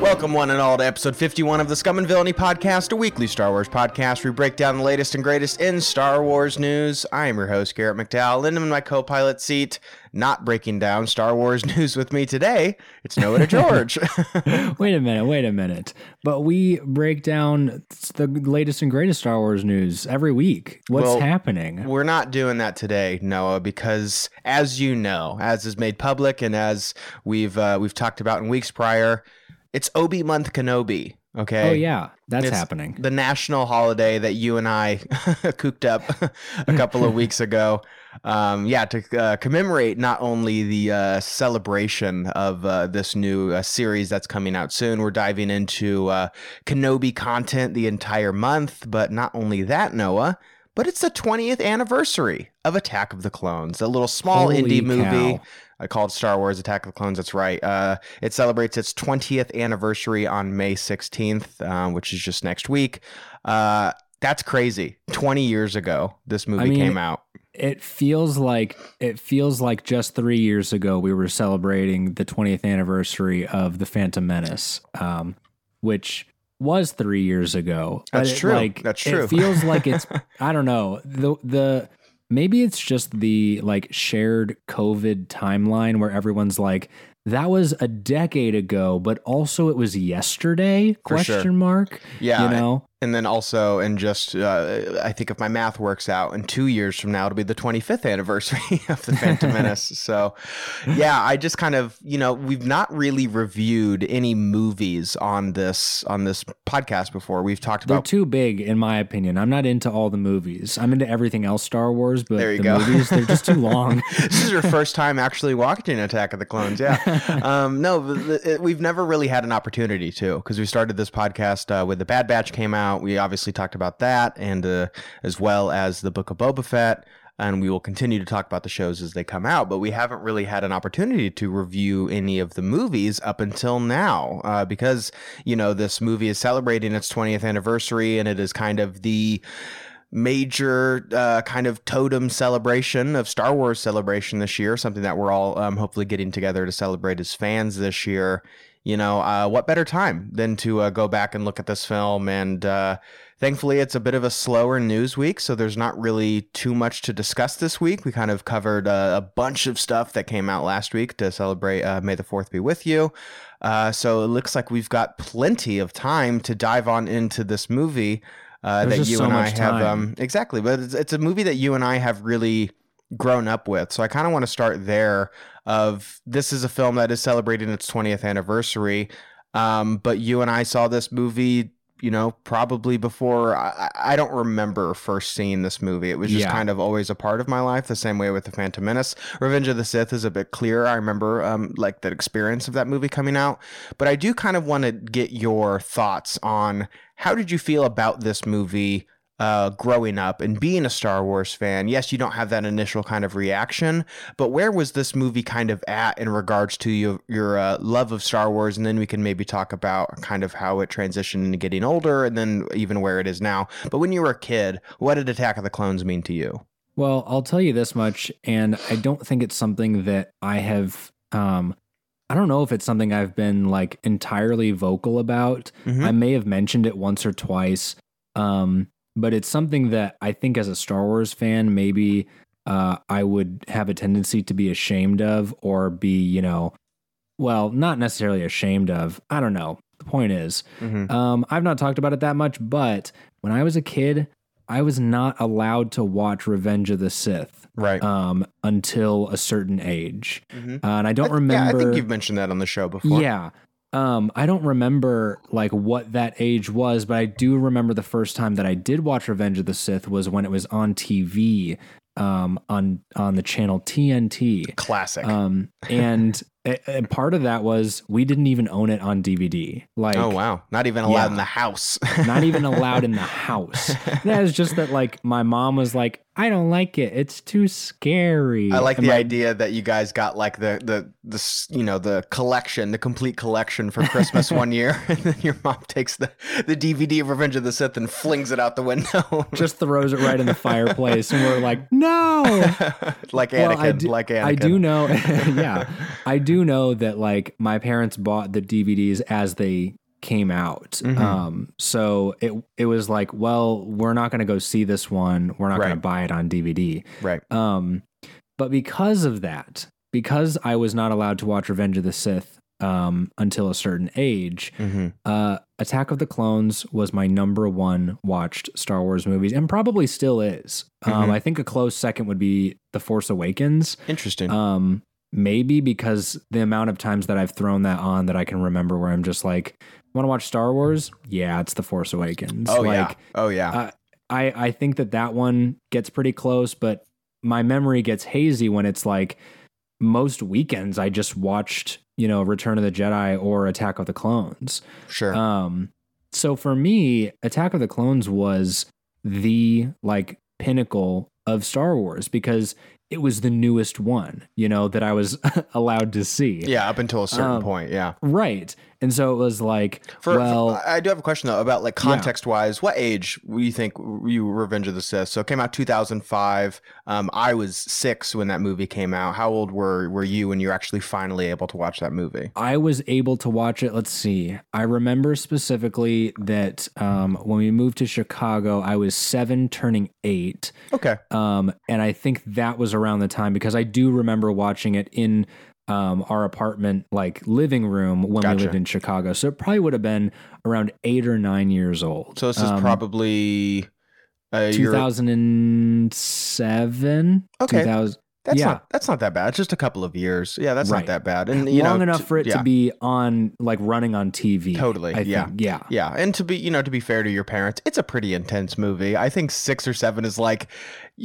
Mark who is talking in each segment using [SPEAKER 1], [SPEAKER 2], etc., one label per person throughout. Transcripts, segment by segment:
[SPEAKER 1] Welcome, one and all, to episode 51 of the Scum and Villainy Podcast, a weekly Star Wars podcast where we break down the latest and greatest in Star Wars news. I am your host, Garrett McDowell, and in my co pilot seat, not breaking down Star Wars news with me today, it's Noah Degorgeous.
[SPEAKER 2] wait a minute, wait a minute. But we break down the latest and greatest Star Wars news every week. What's
[SPEAKER 1] Well,
[SPEAKER 2] happening?
[SPEAKER 1] We're not doing that today, Noah, because as you know, as is made public and as we've uh, we've talked about in weeks prior, it's Obi Month Kenobi. Okay.
[SPEAKER 2] Oh, yeah, that's
[SPEAKER 1] It's
[SPEAKER 2] happening.
[SPEAKER 1] The national holiday that you and I cooked up a couple of weeks ago. Um, yeah, to uh, commemorate not only the uh, celebration of uh, this new uh, series that's coming out soon, we're diving into uh, Kenobi content the entire month. But not only that, Noah, but it's the 20th anniversary of Attack of the Clones, a little small
[SPEAKER 2] Holy
[SPEAKER 1] indie movie uh, called Star Wars Attack of the Clones. That's right. Uh, it celebrates its 20th anniversary on May 16th, um, which is just next week. Uh, that's crazy. 20 years ago, this movie
[SPEAKER 2] mean,
[SPEAKER 1] came out.
[SPEAKER 2] It feels like it feels like just three years ago we were celebrating the 20th anniversary of the Phantom Menace, um, which was three years ago.
[SPEAKER 1] That's
[SPEAKER 2] it,
[SPEAKER 1] true.
[SPEAKER 2] Like,
[SPEAKER 1] That's true.
[SPEAKER 2] It feels like it's I don't know the the maybe it's just the like shared COVID timeline where everyone's like that was a decade ago, but also it was yesterday?
[SPEAKER 1] For sure.
[SPEAKER 2] Question mark.
[SPEAKER 1] Yeah.
[SPEAKER 2] you know.
[SPEAKER 1] And then also, and just, uh, I think if my math works out, in two years from now, it'll be the 25th anniversary of the Phantom Menace. So, yeah, I just kind of, you know, we've not really reviewed any movies on this on this podcast before. We've talked
[SPEAKER 2] They're
[SPEAKER 1] about
[SPEAKER 2] too big, in my opinion. I'm not into all the movies. I'm into everything else Star Wars, but
[SPEAKER 1] There you
[SPEAKER 2] the
[SPEAKER 1] go.
[SPEAKER 2] movies they're just too long.
[SPEAKER 1] this is your first time actually watching Attack of the Clones. Yeah. Um, no, the- the- it- we've never really had an opportunity to because we started this podcast uh, with the Bad Batch came out. We obviously talked about that and uh, as well as the Book of Boba Fett. And we will continue to talk about the shows as they come out, but we haven't really had an opportunity to review any of the movies up until now uh, because, you know, this movie is celebrating its 20th anniversary and it is kind of the major uh, kind of totem celebration of Star Wars celebration this year, something that we're all um, hopefully getting together to celebrate as fans this year. You know, uh, what better time than to uh, go back and look at this film? And uh, thankfully, it's a bit of a slower news week, so there's not really too much to discuss this week. We kind of covered uh, a bunch of stuff that came out last week to celebrate uh, May the 4th be with you. Uh, so it looks like we've got plenty of time to dive on into this movie uh, that you
[SPEAKER 2] so
[SPEAKER 1] and I have um, exactly, but it's, it's a movie that you and I have really grown up with. So I kind of want to start there. Of this is a film that is celebrating its 20th anniversary, um, but you and I saw this movie. You know, probably before I, I don't remember first seeing this movie. It was just
[SPEAKER 2] Yeah.
[SPEAKER 1] kind of always a part of my life. The same way with the Phantom Menace. Revenge of the Sith is a bit clearer. I remember um, like the experience of that movie coming out. But I do kind of want to get your thoughts on how did you feel about this movie uh, growing up and being a Star Wars fan? Yes, you don't have that initial kind of reaction, but where was this movie kind of at in regards to your your uh, love of Star Wars? And then we can maybe talk about kind of how it transitioned into getting older, and then even where it is now. But when you were a kid, what did Attack of the Clones mean to you?
[SPEAKER 2] Well, I'll tell you this much, and I don't think it's something that I have. Um, I don't know if it's something I've been like entirely vocal about.
[SPEAKER 1] Mhm.
[SPEAKER 2] I may have mentioned it once or twice, um, but it's something that I think as a Star Wars fan, maybe uh, I would have a tendency to be ashamed of or be, you know, well, not necessarily ashamed of. I don't know. The point is,
[SPEAKER 1] Mhm.
[SPEAKER 2] um, I've not talked about it that much, but when I was a kid, I was not allowed to watch Revenge of the Sith
[SPEAKER 1] Right.
[SPEAKER 2] um, until a certain age,
[SPEAKER 1] Mhm.
[SPEAKER 2] uh, and I don't
[SPEAKER 1] I th-
[SPEAKER 2] remember.
[SPEAKER 1] Yeah, I think you've mentioned that on the show before.
[SPEAKER 2] Yeah. Um, I don't remember like what that age was, but I do remember the first time that I did watch Revenge of the Sith was when it was on TV, um, on on the channel TNT.
[SPEAKER 1] Classic.
[SPEAKER 2] Um, and, and part of that was we didn't even own it on DVD. Like,
[SPEAKER 1] oh wow! Not even allowed
[SPEAKER 2] yeah.
[SPEAKER 1] in the house.
[SPEAKER 2] not even allowed in the house. That is just that, like, my mom was like, I don't like it. It's too scary.
[SPEAKER 1] I like
[SPEAKER 2] And
[SPEAKER 1] the
[SPEAKER 2] my-
[SPEAKER 1] idea that you guys got like the the the you know the collection, the complete collection for Christmas one year, and then your mom takes the the DVD of Revenge of the Sith and flings it out the window.
[SPEAKER 2] Just throws it right in the fireplace, and we're like, no.
[SPEAKER 1] like
[SPEAKER 2] Well,
[SPEAKER 1] Anakin,
[SPEAKER 2] I do,
[SPEAKER 1] like Anakin.
[SPEAKER 2] I do know, yeah, I do do know that like my parents bought the DVDs as they came out.
[SPEAKER 1] Mhm.
[SPEAKER 2] Um, so it it was like, well, we're not going to go see this one. We're not going to buy it on DVD.
[SPEAKER 1] Right.
[SPEAKER 2] Um, but because of that, because I was not allowed to watch Revenge of the Sith um, until a certain age,
[SPEAKER 1] hmm
[SPEAKER 2] uh, Attack of the Clones was my number one watched Star Wars movies, and probably still is. Um,
[SPEAKER 1] Mhm.
[SPEAKER 2] I think a close second would be The Force Awakens.
[SPEAKER 1] Interesting.
[SPEAKER 2] Um, maybe because the amount of times that I've thrown that on that I can remember, where I'm just like, want to watch Star Wars? Yeah, it's The Force Awakens.
[SPEAKER 1] oh
[SPEAKER 2] like,
[SPEAKER 1] yeah. Oh yeah.
[SPEAKER 2] uh, I I think that that one gets pretty close, but my memory gets hazy when it's like most weekends I just watched you know Return of the Jedi or Attack of the Clones.
[SPEAKER 1] sure.
[SPEAKER 2] Um, so for me, Attack of the Clones was the like pinnacle of Star Wars because it was the newest one, you know, that I was allowed to see.
[SPEAKER 1] yeah. Up until a certain
[SPEAKER 2] um,
[SPEAKER 1] point. Yeah.
[SPEAKER 2] Right. And so it was like,
[SPEAKER 1] For,
[SPEAKER 2] well,
[SPEAKER 1] for- I do have a question though about like context wise. What age do you think you Revenge of the Sith? So it came out 2005. Um, I was six when that movie came out. How old were were you when you were actually finally able to watch that movie?
[SPEAKER 2] I was able to watch it. Let's see. I remember specifically that um, when we moved to Chicago, I was seven, turning eight.
[SPEAKER 1] Okay.
[SPEAKER 2] Um, and I think that was around the time because I do remember watching it in um, our apartment, like living room when
[SPEAKER 1] Gotcha.
[SPEAKER 2] we lived in Chicago. So it probably would have been around eight or nine years old.
[SPEAKER 1] So this is
[SPEAKER 2] Um,
[SPEAKER 1] probably uh, your-
[SPEAKER 2] 2007.
[SPEAKER 1] Okay.
[SPEAKER 2] 2000,
[SPEAKER 1] That's
[SPEAKER 2] yeah.
[SPEAKER 1] not that's not that bad. It's just a couple of years. Yeah, that's
[SPEAKER 2] Right.
[SPEAKER 1] not that bad. And you
[SPEAKER 2] long
[SPEAKER 1] know,
[SPEAKER 2] enough
[SPEAKER 1] t-
[SPEAKER 2] for it
[SPEAKER 1] yeah.
[SPEAKER 2] to be on, like running on TV.
[SPEAKER 1] Totally,
[SPEAKER 2] I
[SPEAKER 1] yeah.
[SPEAKER 2] think. Yeah.
[SPEAKER 1] Yeah, and to be you know to be fair to your parents, it's a pretty intense movie. I think six or seven is like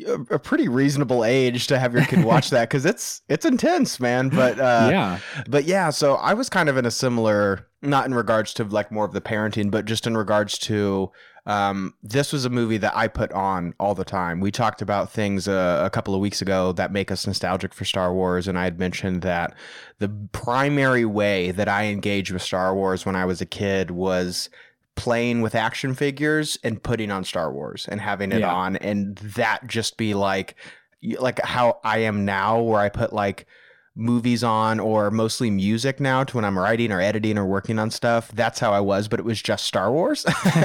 [SPEAKER 1] a a pretty reasonable age to have your kid watch that because it's it's intense, man. But uh,
[SPEAKER 2] yeah.
[SPEAKER 1] but yeah, so I was kind of in a similar, not in regards to like more of the parenting, but just in regards to um, this was a movie that I put on all the time. We talked about things uh, a couple of weeks ago that make us nostalgic for Star Wars, and I had mentioned that the primary way that I engaged with Star Wars when I was a kid was playing with action figures and putting on Star Wars and having it
[SPEAKER 2] Yeah.
[SPEAKER 1] on, and that just be like like how I am now, where I put like movies on or mostly music now to when I'm writing or editing or working on stuff. That's how I was, but it was just Star Wars.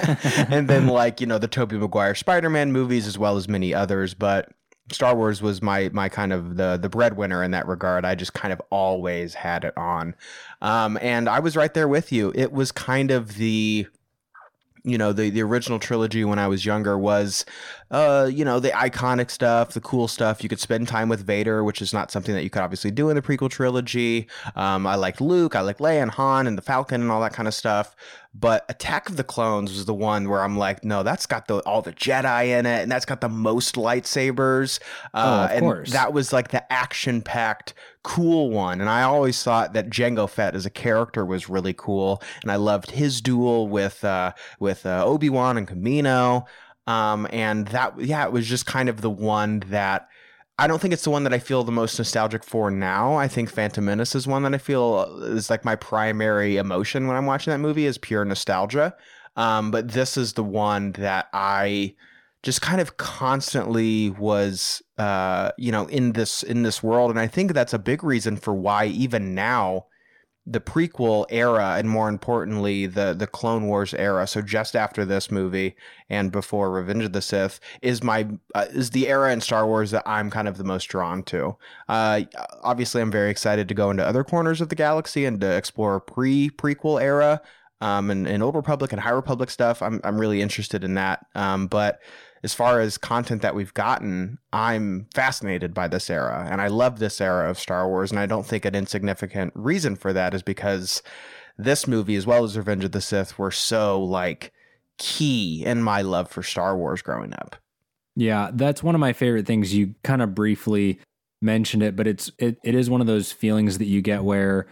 [SPEAKER 1] and then like, you know, the Tobey Maguire Spider-Man movies as well as many others, but Star Wars was my my kind of the the breadwinner in that regard. I just kind of always had it on. Um and I was right there with you. It was kind of the you know the the original trilogy when I was younger was uh you know the iconic stuff the cool stuff. You could spend time with Vader which is not something that you could obviously do in the prequel trilogy. Um I liked Luke I liked Leia and Han and the Falcon and all that kind of stuff. But Attack of the Clones was the one where I'm like no that's got the all the Jedi in it and that's got the most lightsabers. Uh
[SPEAKER 2] Oh, of
[SPEAKER 1] and
[SPEAKER 2] course.
[SPEAKER 1] that was like the action packed cool one and I always thought that Jango Fett as a character was really cool and I loved his duel with uh with uh, Obi Wan and Kamino. Um, and that, yeah, it was just kind of the one that I don't think it's the one that I feel the most nostalgic for now. I think Phantom Menace is one that I feel is like my primary emotion when I'm watching that movie is pure nostalgia. Um, but this is the one that I just kind of constantly was, uh, you know, in this in this world, and I think that's a big reason for why even now the prequel era and more importantly the the clone wars era so just after this movie and before revenge of the sith is my uh, is the era in star wars that i'm kind of the most drawn to. Uh obviously i'm very excited to go into other corners of the galaxy and to explore pre prequel era um and, and old republic and high republic stuff. I'm i'm really interested in that. Um but as far as content that we've gotten, I'm fascinated by this era and I love this era of Star Wars. And I don't think an insignificant reason for that is because this movie, as well as Revenge of the Sith, were so like key in my love for Star Wars growing up.
[SPEAKER 2] Yeah, that's one of my favorite things. You kind of briefly mentioned it, but it's it, it is one of those feelings that you get where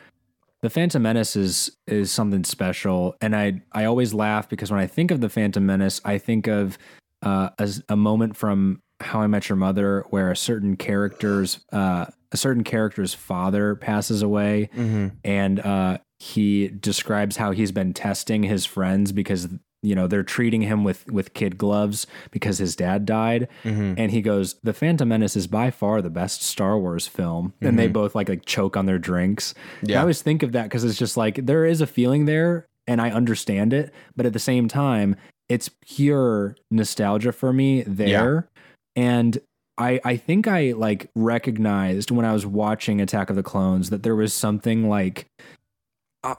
[SPEAKER 2] the Phantom Menace is is something special, and I I always laugh because when I think of the Phantom Menace, I think of uh, as a moment from How I Met Your Mother where a certain character's uh, a certain character's father passes away,
[SPEAKER 1] Mm-hmm.
[SPEAKER 2] and uh, he describes how he's been testing his friends because you know they're treating him with with kid gloves because his dad died
[SPEAKER 1] Mm-hmm.
[SPEAKER 2] and he goes the phantom menace is by far the best star wars film and they both like like choke on their drinks And
[SPEAKER 1] Yeah.
[SPEAKER 2] i always think of that because it's just like there is a feeling there and i understand it but at the same time it's pure nostalgia for me there. And I, I think I like recognized when I was watching Attack of the Clones that there was something like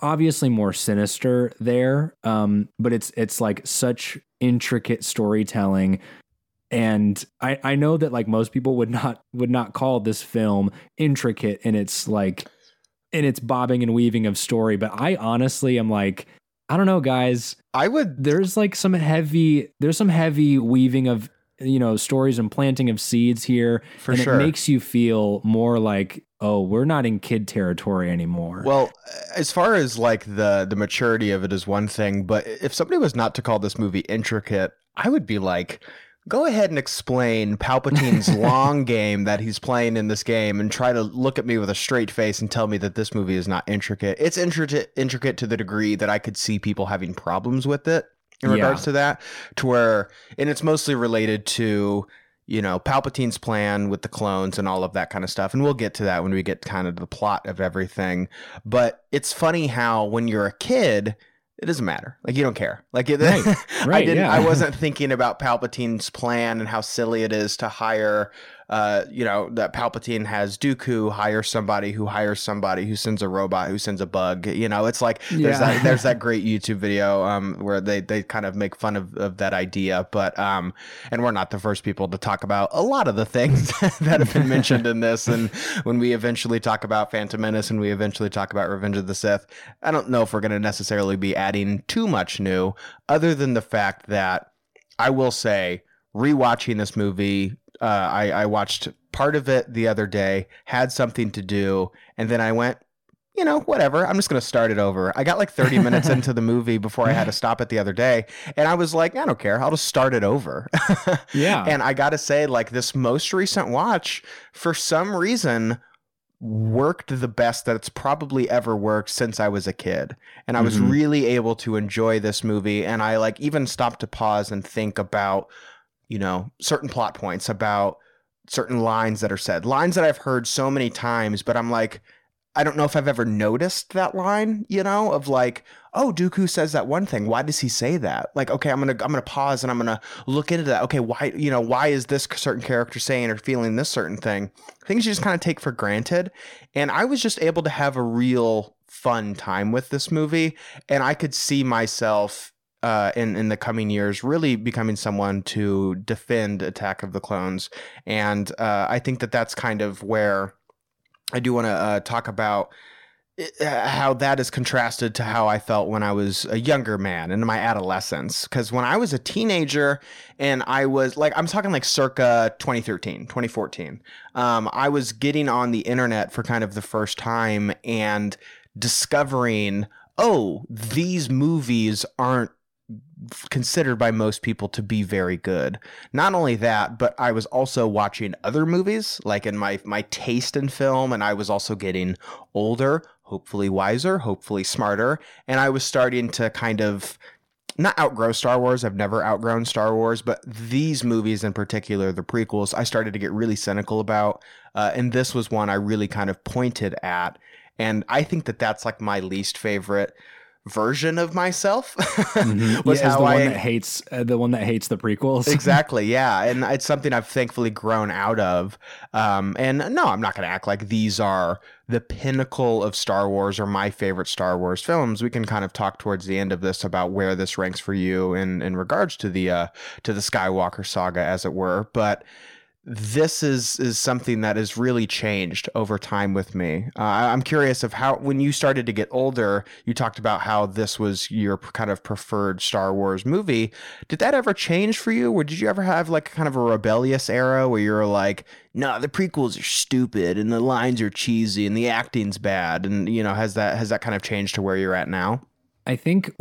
[SPEAKER 2] obviously more sinister there um but it's it's like such intricate storytelling. And I I know that like most people would not would not call this film intricate in its like in its bobbing and weaving of story but I honestly am like I don't know guys
[SPEAKER 1] I would
[SPEAKER 2] there's like some heavy there's some heavy weaving of you know stories and planting of seeds here
[SPEAKER 1] For
[SPEAKER 2] and
[SPEAKER 1] sure.
[SPEAKER 2] it makes you feel more like oh we're not in kid territory anymore
[SPEAKER 1] Well, as far as like the the maturity of it is one thing, but if somebody was not to call this movie intricate, I would be like, go ahead and explain Palpatine's long game that he's playing in this game and try to look at me with a straight face and tell me that this movie is not intricate. It's intricate intricate to the degree that I could see people having problems with it in
[SPEAKER 2] Yeah.
[SPEAKER 1] regards to that to where and it's mostly related to you know Palpatine's plan with the clones and all of that kind of stuff and we'll get to that when we get kind of the plot of everything but it's funny how when you're a kid it doesn't matter like you don't care like it,
[SPEAKER 2] Right.
[SPEAKER 1] I didn't
[SPEAKER 2] yeah.
[SPEAKER 1] I wasn't thinking about Palpatine's plan and how silly it is to hire uh you know that Palpatine has Dooku hire somebody who hires somebody who sends a robot who sends a bug you know it's like there's
[SPEAKER 2] Yeah.
[SPEAKER 1] that there's that great YouTube video um where they they kind of make fun of, of that idea but um and we're not the first people to talk about a lot of the things that have been mentioned in this and when we eventually talk about Phantom Menace and we eventually talk about Revenge of the Sith I don't know if we're going to necessarily be adding too much new other than the fact that I will say rewatching this movie uh, I, I watched part of it the other day had something to do and then I went you know, whatever. I'm just going to start it over. I got like 30 minutes into the movie before I had to stop it the other day. And I was like, I don't care. I'll just start it over.
[SPEAKER 2] yeah
[SPEAKER 1] and I got to say, like, this most recent watch, for some reason, worked the best that it's probably ever worked since I was a kid. And I was
[SPEAKER 2] Mhm.
[SPEAKER 1] really able to enjoy this movie. And I, like, even stopped to pause and think about, you know, certain plot points, about certain lines that are said, lines that I've heard so many times, but I'm like, I don't know if I've ever noticed that line, you know, of like, oh, Dooku says that one thing. Why does he say that? Like, okay, I'm gonna I'm gonna pause and I'm gonna look into that. Okay, why you know why is this certain character saying or feeling this certain thing? Things you just kind of take for granted. And I was just able to have a real fun time with this movie, and I could see myself uh, in in the coming years really becoming someone to defend Attack of the Clones, and uh, I think that that's kind of where I do want to uh, talk about uh, how that is contrasted to how I felt when I was a younger man in my adolescence. Because when I was a teenager and I was like, I'm talking like circa 2013, 2014, um, I was getting on the internet for kind of the first time and discovering, oh, these movies aren't considered by most people to be very good. Not only that, but I was also watching other movies, like in my my taste in film, and I was also getting older, hopefully wiser, hopefully smarter, and I was starting to kind of not outgrow Star Wars. I've never outgrown Star Wars, but these movies in particular, the prequels, I started to get really cynical about, uh, and this was one I really kind of pointed at, and I think that that's like my least favorite version of myself
[SPEAKER 2] Mhm.
[SPEAKER 1] was
[SPEAKER 2] yeah,
[SPEAKER 1] how
[SPEAKER 2] the one
[SPEAKER 1] I
[SPEAKER 2] that hates uh, the one that hates the prequels
[SPEAKER 1] exactly yeah and it's something i've thankfully grown out of um, and no i'm not going to act like these are the pinnacle of star wars or my favorite star wars films we can kind of talk towards the end of this about where this ranks for you in in regards to the uh to the skywalker saga as it were but this is is something that has really changed over time with me. Uh, I'm curious of how when you started to get older, you talked about how this was your kind of preferred Star Wars movie. Did that ever change for you, or did you ever have like kind of a rebellious era where you're like, "No, the prequels are stupid and the lines are cheesy and the acting's bad," and you know, has that has that kind of changed to where you're at now?
[SPEAKER 2] I think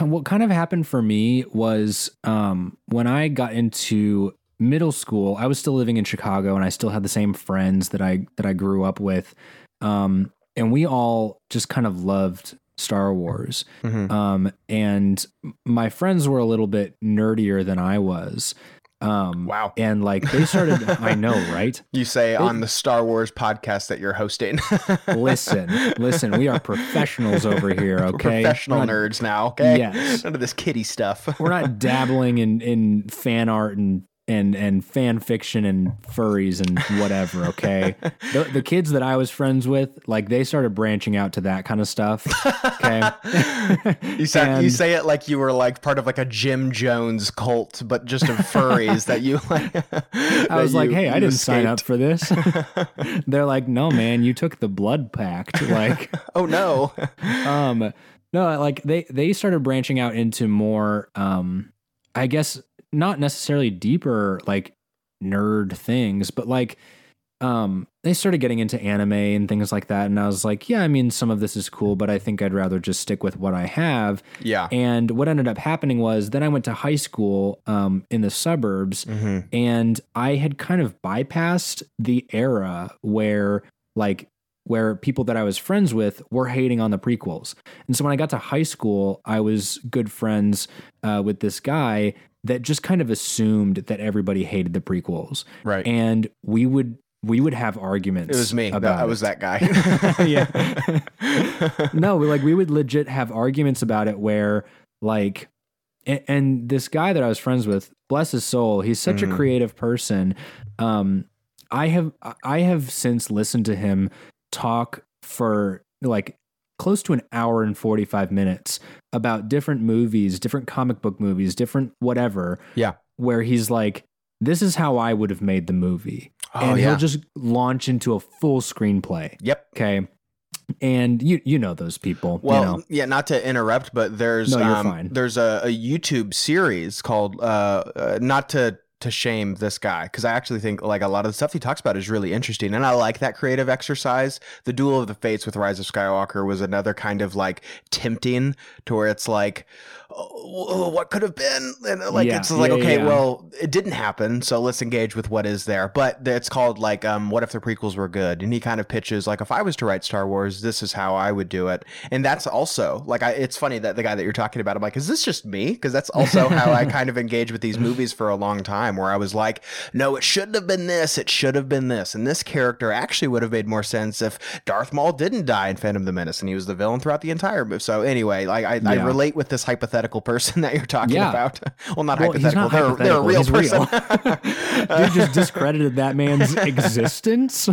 [SPEAKER 2] what kind of happened for me was um, when I got into middle school. I was still living in Chicago, and I still had the same friends that I that I grew up with, um, and we all just kind of loved Star Wars.
[SPEAKER 1] Mhm.
[SPEAKER 2] Um, and my friends were a little bit nerdier than I was. Um,
[SPEAKER 1] Wow.
[SPEAKER 2] And like they started, I know, right?
[SPEAKER 1] You say on the Star Wars podcast that you're hosting.
[SPEAKER 2] Listen, listen, we are professionals over here, okay?
[SPEAKER 1] Professional
[SPEAKER 2] not-
[SPEAKER 1] nerds now, okay?
[SPEAKER 2] Yes.
[SPEAKER 1] None of this kitty stuff.
[SPEAKER 2] We're not dabbling in, in fan art and and and fan fiction and furries and whatever. Okay, the, the kids that I was friends with, like they started branching out to that kind of stuff. Okay,
[SPEAKER 1] You say you say it like you were like part of like a Jim Jones cult, but just of furries that you like.
[SPEAKER 2] I was like, hey, I didn't sign up for this. They're like, no, man, you took the blood pact. Like,
[SPEAKER 1] Oh no.
[SPEAKER 2] um, no, like they they started branching out into more, um, I guess not necessarily deeper like nerd things, but like, um, they started getting into anime and things like that, and I was like, yeah, I mean, some of this is cool, but I think I'd rather just stick with what I have.
[SPEAKER 1] Yeah.
[SPEAKER 2] And what ended up happening was then I went to high school um, in the suburbs,
[SPEAKER 1] hmm
[SPEAKER 2] and I had kind of bypassed the era where like where people that I was friends with were hating on the prequels. And so when I got to high school, I was good friends uh, with this guy that just kind of assumed that everybody hated the prequels,
[SPEAKER 1] Right.
[SPEAKER 2] and we would we would have arguments.
[SPEAKER 1] it was me. That,
[SPEAKER 2] About
[SPEAKER 1] I was that guy.
[SPEAKER 2] yeah. no, we, like we would legit have arguments about it where like and, and this guy that I was friends with, bless his soul, he's such
[SPEAKER 1] Mhm.
[SPEAKER 2] a creative person. Um I have I have since listened to him talk for like close to an hour and 45 minutes about different movies, different comic book movies, different whatever.
[SPEAKER 1] Yeah.
[SPEAKER 2] Where he's like this is how I would have made the movie.
[SPEAKER 1] oh
[SPEAKER 2] and
[SPEAKER 1] yeah.
[SPEAKER 2] he'll just launch into a full screenplay.
[SPEAKER 1] yep.
[SPEAKER 2] Okay. And you you know those people.
[SPEAKER 1] Well,
[SPEAKER 2] you know.
[SPEAKER 1] yeah, not to interrupt, but there's
[SPEAKER 2] No,
[SPEAKER 1] um, there's a, a YouTube series called uh, uh not to to shame this guy because I actually think like a lot of the stuff he talks about is really interesting and I like that creative exercise. The Duel of the Fates with Rise of Skywalker was another kind of like tempting to where it's like oh, what could have been? And uh, like
[SPEAKER 2] Yeah,
[SPEAKER 1] it's like
[SPEAKER 2] yeah,
[SPEAKER 1] okay
[SPEAKER 2] yeah.
[SPEAKER 1] well it didn't happen so let's engage with what is there. But it's called like um what if the prequels were good? And he kind of pitches like if I was to write Star Wars this is how I would do it. And that's also like I it's funny that the guy that you're talking about I'm like is this just me? Because that's also how I kind of engage with these movies for a long time where I was like no it shouldn't have been this it should have been this. And this character actually would have made more sense if Darth Maul didn't die in Phantom of the Menace and he was the villain throughout the entire movie so anyway like I, I relate with this hypothetical person that you're talking
[SPEAKER 2] Yeah.
[SPEAKER 1] about well not
[SPEAKER 2] Well, he's
[SPEAKER 1] hypothetical
[SPEAKER 2] not
[SPEAKER 1] they're, they're a real
[SPEAKER 2] hypothetical,
[SPEAKER 1] person
[SPEAKER 2] Dude just discredited that man's existence.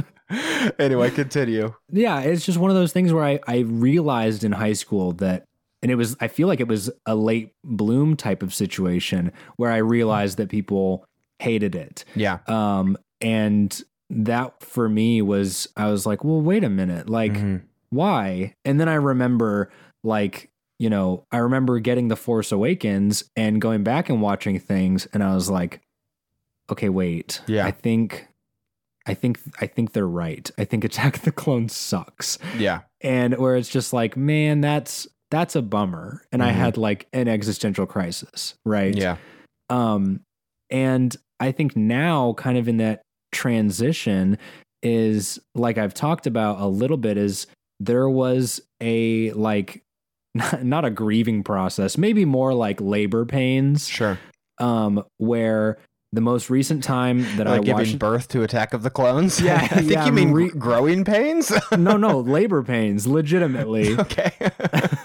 [SPEAKER 1] anyway continue
[SPEAKER 2] Yeah, it's just one of those things where I, I realized in high school that, and it was, I feel like it was a late bloom type of situation where I realized that people hated it.
[SPEAKER 1] yeah
[SPEAKER 2] Um, and that for me was, I was like, well, wait a minute, like,
[SPEAKER 1] Mhm.
[SPEAKER 2] why? And then I remember, like, you know, I remember getting The Force Awakens and going back and watching things, and I was like, okay, wait,
[SPEAKER 1] Yeah.
[SPEAKER 2] I think. I think I think they're right. I think Attack of the Clones sucks
[SPEAKER 1] yeah
[SPEAKER 2] and where it's just like man that's that's a bummer and i
[SPEAKER 1] Mhm.
[SPEAKER 2] had like an existential crisis right
[SPEAKER 1] yeah
[SPEAKER 2] um and i think now kind of in that transition is like i've talked about a little bit is there was a like not a grieving process maybe more like labor pains.
[SPEAKER 1] Sure.
[SPEAKER 2] Um where the most recent time that
[SPEAKER 1] like
[SPEAKER 2] i
[SPEAKER 1] giving
[SPEAKER 2] watched
[SPEAKER 1] birth to Attack of the Clones?
[SPEAKER 2] Yeah,
[SPEAKER 1] I think
[SPEAKER 2] yeah,
[SPEAKER 1] you mean
[SPEAKER 2] re-
[SPEAKER 1] growing pains?
[SPEAKER 2] No no labor pains legitimately.
[SPEAKER 1] Okay.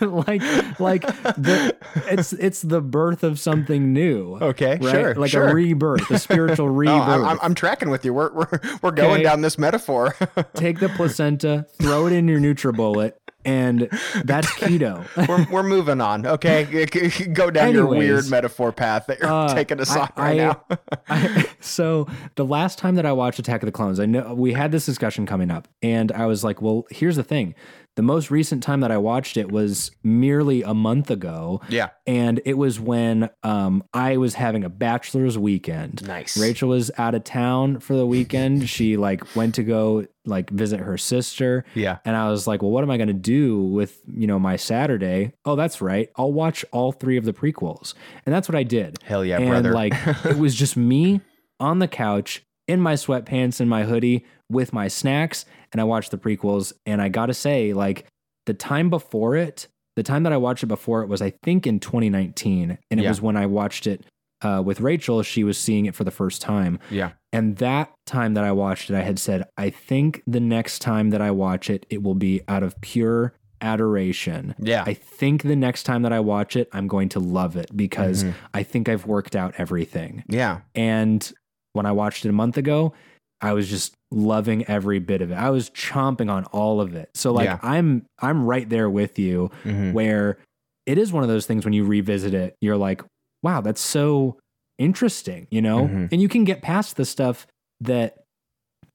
[SPEAKER 2] Like like the it's it's the birth of something new.
[SPEAKER 1] Okay
[SPEAKER 2] right?
[SPEAKER 1] sure
[SPEAKER 2] like
[SPEAKER 1] sure.
[SPEAKER 2] a rebirth a spiritual rebirth
[SPEAKER 1] I'm, I'm, I'm tracking with you. We're we're, we're going
[SPEAKER 2] Okay.
[SPEAKER 1] down this metaphor.
[SPEAKER 2] take the placenta throw it in your nutribullet and that's keto
[SPEAKER 1] we're, we're moving on. Okay, go down your weird metaphor path that you're
[SPEAKER 2] uh,
[SPEAKER 1] taking us on right now.
[SPEAKER 2] I, so the last time that I watched Attack of the Clones, I know we had this discussion coming up, and I was like, "Well, here's the thing: the most recent time that I watched it was merely a month ago,
[SPEAKER 1] yeah,
[SPEAKER 2] and it was when um, I was having a bachelor's weekend.
[SPEAKER 1] nice.
[SPEAKER 2] Rachel was out of town for the weekend. She like went to go like visit her sister.
[SPEAKER 1] Yeah,
[SPEAKER 2] And I was like, well, what am I going to do with, you know, my Saturday? Oh, that's right. I'll watch all three of the prequels. And that's what I did.
[SPEAKER 1] hell yeah,
[SPEAKER 2] and
[SPEAKER 1] brother.
[SPEAKER 2] like it was just me on the couch in my sweatpants and my hoodie with my snacks and I watched the prequels and I got to say like the time before it the time that I watched it before it was I think in 2019, and it
[SPEAKER 1] Yeah.
[SPEAKER 2] was when I watched it uh, with Rachel. She was seeing it for the first time,
[SPEAKER 1] Yeah.
[SPEAKER 2] and that time that I watched it, I had said, I think the next time that I watch it, it will be out of pure adoration.
[SPEAKER 1] Yeah.
[SPEAKER 2] I think the next time that I watch it, I'm going to love it because
[SPEAKER 1] Mhm.
[SPEAKER 2] I think I've worked out everything.
[SPEAKER 1] yeah.
[SPEAKER 2] And when I watched it a month ago, I was just loving every bit of it. I was chomping on all of it. So like
[SPEAKER 1] Yeah.
[SPEAKER 2] I'm I'm right there with you
[SPEAKER 1] Mhm.
[SPEAKER 2] where it is one of those things when you revisit it, you're like, wow, that's so interesting, you know?
[SPEAKER 1] Mhm.
[SPEAKER 2] And you can get past the stuff that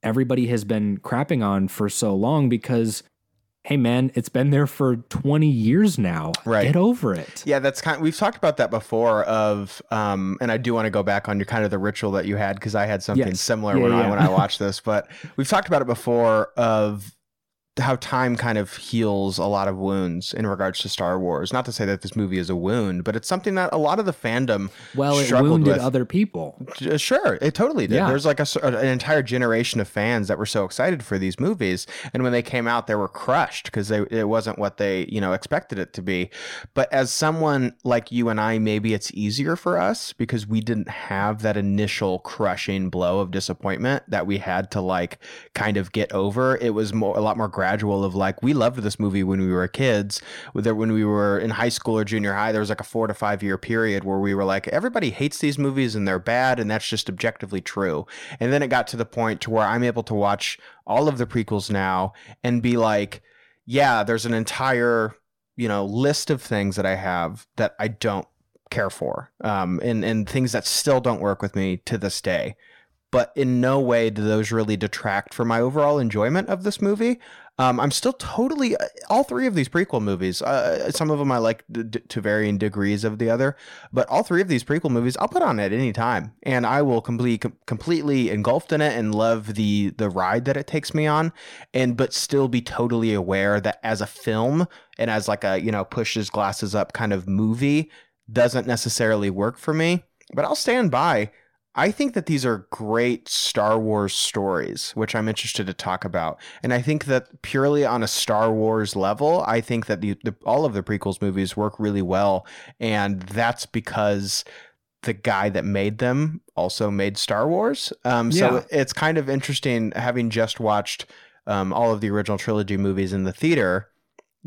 [SPEAKER 2] everybody has been crapping on for so long because hey man, it's been there for 20 years now.
[SPEAKER 1] Right.
[SPEAKER 2] Get over it.
[SPEAKER 1] Yeah, that's kind. of, we've talked about that before. Of um, and I do want to go back on your kind of the ritual that you had because I had something
[SPEAKER 2] Yes.
[SPEAKER 1] similar
[SPEAKER 2] Yeah,
[SPEAKER 1] when I when I watched this. But we've talked about it before of how time kind of heals a lot of wounds in regards to Star Wars. Not to say that this movie is a wound, but it's something that a lot of the fandom
[SPEAKER 2] Well, it
[SPEAKER 1] struggled
[SPEAKER 2] wounded
[SPEAKER 1] with.
[SPEAKER 2] other people.
[SPEAKER 1] Sure, it totally did.
[SPEAKER 2] Yeah.
[SPEAKER 1] There's like a, an entire generation of fans that were so excited for these movies, and when they came out, they were crushed because they it wasn't what they you know expected it to be. But as someone like you and I, maybe it's easier for us because we didn't have that initial crushing blow of disappointment that we had to like kind of get over. It was more a lot more gradual of like we loved this movie when we were kids. Whether when we were in high school or junior high, there was like a four to five year period where we were like everybody hates these movies and they're bad, and that's just objectively true. And then it got to the point to where I'm able to watch all of the prequels now and be like, yeah, there's an entire you know list of things that I have that I don't care for, um, and and things that still don't work with me to this day. But in no way do those really detract from my overall enjoyment of this movie. Um, I'm still totally all three of these prequel movies. Uh, some of them I like d- d- to varying degrees of the other, but all three of these prequel movies I'll put on at any time, and I will completely com- completely engulfed in it and love the the ride that it takes me on, and but still be totally aware that as a film and as like a you know pushes glasses up kind of movie doesn't necessarily work for me. But I'll stand by. I think that these are great Star Wars stories, which I'm interested to talk about. And I think that purely on a Star Wars level, I think that the, the all of the prequels movies work really well, and that's because the guy that made them also made Star Wars. Um, so
[SPEAKER 2] Yeah.
[SPEAKER 1] it's kind of interesting having just watched um, all of the original trilogy movies in the theater.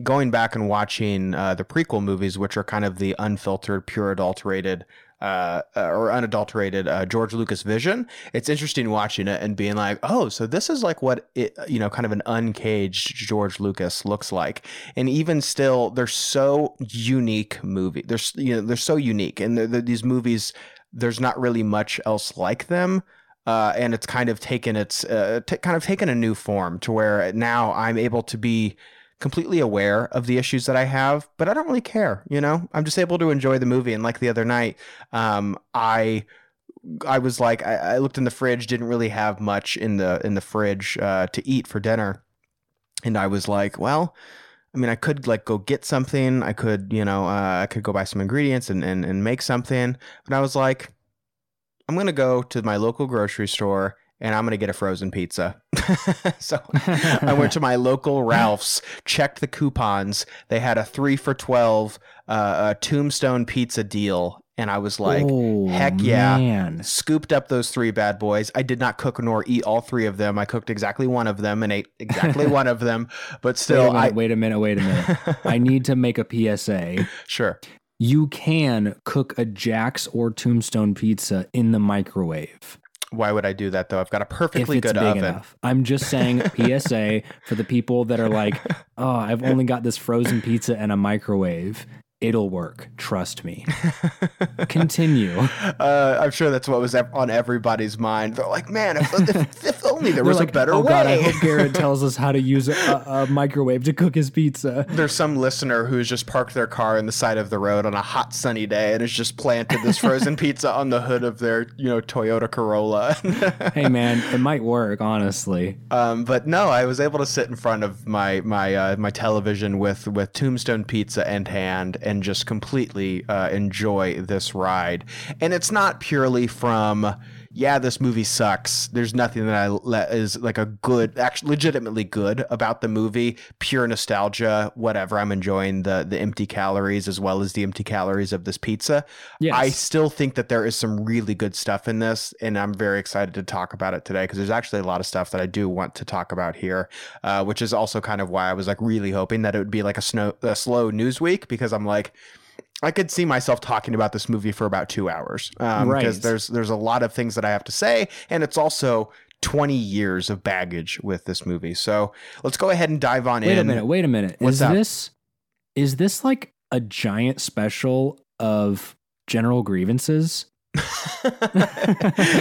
[SPEAKER 1] Going back and watching uh, the prequel movies, which are kind of the unfiltered, pure adulterated uh, uh, or unadulterated uh, George Lucas vision. It's interesting watching it and being like, oh, so this is like what it, you know, kind of an uncaged George Lucas looks like. And even still, they're so unique movie. They're you know they're so unique, and they're, they're- these movies. There's not really much else like them. Uh, and it's kind of taken its uh, t- kind of taken a new form to where now I'm able to be completely aware of the issues that I have, but I don't really care. You know, I'm just able to enjoy the movie. And like the other night, um, I I was like, I, I looked in the fridge, didn't really have much in the in the fridge uh, to eat for dinner, and I was like, well. I mean, I could like go get something. I could, you know, uh, I could go buy some ingredients and, and, and make something. But I was like, I'm to go to my local grocery store and I'm going to get a frozen pizza. so I went to my local Ralph's, checked the coupons. They had a three for 12 uh, a tombstone pizza deal. And I was like,
[SPEAKER 2] oh,
[SPEAKER 1] heck yeah.
[SPEAKER 2] Man.
[SPEAKER 1] scooped up those three bad boys. I did not cook nor eat all three of them. I cooked exactly one of them and ate exactly one of them. But
[SPEAKER 2] Wait
[SPEAKER 1] still,
[SPEAKER 2] minute,
[SPEAKER 1] I.
[SPEAKER 2] wait a minute, wait a minute. I need to make a PSA.
[SPEAKER 1] sure.
[SPEAKER 2] You can cook a Jack's or Tombstone pizza in the microwave
[SPEAKER 1] Why would I do that though? I've got a perfectly good oven.
[SPEAKER 2] enough. I'm just saying PSA for the people that are like, "Oh, I've only got this frozen pizza and a microwave." It'll work. Trust me. Continue.
[SPEAKER 1] Uh, I'm sure that's what was on everybody's mind. They're like, man, if, if, if only there
[SPEAKER 2] They're
[SPEAKER 1] was
[SPEAKER 2] like,
[SPEAKER 1] a better
[SPEAKER 2] oh
[SPEAKER 1] way.
[SPEAKER 2] God, I hope Garrett tells us how to use a, a microwave to cook his pizza.
[SPEAKER 1] There's some listener who's just parked their car in the side of the road on a hot sunny day and has just planted this frozen pizza on the hood of their, you know, Toyota Corolla.
[SPEAKER 2] Hey man, it might work, honestly.
[SPEAKER 1] Um, but no, I was able to sit in front of my my uh, my television with with Tombstone Pizza in hand and just completely uh, enjoy this ride. And it's not purely from yeah, this movie sucks. There's nothing that I le- is like a good, actually legitimately good about the movie. Pure nostalgia, whatever. I'm enjoying the the empty calories as well as the empty calories of this pizza.
[SPEAKER 2] Yes.
[SPEAKER 1] I still think that there is some really good stuff in this, and I'm very excited to talk about it today because there's actually a lot of stuff that I do want to talk about here, uh, which is also kind of why I was like really hoping that it would be like a, snow, a slow news week because I'm like. I could see myself talking about this movie for about two hours um,
[SPEAKER 2] Right.
[SPEAKER 1] because there's there's a lot of things that I have to say, and it's also 20 years of baggage with this movie. So let's go ahead and dive on
[SPEAKER 2] Wait
[SPEAKER 1] in.
[SPEAKER 2] Wait a minute. Wait a minute.
[SPEAKER 1] What's
[SPEAKER 2] is
[SPEAKER 1] that?
[SPEAKER 2] this is this like a giant special of general grievances?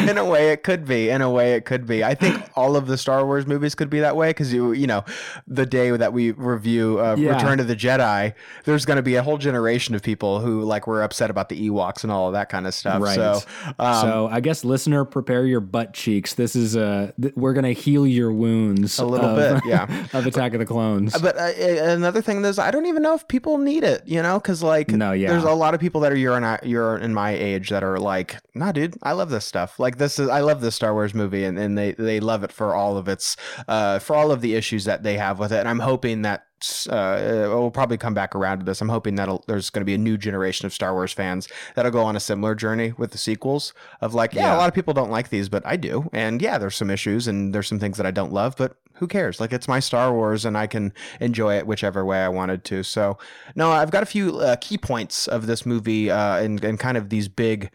[SPEAKER 1] in a way, it could be. In a way, it could be. I think all of the Star Wars movies could be that way because you, you know, the day that we review uh,
[SPEAKER 2] Yeah.
[SPEAKER 1] Return of the Jedi, there's going to be a whole generation of people who like were upset about the Ewoks and all of that kind of stuff.
[SPEAKER 2] Right.
[SPEAKER 1] So, um,
[SPEAKER 2] so I guess listener, prepare your butt cheeks. This is uh th- we're gonna heal your wounds
[SPEAKER 1] A little
[SPEAKER 2] of-
[SPEAKER 1] bit, yeah.
[SPEAKER 2] of Attack of the Clones.
[SPEAKER 1] But uh, another thing is, I don't even know if people need it, you know, because like,
[SPEAKER 2] No, yeah.
[SPEAKER 1] there's a lot of people that are you're in, you're in my age that are like, nah, dude, I love this stuff. Like this is, I love this Star Wars movie, and, and they they love it for all of its, uh, for all of the issues that they have with it. And I'm hoping that. Uh, we'll probably come back around to this. I'm hoping that there's going to be a new generation of Star Wars fans that'll go on a similar journey with the sequels. Of like, yeah,
[SPEAKER 2] Yeah.
[SPEAKER 1] a lot of people don't like these, but I do, and yeah, there's some issues and there's some things that I don't love, but who cares? Like it's my Star Wars, and I can enjoy it whichever way I wanted to. So, no, I've got a few uh, key points of this movie, uh, and and kind of these big,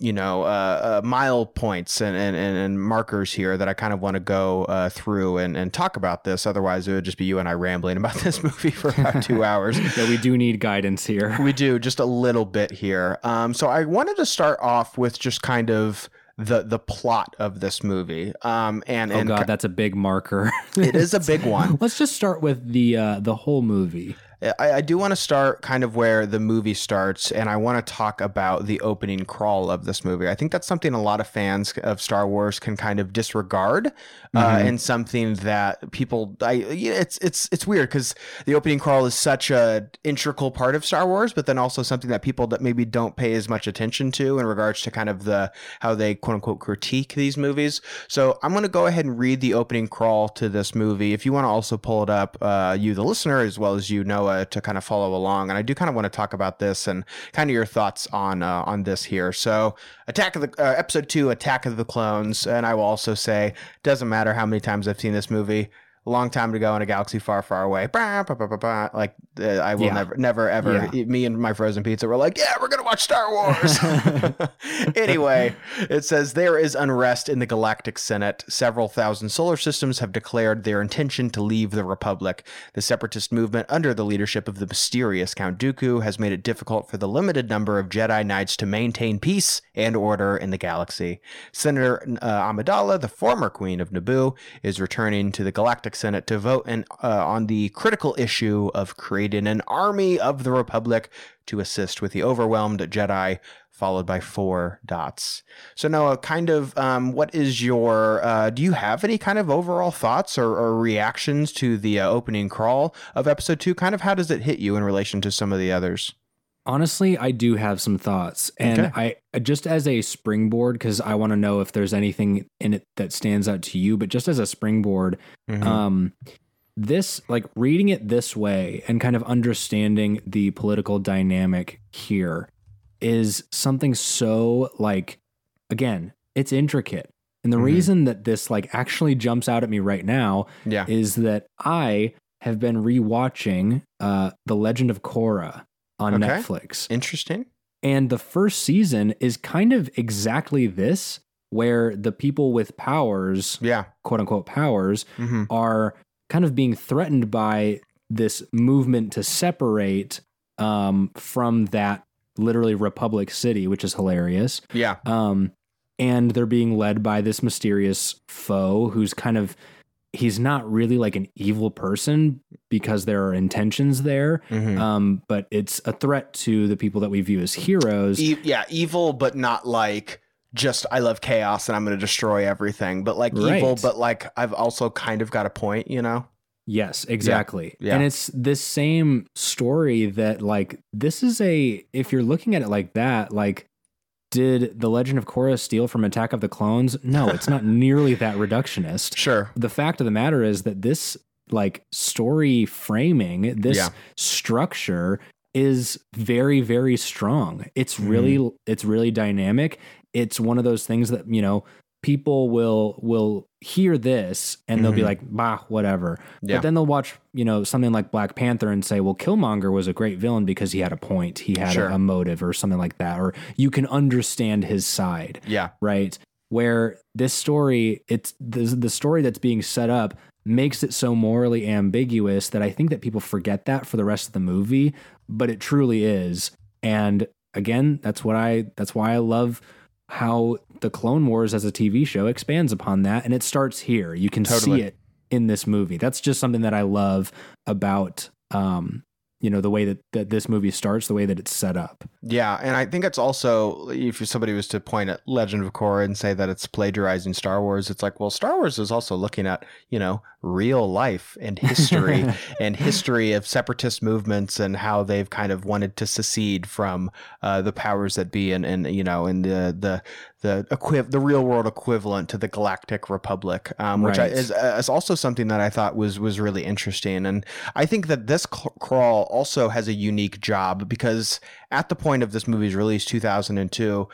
[SPEAKER 1] you know, uh, uh, mile points and, and and markers here that I kind of want to go uh, through and and talk about this. Otherwise, it would just be you and I rambling about this movie for about two hours.
[SPEAKER 2] yeah, we do need guidance here.
[SPEAKER 1] We do just a little bit here. Um, so I wanted to start off with just kind of the the plot of this movie. Um, and
[SPEAKER 2] Oh
[SPEAKER 1] and
[SPEAKER 2] god, that's a big marker.
[SPEAKER 1] it is a big one.
[SPEAKER 2] Let's just start with the uh the whole movie.
[SPEAKER 1] I, I do want to start kind of where the movie starts, and I want to talk about the opening crawl of this movie. I think that's something a lot of fans of Star Wars can kind of disregard, uh,
[SPEAKER 2] Mhm.
[SPEAKER 1] and something that people. I it's it's it's weird because the opening crawl is such a integral part of Star Wars, but then also something that people that maybe don't pay as much attention to in regards to kind of the how they quote unquote critique these movies. So I'm going to go ahead and read the opening crawl to this movie. If you want to also pull it up, uh, you the listener as well as you Noah to kind of follow along. And I do kind of want to talk about this and kind of your thoughts on uh, on this here. So Attack of the uh, episode two, Attack of the Clones, and I will also say doesn't matter how many times I've seen this movie. A long time to go in a galaxy far, far away. Bah, bah, bah. Like uh, I will
[SPEAKER 2] Yeah.
[SPEAKER 1] never, never, ever.
[SPEAKER 2] Yeah.
[SPEAKER 1] Me and my frozen pizza were like, yeah, we're gonna watch Star Wars. anyway, it says there is unrest in the Galactic Senate. Several thousand solar systems have declared their intention to leave the Republic. The separatist movement, under the leadership of the mysterious Count Dooku, has made it difficult for the limited number of Jedi Knights to maintain peace and order in the galaxy. Senator uh, Amidala, the former Queen of Naboo, is returning to the Galactic Senate to vote in, uh, on the critical issue of creating an army of the Republic to assist with the overwhelmed Jedi, followed by four dots. So Noah, kind of, um, what is your? Uh, do you have any kind of overall thoughts or, or reactions to the uh, opening crawl of episode two? Kind of, how does it hit you in relation to some of the others?
[SPEAKER 2] Honestly, I do have some thoughts. And I just as a springboard, because I want to know if there's anything in it that stands out to you, but just as a springboard,
[SPEAKER 1] Mhm.
[SPEAKER 2] um this like reading it this way and kind of understanding the political dynamic here is something so like again it's intricate and the
[SPEAKER 1] Mhm.
[SPEAKER 2] reason that this like actually jumps out at me right now
[SPEAKER 1] yeah.
[SPEAKER 2] is that i have been rewatching uh the legend of korra on
[SPEAKER 1] Okay.
[SPEAKER 2] netflix
[SPEAKER 1] Interesting.
[SPEAKER 2] and the first season is kind of exactly this where the people with powers
[SPEAKER 1] Yeah.
[SPEAKER 2] quote unquote powers
[SPEAKER 1] hmm
[SPEAKER 2] are kind of being threatened by this movement to separate um, from that literally Republic City, which is hilarious.
[SPEAKER 1] Yeah.
[SPEAKER 2] Um, and they're being led by this mysterious foe who's kind of he's not really like an evil person because there are intentions there
[SPEAKER 1] Mhm.
[SPEAKER 2] um, but it's a threat to the people that we view as heroes
[SPEAKER 1] E- yeah, evil, but not like just I love chaos and I'm going to destroy everything, but like evil, but like I've also kind of got a point, you know?
[SPEAKER 2] Yes, exactly.
[SPEAKER 1] Yeah.
[SPEAKER 2] And it's this same story that like this is a if you're looking at it like that, like did the Legend of Korra steal from Attack of the Clones? No, it's not nearly that reductionist.
[SPEAKER 1] Sure.
[SPEAKER 2] The fact of the matter is that this like story framing, this
[SPEAKER 1] Yeah.
[SPEAKER 2] structure is very very strong. It's really
[SPEAKER 1] Mm-hmm.
[SPEAKER 2] it's really dynamic. It's one of those things that, you know, people will will hear this and they'll be
[SPEAKER 1] Mhm.
[SPEAKER 2] like, "Bah, whatever."
[SPEAKER 1] Yeah.
[SPEAKER 2] But then they'll watch, you know, something like Black Panther and say, "Well, Killmonger was a great villain because he had a point, he had
[SPEAKER 1] Sure.
[SPEAKER 2] a, a motive or something like that or you can understand his side."
[SPEAKER 1] Yeah.
[SPEAKER 2] right? Where this story, it's the, the story that's being set up makes it so morally ambiguous that I think that people forget that for the rest of the movie, but it truly is. And again, that's what I that's why I love how the Clone Wars as a TV show expands upon that and it starts here. You can
[SPEAKER 1] Totally.
[SPEAKER 2] see it in this movie. That's just something that I love about um you know the way that, that this movie starts, the way that it's set up.
[SPEAKER 1] Yeah, and I think it's also if somebody was to point at Legend of Korra and say that it's plagiarizing Star Wars, it's like, well, Star Wars is also looking at you know real life and history and history of separatist movements and how they've kind of wanted to secede from uh, the powers that be and and you know in the the the equiv- the real world equivalent to the Galactic Republic, um, which I, is uh, is also something that I thought was was really interesting, and I think that this crawl also has a unique job because at the point of this movie's release, 2002,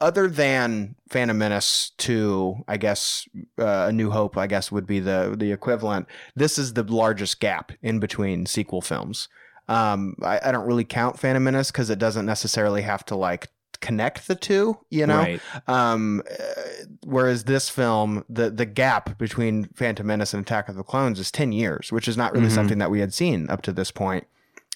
[SPEAKER 1] other than Phantom Menace 2, I guess uh, A New Hope, I guess would be the the equivalent. This is the largest gap in between sequel films. Um, I, I don't really count Phantom Menace because it doesn't necessarily have to like connect the two, you know.
[SPEAKER 2] Right.
[SPEAKER 1] Um, uh, whereas this film, the the gap between Phantom Menace and Attack of the Clones is ten years, which is not really
[SPEAKER 2] Mhm.
[SPEAKER 1] something that we had seen up to this point.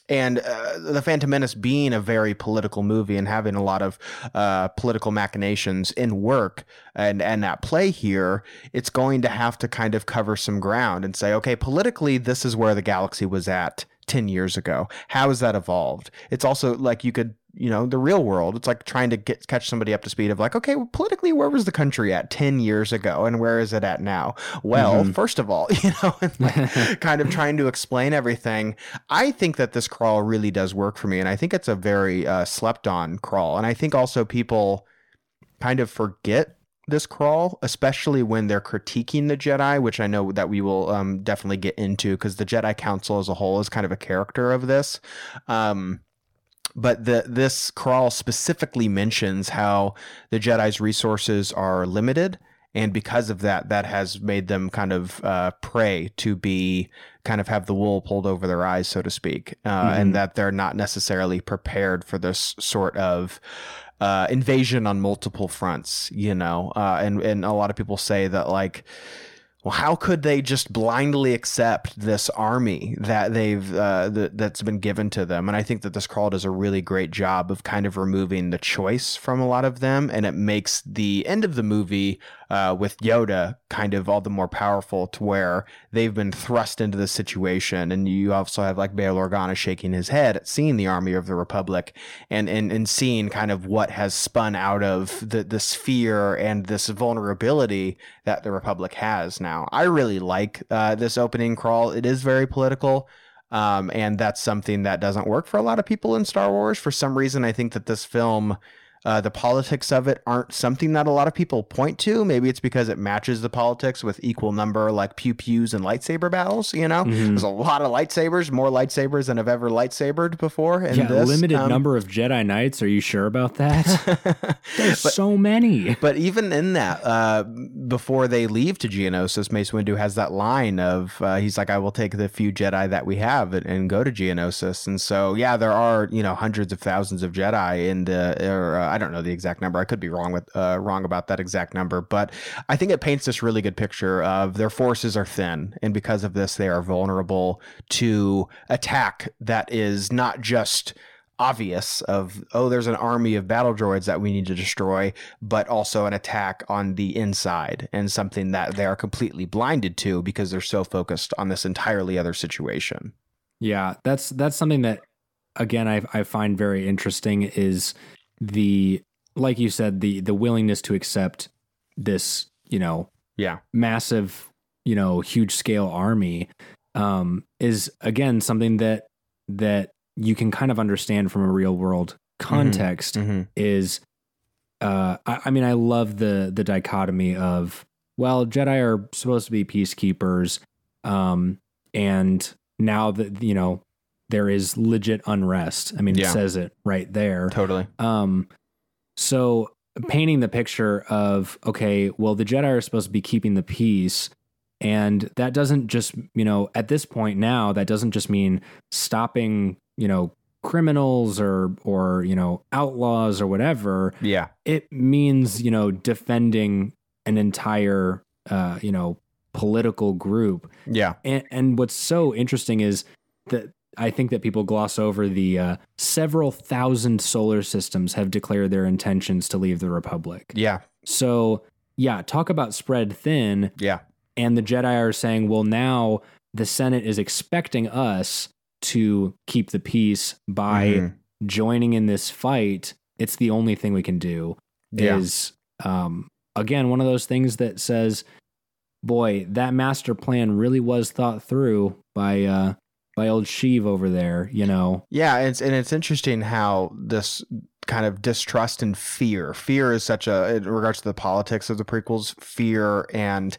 [SPEAKER 1] And uh, the Phantom Menace being a very political movie and having a lot of uh, political machinations in work and and at play here, it's going to have to kind of cover some ground and say, okay, politically, this is where the galaxy was at 10 years ago. How has that evolved? It's also like you could, you know, the real world, it's like trying to get catch somebody up to speed of like, okay, well, politically, where was the country at 10 years ago and where is it at now? Well,
[SPEAKER 2] Mhm.
[SPEAKER 1] first of all, you know, and like kind of trying to explain everything. I think that this crawl really does work for me. And I think it's a very uh, slept on crawl. And I think also people kind of forget this crawl, especially when they're critiquing the Jedi, which I know that we will um, definitely get into because the Jedi Council as a whole is kind of a character of this. Um, but the this crawl specifically mentions how the Jedi's resources are limited, and because of that, that has made them kind of uh, prey to be kind of have the wool pulled over their eyes, so to speak, uh,
[SPEAKER 2] Mhm.
[SPEAKER 1] and that they're not necessarily prepared for this sort of uh, invasion on multiple fronts, you know, uh, and and a lot of people say that like, well, how could they just blindly accept this army that they've uh, that, that's been given to them? And I think that this crawl does a really great job of kind of removing the choice from a lot of them, and it makes the end of the movie uh, with Yoda kind of all the more powerful to where they've been thrust into this situation, and you also have like Bail Organa shaking his head at seeing the army of the Republic, and and and seeing kind of what has spun out of the this fear and this vulnerability that the Republic has now. I really like uh, this opening crawl. It is very political. Um, and that's something that doesn't work for a lot of people in Star Wars. For some reason, I think that this film, uh, the politics of it aren't something that a lot of people point to. Maybe it's because it matches the politics with equal number, like pew pews and lightsaber battles. You know,
[SPEAKER 2] Mhm.
[SPEAKER 1] there's a lot of lightsabers, more lightsabers than I've ever lightsabered before. In
[SPEAKER 2] yeah,
[SPEAKER 1] this.
[SPEAKER 2] limited
[SPEAKER 1] Um,
[SPEAKER 2] number of Jedi Knights. Are you sure about that? There's
[SPEAKER 1] but
[SPEAKER 2] so many.
[SPEAKER 1] but even in that, uh, before they leave to Geonosis, Mace Windu has that line of uh, he's like, "I will take the few Jedi that we have and, and go to Geonosis." And so, yeah, there are you know hundreds of thousands of Jedi in the, or uh, I don't know the exact number. I could be wrong with uh, wrong about that exact number, but I think it paints this really good picture of their forces are thin, and because of this, they are vulnerable to attack that is not just obvious of oh there's an army of battle droids that we need to destroy but also an attack on the inside and something that they are completely blinded to because they're so focused on this entirely other situation
[SPEAKER 2] Yeah, that's that's something that again I I find very interesting is the like you said the the willingness to accept this you know
[SPEAKER 1] yeah
[SPEAKER 2] massive you know huge scale army um is again something that that you can kind of understand from a real world context
[SPEAKER 1] mm-hmm.
[SPEAKER 2] is uh, I, I mean, I love the the dichotomy of well, Jedi are supposed to be peacekeepers, um, and now that you know there is legit unrest. I mean,
[SPEAKER 1] Yeah.
[SPEAKER 2] it says it right there.
[SPEAKER 1] Totally.
[SPEAKER 2] Um, so painting the picture of okay, well, the Jedi are supposed to be keeping the peace, and that doesn't just you know at this point now that doesn't just mean stopping you know criminals or or you know outlaws or whatever.
[SPEAKER 1] Yeah.
[SPEAKER 2] It means you know defending an entire uh, you know political group
[SPEAKER 1] Yeah.
[SPEAKER 2] and, and what's so interesting is that I think that people gloss over the uh, several thousand solar systems have declared their intentions to leave the Republic.
[SPEAKER 1] Yeah.
[SPEAKER 2] So, yeah, talk about spread thin.
[SPEAKER 1] Yeah.
[SPEAKER 2] And the Jedi are saying, well, now the Senate is expecting us to keep the peace by
[SPEAKER 1] Mhm.
[SPEAKER 2] joining in this fight. It's the only thing we can do.
[SPEAKER 1] Yeah.
[SPEAKER 2] Is um, again one of those things that says, "Boy, that master plan really was thought through by uh, by old Sheev over there." You know,
[SPEAKER 1] Yeah, it's and it's interesting how this kind of distrust and fear. Fear is such a in regards to the politics of the prequels, fear and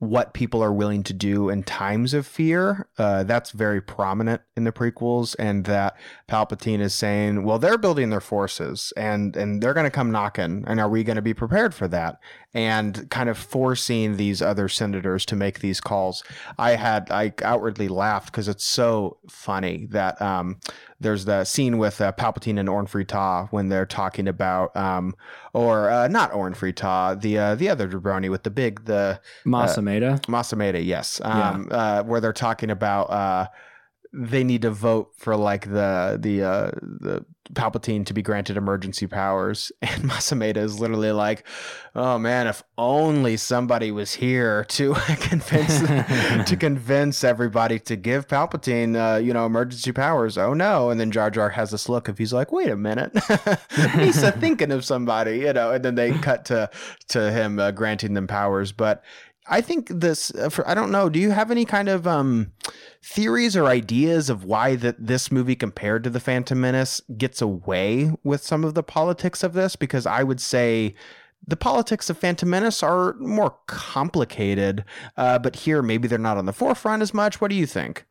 [SPEAKER 1] what people are willing to do in times of fear. Uh, that's very prominent in the prequels, and that Palpatine is saying, "Well, they're building their forces, and and they're going to come knocking, and are we going to be prepared for that?" And kind of forcing these other senators to make these calls. I had I outwardly laughed because it's so funny that um, there's the scene with uh, Palpatine and Orn Free-Taa when they're talking about, um, or uh, not Orn Free-Taa, the uh, the other jabroni with the big the
[SPEAKER 2] Mas Amedda.
[SPEAKER 1] Masameda, yes, um, uh, where they're talking about uh, they need to vote for like the the uh, the Palpatine to be granted emergency powers, and Mas Amedda is literally like, "Oh man, if only somebody was here to convince to convince everybody to give Palpatine, uh, you know, emergency powers." Oh no! And then Jar Jar has this look of he's like, "Wait a minute, he's thinking of somebody," you know, and then they cut to to him uh, granting them powers, but. I think this. Uh, for, I don't know. Do you have any kind of um, theories or ideas of why that this movie, compared to the Phantom Menace, gets away with some of the politics of this? Because I would say the politics of Phantom Menace are more complicated, uh, but here maybe they're not on the forefront as much. What do you think?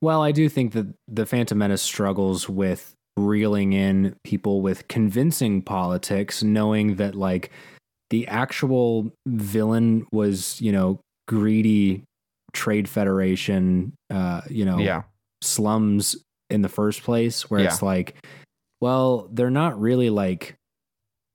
[SPEAKER 2] Well, I do think that the Phantom Menace struggles with reeling in people with convincing politics, knowing that like the actual villain was, you know, greedy trade federation, uh, you know,
[SPEAKER 1] Yeah,
[SPEAKER 2] slums in the first place, where it's like, well, they're not really like,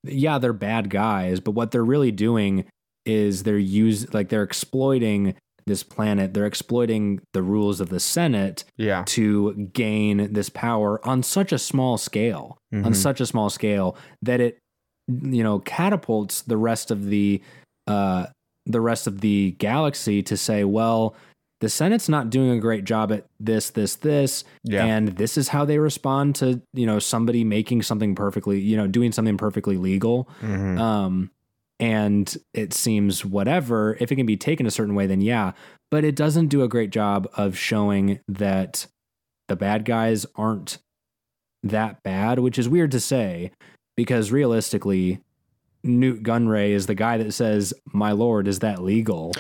[SPEAKER 2] yeah, they're bad guys, but what they're really doing is they're use like they're exploiting this planet. They're exploiting the rules of the Senate
[SPEAKER 1] yeah,
[SPEAKER 2] to gain this power on such a small scale, on
[SPEAKER 1] Mhm.
[SPEAKER 2] such a small scale that it, you know, catapults the rest of the, uh, the rest of the galaxy to say, well, the Senate's not doing a great job at this, this, this,
[SPEAKER 1] yeah,
[SPEAKER 2] and this is how they respond to, you know, somebody making something perfectly, you know, doing something perfectly legal.
[SPEAKER 1] Mhm.
[SPEAKER 2] Um, and it seems whatever. If it can be taken a certain way, then yeah. But it doesn't do a great job of showing that the bad guys aren't that bad, which is weird to say because realistically, Nute Gunray is the guy that says, "My lord, is that legal?"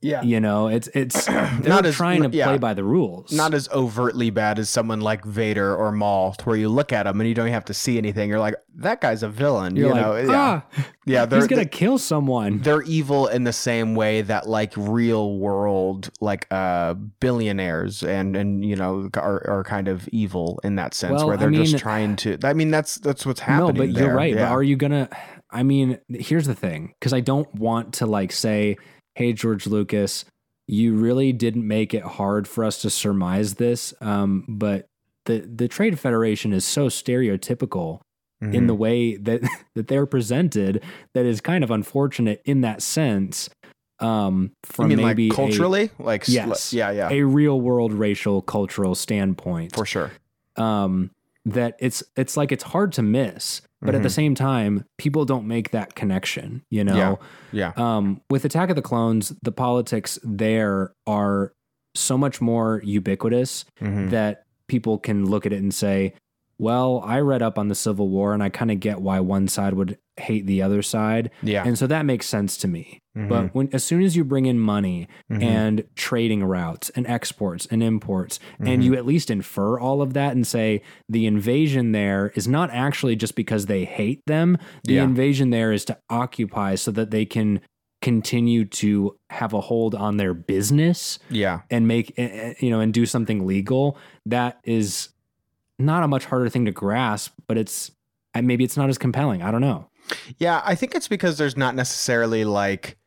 [SPEAKER 1] Yeah.
[SPEAKER 2] You know, it's it's they're
[SPEAKER 1] Not as-
[SPEAKER 2] trying to
[SPEAKER 1] yeah.
[SPEAKER 2] play by the rules.
[SPEAKER 1] Not as overtly bad as someone like Vader or Maul, where you look at him and you don't even have to see anything. You're like, that guy's a villain.
[SPEAKER 2] You're
[SPEAKER 1] you
[SPEAKER 2] like,
[SPEAKER 1] know, yeah,
[SPEAKER 2] ah,
[SPEAKER 1] yeah. They're,
[SPEAKER 2] he's gonna kill someone.
[SPEAKER 1] they're evil in the same way that like real world like uh billionaires and and you know are, are kind of evil in that sense
[SPEAKER 2] Well,
[SPEAKER 1] where they're just
[SPEAKER 2] mean-
[SPEAKER 1] trying to i mean that's that's what's happening
[SPEAKER 2] No, but
[SPEAKER 1] there.
[SPEAKER 2] you're right. But are you gonna? I mean, here's the thing, because I don't want to like say, "Hey, George Lucas, you really didn't make it hard for us to surmise this." Um, but the the Trade Federation is so stereotypical in
[SPEAKER 1] Mhm.
[SPEAKER 2] the way that that they're presented that is kind of unfortunate in that sense. Um, from
[SPEAKER 1] mean
[SPEAKER 2] maybe
[SPEAKER 1] like culturally like sl-
[SPEAKER 2] Yes.
[SPEAKER 1] yeah yeah
[SPEAKER 2] a, a real world racial cultural standpoint
[SPEAKER 1] for sure
[SPEAKER 2] um, that it's it's like it's hard to miss, but at the
[SPEAKER 1] Mhm.
[SPEAKER 2] same time, people don't make that connection. You know,
[SPEAKER 1] yeah yeah.
[SPEAKER 2] um, with Attack of the Clones, the politics there are so much more ubiquitous
[SPEAKER 1] Mhm.
[SPEAKER 2] that people can look at it and say, well, I read up on the Civil War and I kind of get why one side would hate the other side.
[SPEAKER 1] Yeah.
[SPEAKER 2] And so that makes sense to me.
[SPEAKER 1] Mhm.
[SPEAKER 2] But when as soon as you bring in money
[SPEAKER 1] Mhm.
[SPEAKER 2] and trading routes and exports and imports,
[SPEAKER 1] Mhm.
[SPEAKER 2] and you at least infer all of that and say the invasion there is not actually just because they hate them. The
[SPEAKER 1] Yeah.
[SPEAKER 2] invasion there is to occupy so that they can continue to have a hold on their business
[SPEAKER 1] yeah.
[SPEAKER 2] and make eh, eh, you know and do something legal that is not a much harder thing to grasp but it's maybe it's not as compelling i don't know
[SPEAKER 1] Yeah, I think it's because there's not necessarily like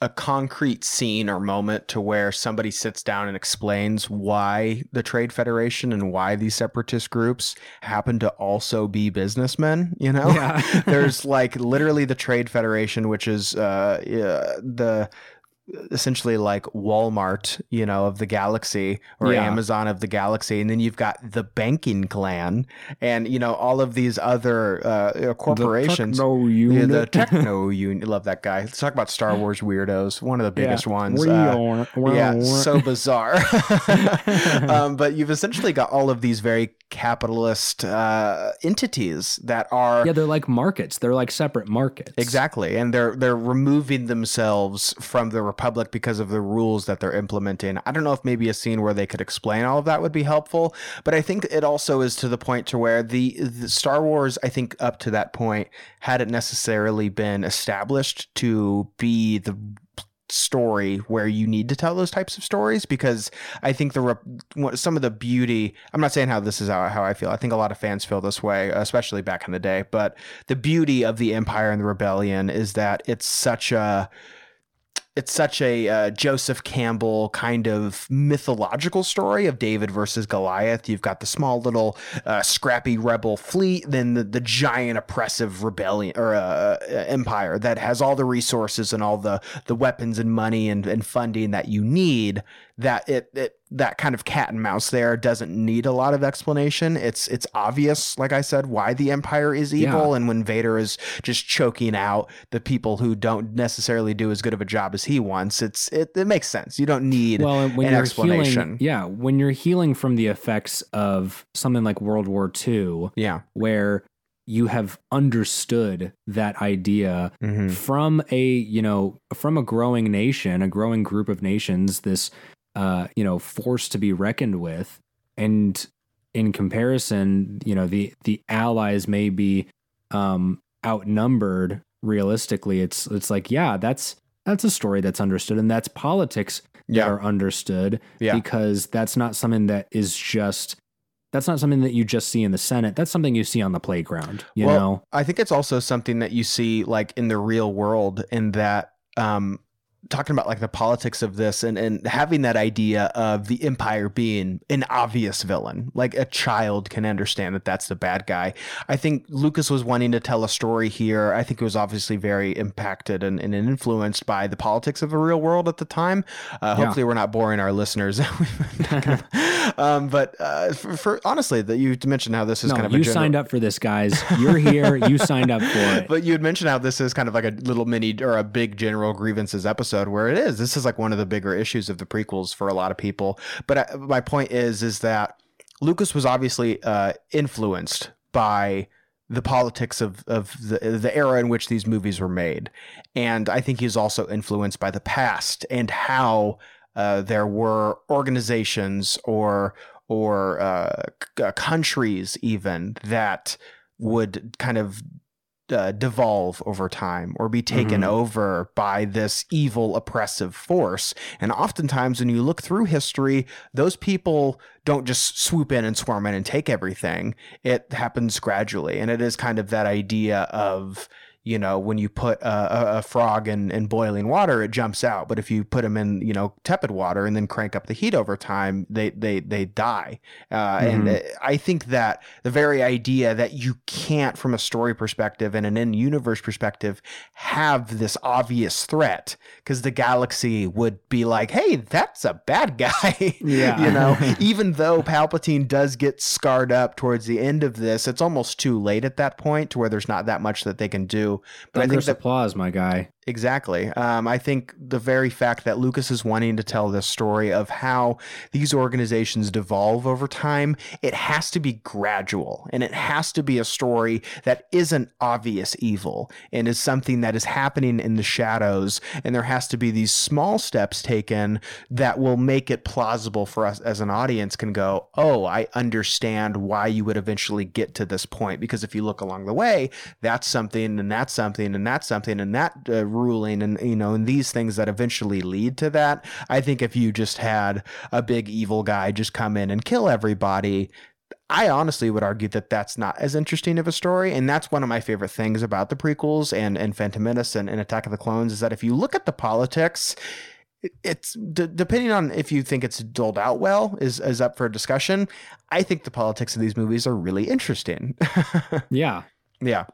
[SPEAKER 1] a concrete scene or moment to where somebody sits down and explains why the Trade Federation and why these separatist groups happen to also be businessmen, you know?
[SPEAKER 2] Yeah.
[SPEAKER 1] there's like literally the Trade Federation, which is uh, the essentially like Walmart, you know, of the galaxy or
[SPEAKER 2] Yeah.
[SPEAKER 1] Amazon of the galaxy. And then you've got the banking clan and, you know, all of these other uh, corporations.
[SPEAKER 2] no
[SPEAKER 1] Yeah,
[SPEAKER 2] unit.
[SPEAKER 1] the techno union. Love that guy. Let's talk about Star Wars weirdos. One of the biggest ones. Uh,
[SPEAKER 2] are- we're-
[SPEAKER 1] yeah,
[SPEAKER 2] we're-
[SPEAKER 1] so bizarre. um, but you've essentially got all of these very capitalist uh, entities that are
[SPEAKER 2] yeah they're like markets they're like separate markets
[SPEAKER 1] Exactly, and they're they're removing themselves from the republic because of the rules that they're implementing. I don't know if maybe a scene where they could explain all of that would be helpful, but I think it also is to the point to where the, the Star Wars, I think up to that point, hadn't necessarily been established to be the story where you need to tell those types of stories because I think the some of the beauty I'm not saying how this is how, how I feel I think a lot of fans feel this way especially back in the day but the beauty of the empire and the rebellion is that it's such a it's such a uh, Joseph Campbell kind of mythological story of David versus Goliath. You've got the small little uh, scrappy rebel fleet, then the, the giant oppressive rebellion or uh, uh, empire that has all the resources and all the the weapons and money and, and funding that you need. That it, it that kind of cat and mouse there doesn't need a lot of explanation. It's it's obvious, like I said, why the empire is evil,
[SPEAKER 2] Yeah.
[SPEAKER 1] and when Vader is just choking out the people who don't necessarily do as good of a job as he wants, it's it, it makes sense. You don't need
[SPEAKER 2] well when
[SPEAKER 1] an
[SPEAKER 2] you're
[SPEAKER 1] explanation.
[SPEAKER 2] healing yeah when you're healing from the effects of something like world war ii
[SPEAKER 1] yeah.
[SPEAKER 2] where you have understood that idea
[SPEAKER 1] hmm
[SPEAKER 2] from a you know from a growing nation a growing group of nations this uh you know force to be reckoned with and in comparison you know the the allies may be um outnumbered realistically it's it's like yeah that's that's a story that's understood and that's politics that are understood
[SPEAKER 1] Yeah.
[SPEAKER 2] because that's not something that is just that's not something that you just see in the senate. That's something you see on the playground you
[SPEAKER 1] Well,
[SPEAKER 2] know?
[SPEAKER 1] I think it's also something that you see like in the real world in that um talking about like the politics of this and and having that idea of the empire being an obvious villain like a child can understand that that's the bad guy i think lucas was wanting to tell a story here i think it was obviously very impacted and, and influenced by the politics of the real world at the time uh,
[SPEAKER 2] Yeah.
[SPEAKER 1] hopefully we're not boring our listeners um, but uh, for, for honestly that you mentioned how this is
[SPEAKER 2] no,
[SPEAKER 1] kind of
[SPEAKER 2] you
[SPEAKER 1] general-
[SPEAKER 2] signed up for this, guys. You're here. you signed up for it.
[SPEAKER 1] but you had mentioned how this is kind of like a little mini or a big general grievances episode where it is. This is like one of the bigger issues of the prequels for a lot of people. But I, my point is, is that Lucas was obviously uh, influenced by the politics of, of the, the era in which these movies were made. And I think he's also influenced by the past and how uh, there were organizations or or uh, c- uh, countries even that would kind of uh, devolve over time or be taken
[SPEAKER 2] Mhm.
[SPEAKER 1] over by this evil oppressive force. And oftentimes, when you look through history, those people don't just swoop in and swarm in and take everything. It happens gradually. And it is kind of that idea of, you know, when you put a, a, frog in, in boiling water, it jumps out. But if you put them in, you know, tepid water and then crank up the heat over time, they they they die. Uh, And
[SPEAKER 2] Mhm.
[SPEAKER 1] uh, I think that the very idea that you can't, from a story perspective and an in-universe perspective, have this obvious threat because the galaxy would be like, "Hey, that's a bad guy."
[SPEAKER 2] Yeah.
[SPEAKER 1] you know. Even though Palpatine does get scarred up towards the end of this, it's almost too late at that point to where there's not that much that they can do. But I think that
[SPEAKER 2] applause, my guy.
[SPEAKER 1] Exactly. Um, I think the very fact that Lucas is wanting to tell this story of how these organizations devolve over time, it has to be gradual and it has to be a story that isn't obvious evil and is something that is happening in the shadows. And there has to be these small steps taken that will make it plausible for us as an audience can go, oh, I understand why you would eventually get to this point. Because if you look along the way, that's something and that's something and that's something and that. Uh, ruling and you know and these things that eventually lead to that i think if you just had a big evil guy just come in and kill everybody I honestly would argue that that's not as interesting of a story, and that's one of my favorite things about the prequels and and Phantom Menace and, and Attack of the Clones is that if you look at the politics, it's d- depending on if you think it's doled out well is is up for discussion. I think the politics of these movies are really interesting.
[SPEAKER 2] yeah,
[SPEAKER 1] yeah.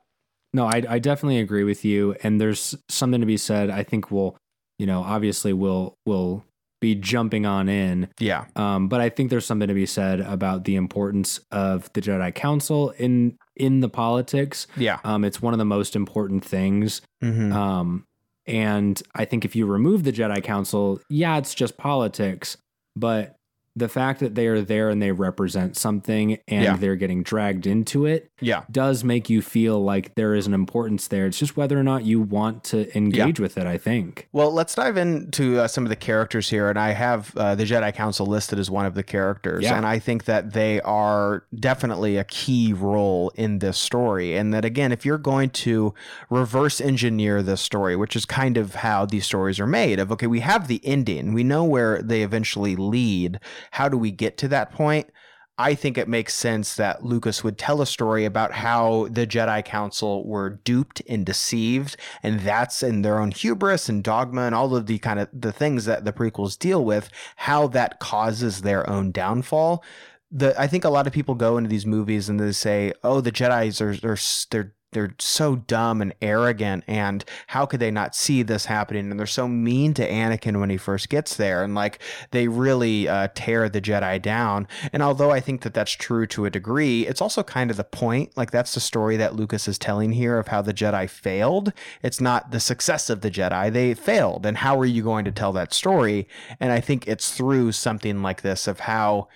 [SPEAKER 2] No, I, I definitely agree with you. And there's something to be said. I think we'll, you know, obviously we'll we'll be jumping on in.
[SPEAKER 1] Yeah.
[SPEAKER 2] Um, but I think there's something to be said about the importance of the Jedi Council in in the politics.
[SPEAKER 1] Yeah.
[SPEAKER 2] Um, it's one of the most important things.
[SPEAKER 1] Mm-hmm.
[SPEAKER 2] Um, and I think if you remove the Jedi Council, yeah, it's just politics. But the fact that they are there and they represent something and
[SPEAKER 1] Yeah.
[SPEAKER 2] they're getting dragged into it
[SPEAKER 1] Yeah.
[SPEAKER 2] does make you feel like there is an importance there. It's just whether or not you want to engage with it, I think.
[SPEAKER 1] Well, let's dive into uh, some of the characters here. And I have uh, the Jedi Council listed as one of the characters.
[SPEAKER 2] Yeah.
[SPEAKER 1] And I think that they are definitely a key role in this story. And that, again, if you're going to reverse engineer this story, which is kind of how these stories are made of, okay, we have the ending, we know where they eventually lead. How do we get to that point? I think it makes sense that Lucas would tell a story about how the Jedi Council were duped and deceived, and that's in their own hubris and dogma and all of the kind of the things that the prequels deal with, how that causes their own downfall. The I think a lot of people go into these movies and they say, "Oh, the Jedi's are they're they're they're so dumb and arrogant and how could they not see this happening? And they're so mean to Anakin when he first gets there and like they really uh, tear the Jedi down. And although I think that that's true to a degree it's also kind of the point like that's the story that Lucas is telling here of how the Jedi failed. It's not the success of the Jedi. They failed. And how are you going to tell that story? And I think it's through something like this of how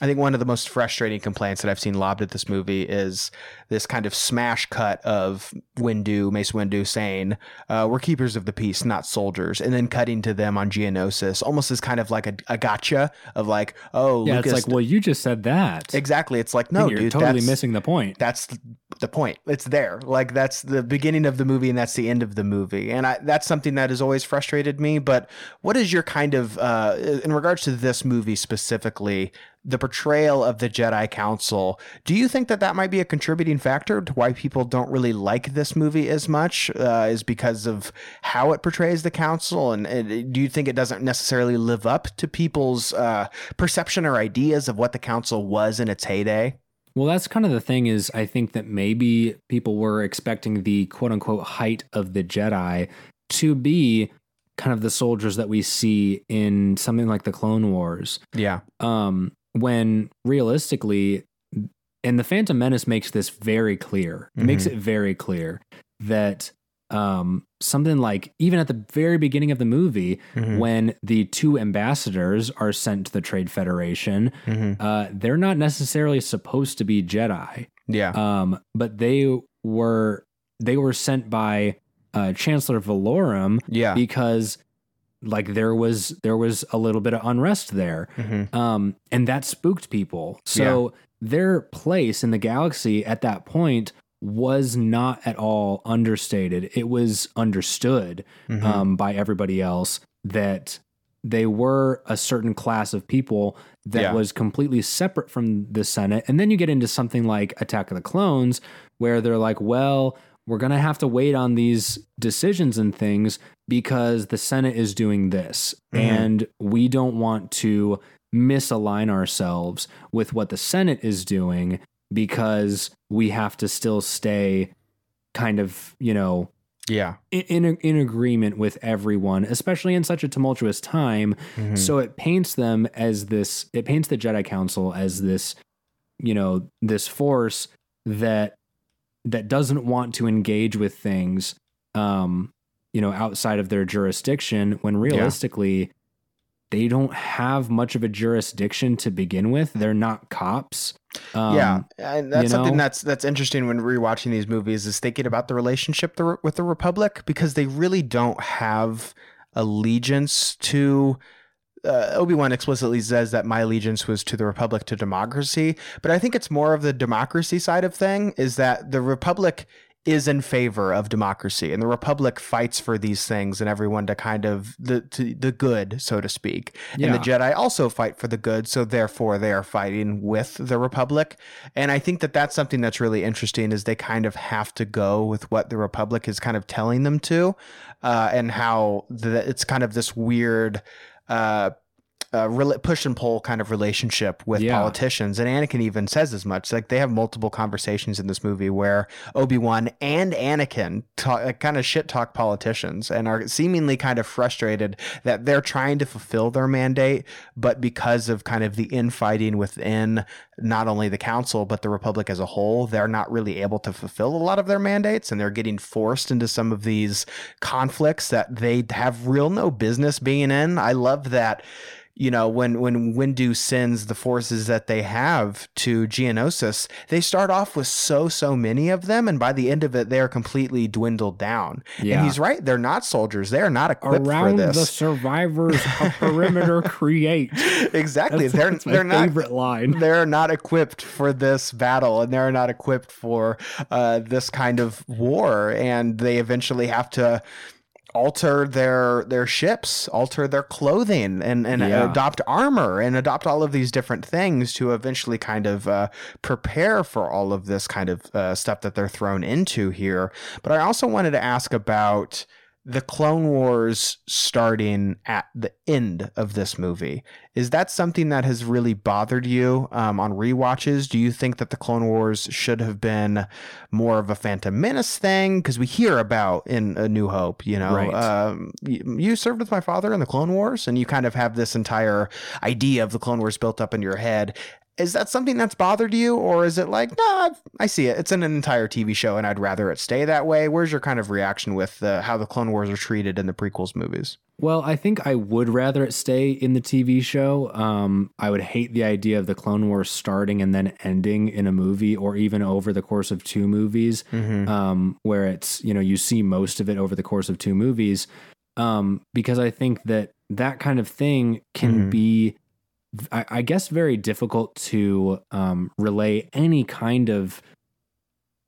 [SPEAKER 1] I think one of the most frustrating complaints that I've seen lobbed at this movie is this kind of smash cut of Windu, Mace Windu saying, uh, "We're keepers of the peace, not soldiers," and then cutting to them on Geonosis, almost as kind of like a, a gotcha of like, "Oh,
[SPEAKER 2] Yeah,
[SPEAKER 1] Lucas."
[SPEAKER 2] it's like, well, you just said that.
[SPEAKER 1] exactly. It's like, no,
[SPEAKER 2] You're
[SPEAKER 1] dude,
[SPEAKER 2] totally missing the point.
[SPEAKER 1] that's the point. It's there. Like that's the beginning of the movie and that's the end of the movie. And I, that's something that has always frustrated me. But what is your kind of, uh, in regards to this movie specifically, the portrayal of the Jedi Council? Do you think that that might be a contributing factor to why people don't really like this movie as much? Uh, is because of how it portrays the Council? And, and do you think it doesn't necessarily live up to people's uh, perception or ideas of what the Council was in its heyday?
[SPEAKER 2] Well, that's kind of the thing is I think that maybe people were expecting the quote unquote height of the Jedi to be kind of the soldiers that we see in something like the Clone Wars.
[SPEAKER 1] Yeah.
[SPEAKER 2] Um, when realistically, and the Phantom Menace makes this very clear. It makes it very clear that um, something like even at the very beginning of the movie,
[SPEAKER 1] Mhm.
[SPEAKER 2] when the two ambassadors are sent to the Trade Federation,
[SPEAKER 1] Mhm.
[SPEAKER 2] uh, they're not necessarily supposed to be Jedi,
[SPEAKER 1] Yeah.
[SPEAKER 2] um, but they were they were sent by uh, Chancellor Valorum
[SPEAKER 1] yeah.
[SPEAKER 2] because like there was there was a little bit of unrest there,
[SPEAKER 1] Mhm.
[SPEAKER 2] um, and that spooked people. So their place in the galaxy at that point was not at all understated. It was understood
[SPEAKER 1] Mhm.
[SPEAKER 2] um, by everybody else that they were a certain class of people that
[SPEAKER 1] Yeah.
[SPEAKER 2] was completely separate from the Senate. And then you get into something like Attack of the Clones, where they're like, well, we're going to have to wait on these decisions and things because the Senate is doing this.
[SPEAKER 1] Mhm.
[SPEAKER 2] And we don't want to misalign ourselves with what the Senate is doing because we have to still stay kind of, you know,
[SPEAKER 1] yeah.
[SPEAKER 2] in in, in agreement with everyone, especially in such a tumultuous time.
[SPEAKER 1] Mhm.
[SPEAKER 2] So it paints them as this. It paints the Jedi Council as this, you know, this force that that doesn't want to engage with things. Um, you know, outside of their jurisdiction when realistically they don't have much of a jurisdiction to begin with. They're not cops.
[SPEAKER 1] Um, yeah, and that's
[SPEAKER 2] you
[SPEAKER 1] something
[SPEAKER 2] know?
[SPEAKER 1] that's that's interesting when rewatching these movies is thinking about the relationship the, with the Republic because they really don't have allegiance to. Uh, Obi Wan explicitly says that my allegiance was to the Republic to democracy, but I think it's more of the democracy side of thing. Is that the Republic is in favor of democracy and the republic fights for these things and everyone to kind of the to the good so to speak yeah. and the jedi also fight for the good so therefore they are fighting with the republic and i think that that's something that's really interesting is they kind of have to go with what the republic is kind of telling them to uh, and how the, it's kind of this weird uh, uh, push and pull kind of relationship with yeah. politicians. And Anakin even says as much. Like they have multiple conversations in this movie where Obi Wan and Anakin talk, like, kind of shit talk politicians and are seemingly kind of frustrated that they're trying to fulfill their mandate, but because of kind of the infighting within not only the council but the Republic as a whole, they're not really able to fulfill a lot of their mandates, and they're getting forced into some of these conflicts that they have real no business being in. I love that you know, when when Windu sends the forces that they have to Geonosis, they start off with so so many of them, and by the end of it, they are completely dwindled down. Yeah. And he's right; they're not soldiers; they are not equipped
[SPEAKER 2] Around
[SPEAKER 1] for this.
[SPEAKER 2] the survivors, perimeter create.
[SPEAKER 1] Exactly, they're
[SPEAKER 2] that's
[SPEAKER 1] they're not
[SPEAKER 2] favorite line.
[SPEAKER 1] They're not equipped for this battle, and they're not equipped for uh, this kind of war, and they eventually have to alter their their ships, alter their clothing, and and yeah. adopt armor and adopt all of these different things to eventually kind of uh, prepare for all of this kind of uh, stuff that they're thrown into here. But I also wanted to ask about the Clone Wars starting at the end of this movie. Is that something that has really bothered you um, on re-watches? Do you think that the Clone Wars should have been more of a Phantom Menace thing? Because we hear about in A New Hope, you know,
[SPEAKER 2] right.
[SPEAKER 1] um, you, you, served with my father in the Clone Wars, and you kind of have this entire idea of the Clone Wars built up in your head is that something that's bothered you or is it like no i see it. It's an entire tv show and i'd rather it stay that way. Where's your kind of reaction with uh, how the clone wars are treated in the prequels movies?
[SPEAKER 2] Well i think i would rather it stay in the tv show. Um, i would hate the idea of the clone wars starting and then ending in a movie or even over the course of two movies mm-hmm. um, where it's you know you see most of it over the course of two movies. Um, because i think that that kind of thing can mm-hmm. be I, I guess very difficult to um, relay any kind of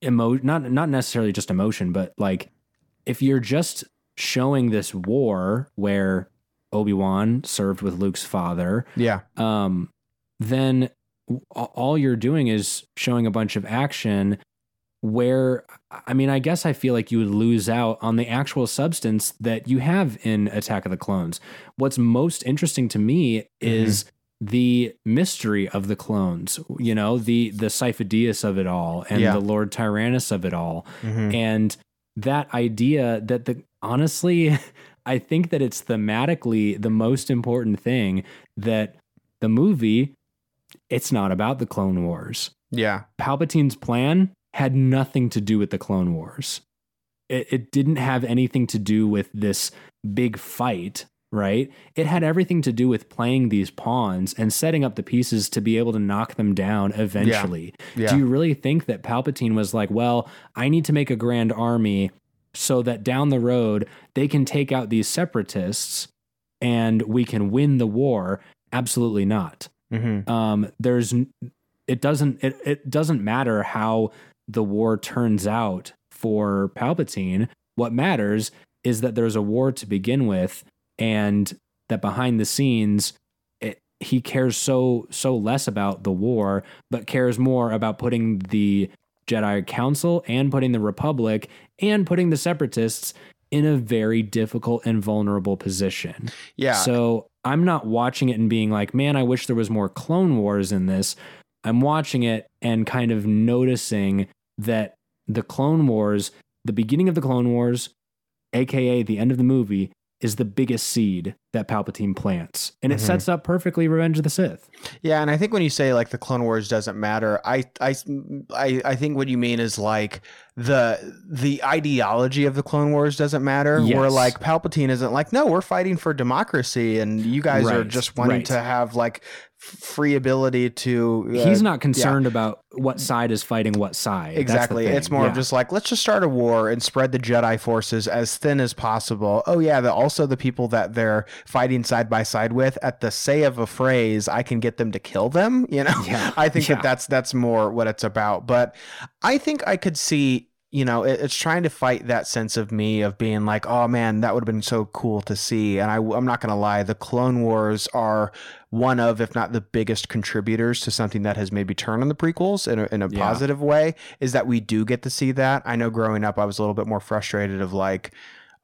[SPEAKER 2] emotion, not not necessarily just emotion, but like if you're just showing this war where Obi-Wan served with Luke's father,
[SPEAKER 1] yeah,
[SPEAKER 2] um, then all you're doing is showing a bunch of action where I mean, I guess I feel like you would lose out on the actual substance that you have in Attack of the Clones. What's most interesting to me is mm-hmm the mystery of the clones, you know, the the Sifo-Dyas of it all and yeah. the Lord Tyrannus of it all. Mm-hmm. And that idea that the honestly, I think that it's thematically the most important thing that the movie it's not about the Clone Wars.
[SPEAKER 1] Yeah.
[SPEAKER 2] Palpatine's plan had nothing to do with the Clone Wars. It, it didn't have anything to do with this big fight right? It had everything to do with playing these pawns and setting up the pieces to be able to knock them down eventually. Yeah. Yeah. Do you really think that Palpatine was like, well, I need to make a grand army so that down the road they can take out these separatists and we can win the war? Absolutely not. Mm-hmm. Um, there's it doesn't it, it doesn't matter how the war turns out for Palpatine. What matters is that there's a war to begin with and that behind the scenes it, he cares so so less about the war but cares more about putting the Jedi Council and putting the Republic and putting the separatists in a very difficult and vulnerable position.
[SPEAKER 1] Yeah.
[SPEAKER 2] So I'm not watching it and being like, man, I wish there was more Clone Wars in this. I'm watching it and kind of noticing that the Clone Wars, the beginning of the Clone Wars, aka the end of the movie, is the biggest seed that Palpatine plants, and it
[SPEAKER 1] Mhm.
[SPEAKER 2] sets up perfectly Revenge of the Sith.
[SPEAKER 1] Yeah, and I think when you say like the Clone Wars doesn't matter, I I I, I think what you mean is like the the ideology of the Clone Wars doesn't matter. Where
[SPEAKER 2] Yes.
[SPEAKER 1] like Palpatine isn't like, no, we're fighting for democracy, and you guys are just wanting
[SPEAKER 2] right.
[SPEAKER 1] to have like free ability to. uh,
[SPEAKER 2] He's not concerned about what side is fighting what side.
[SPEAKER 1] Exactly. It's more
[SPEAKER 2] Yeah.
[SPEAKER 1] of just like let's just start a war and spread the Jedi forces as thin as possible. Oh yeah, the, also the people that they're fighting side by side with at the say of a phrase, I can get them to kill them, you know.
[SPEAKER 2] Yeah.
[SPEAKER 1] I think
[SPEAKER 2] Yeah.
[SPEAKER 1] that that's that's more what it's about. But I think I could see you know, it, it's trying to fight that sense of me of being like, oh man, that would have been so cool to see. And I, I'm not going to lie, the Clone Wars are one of, if not the biggest contributors to something that has maybe turned on the prequels in a, in a
[SPEAKER 2] Yeah.
[SPEAKER 1] positive way, is that we do get to see that. I know growing up, I was a little bit more frustrated of like,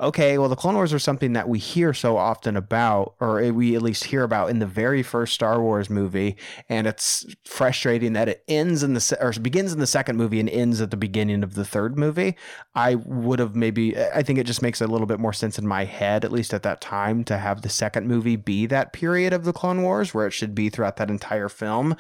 [SPEAKER 1] okay, well, the Clone Wars are something that we hear so often about, or eh, we at least hear about in the very first Star Wars movie, and it's frustrating that it ends in the or begins in the second movie and ends at the beginning of the third movie. I would have maybe, I think it just makes a little bit more sense in my head, at least at that time, to have the second movie be that period of the Clone Wars where it should be throughout that entire film.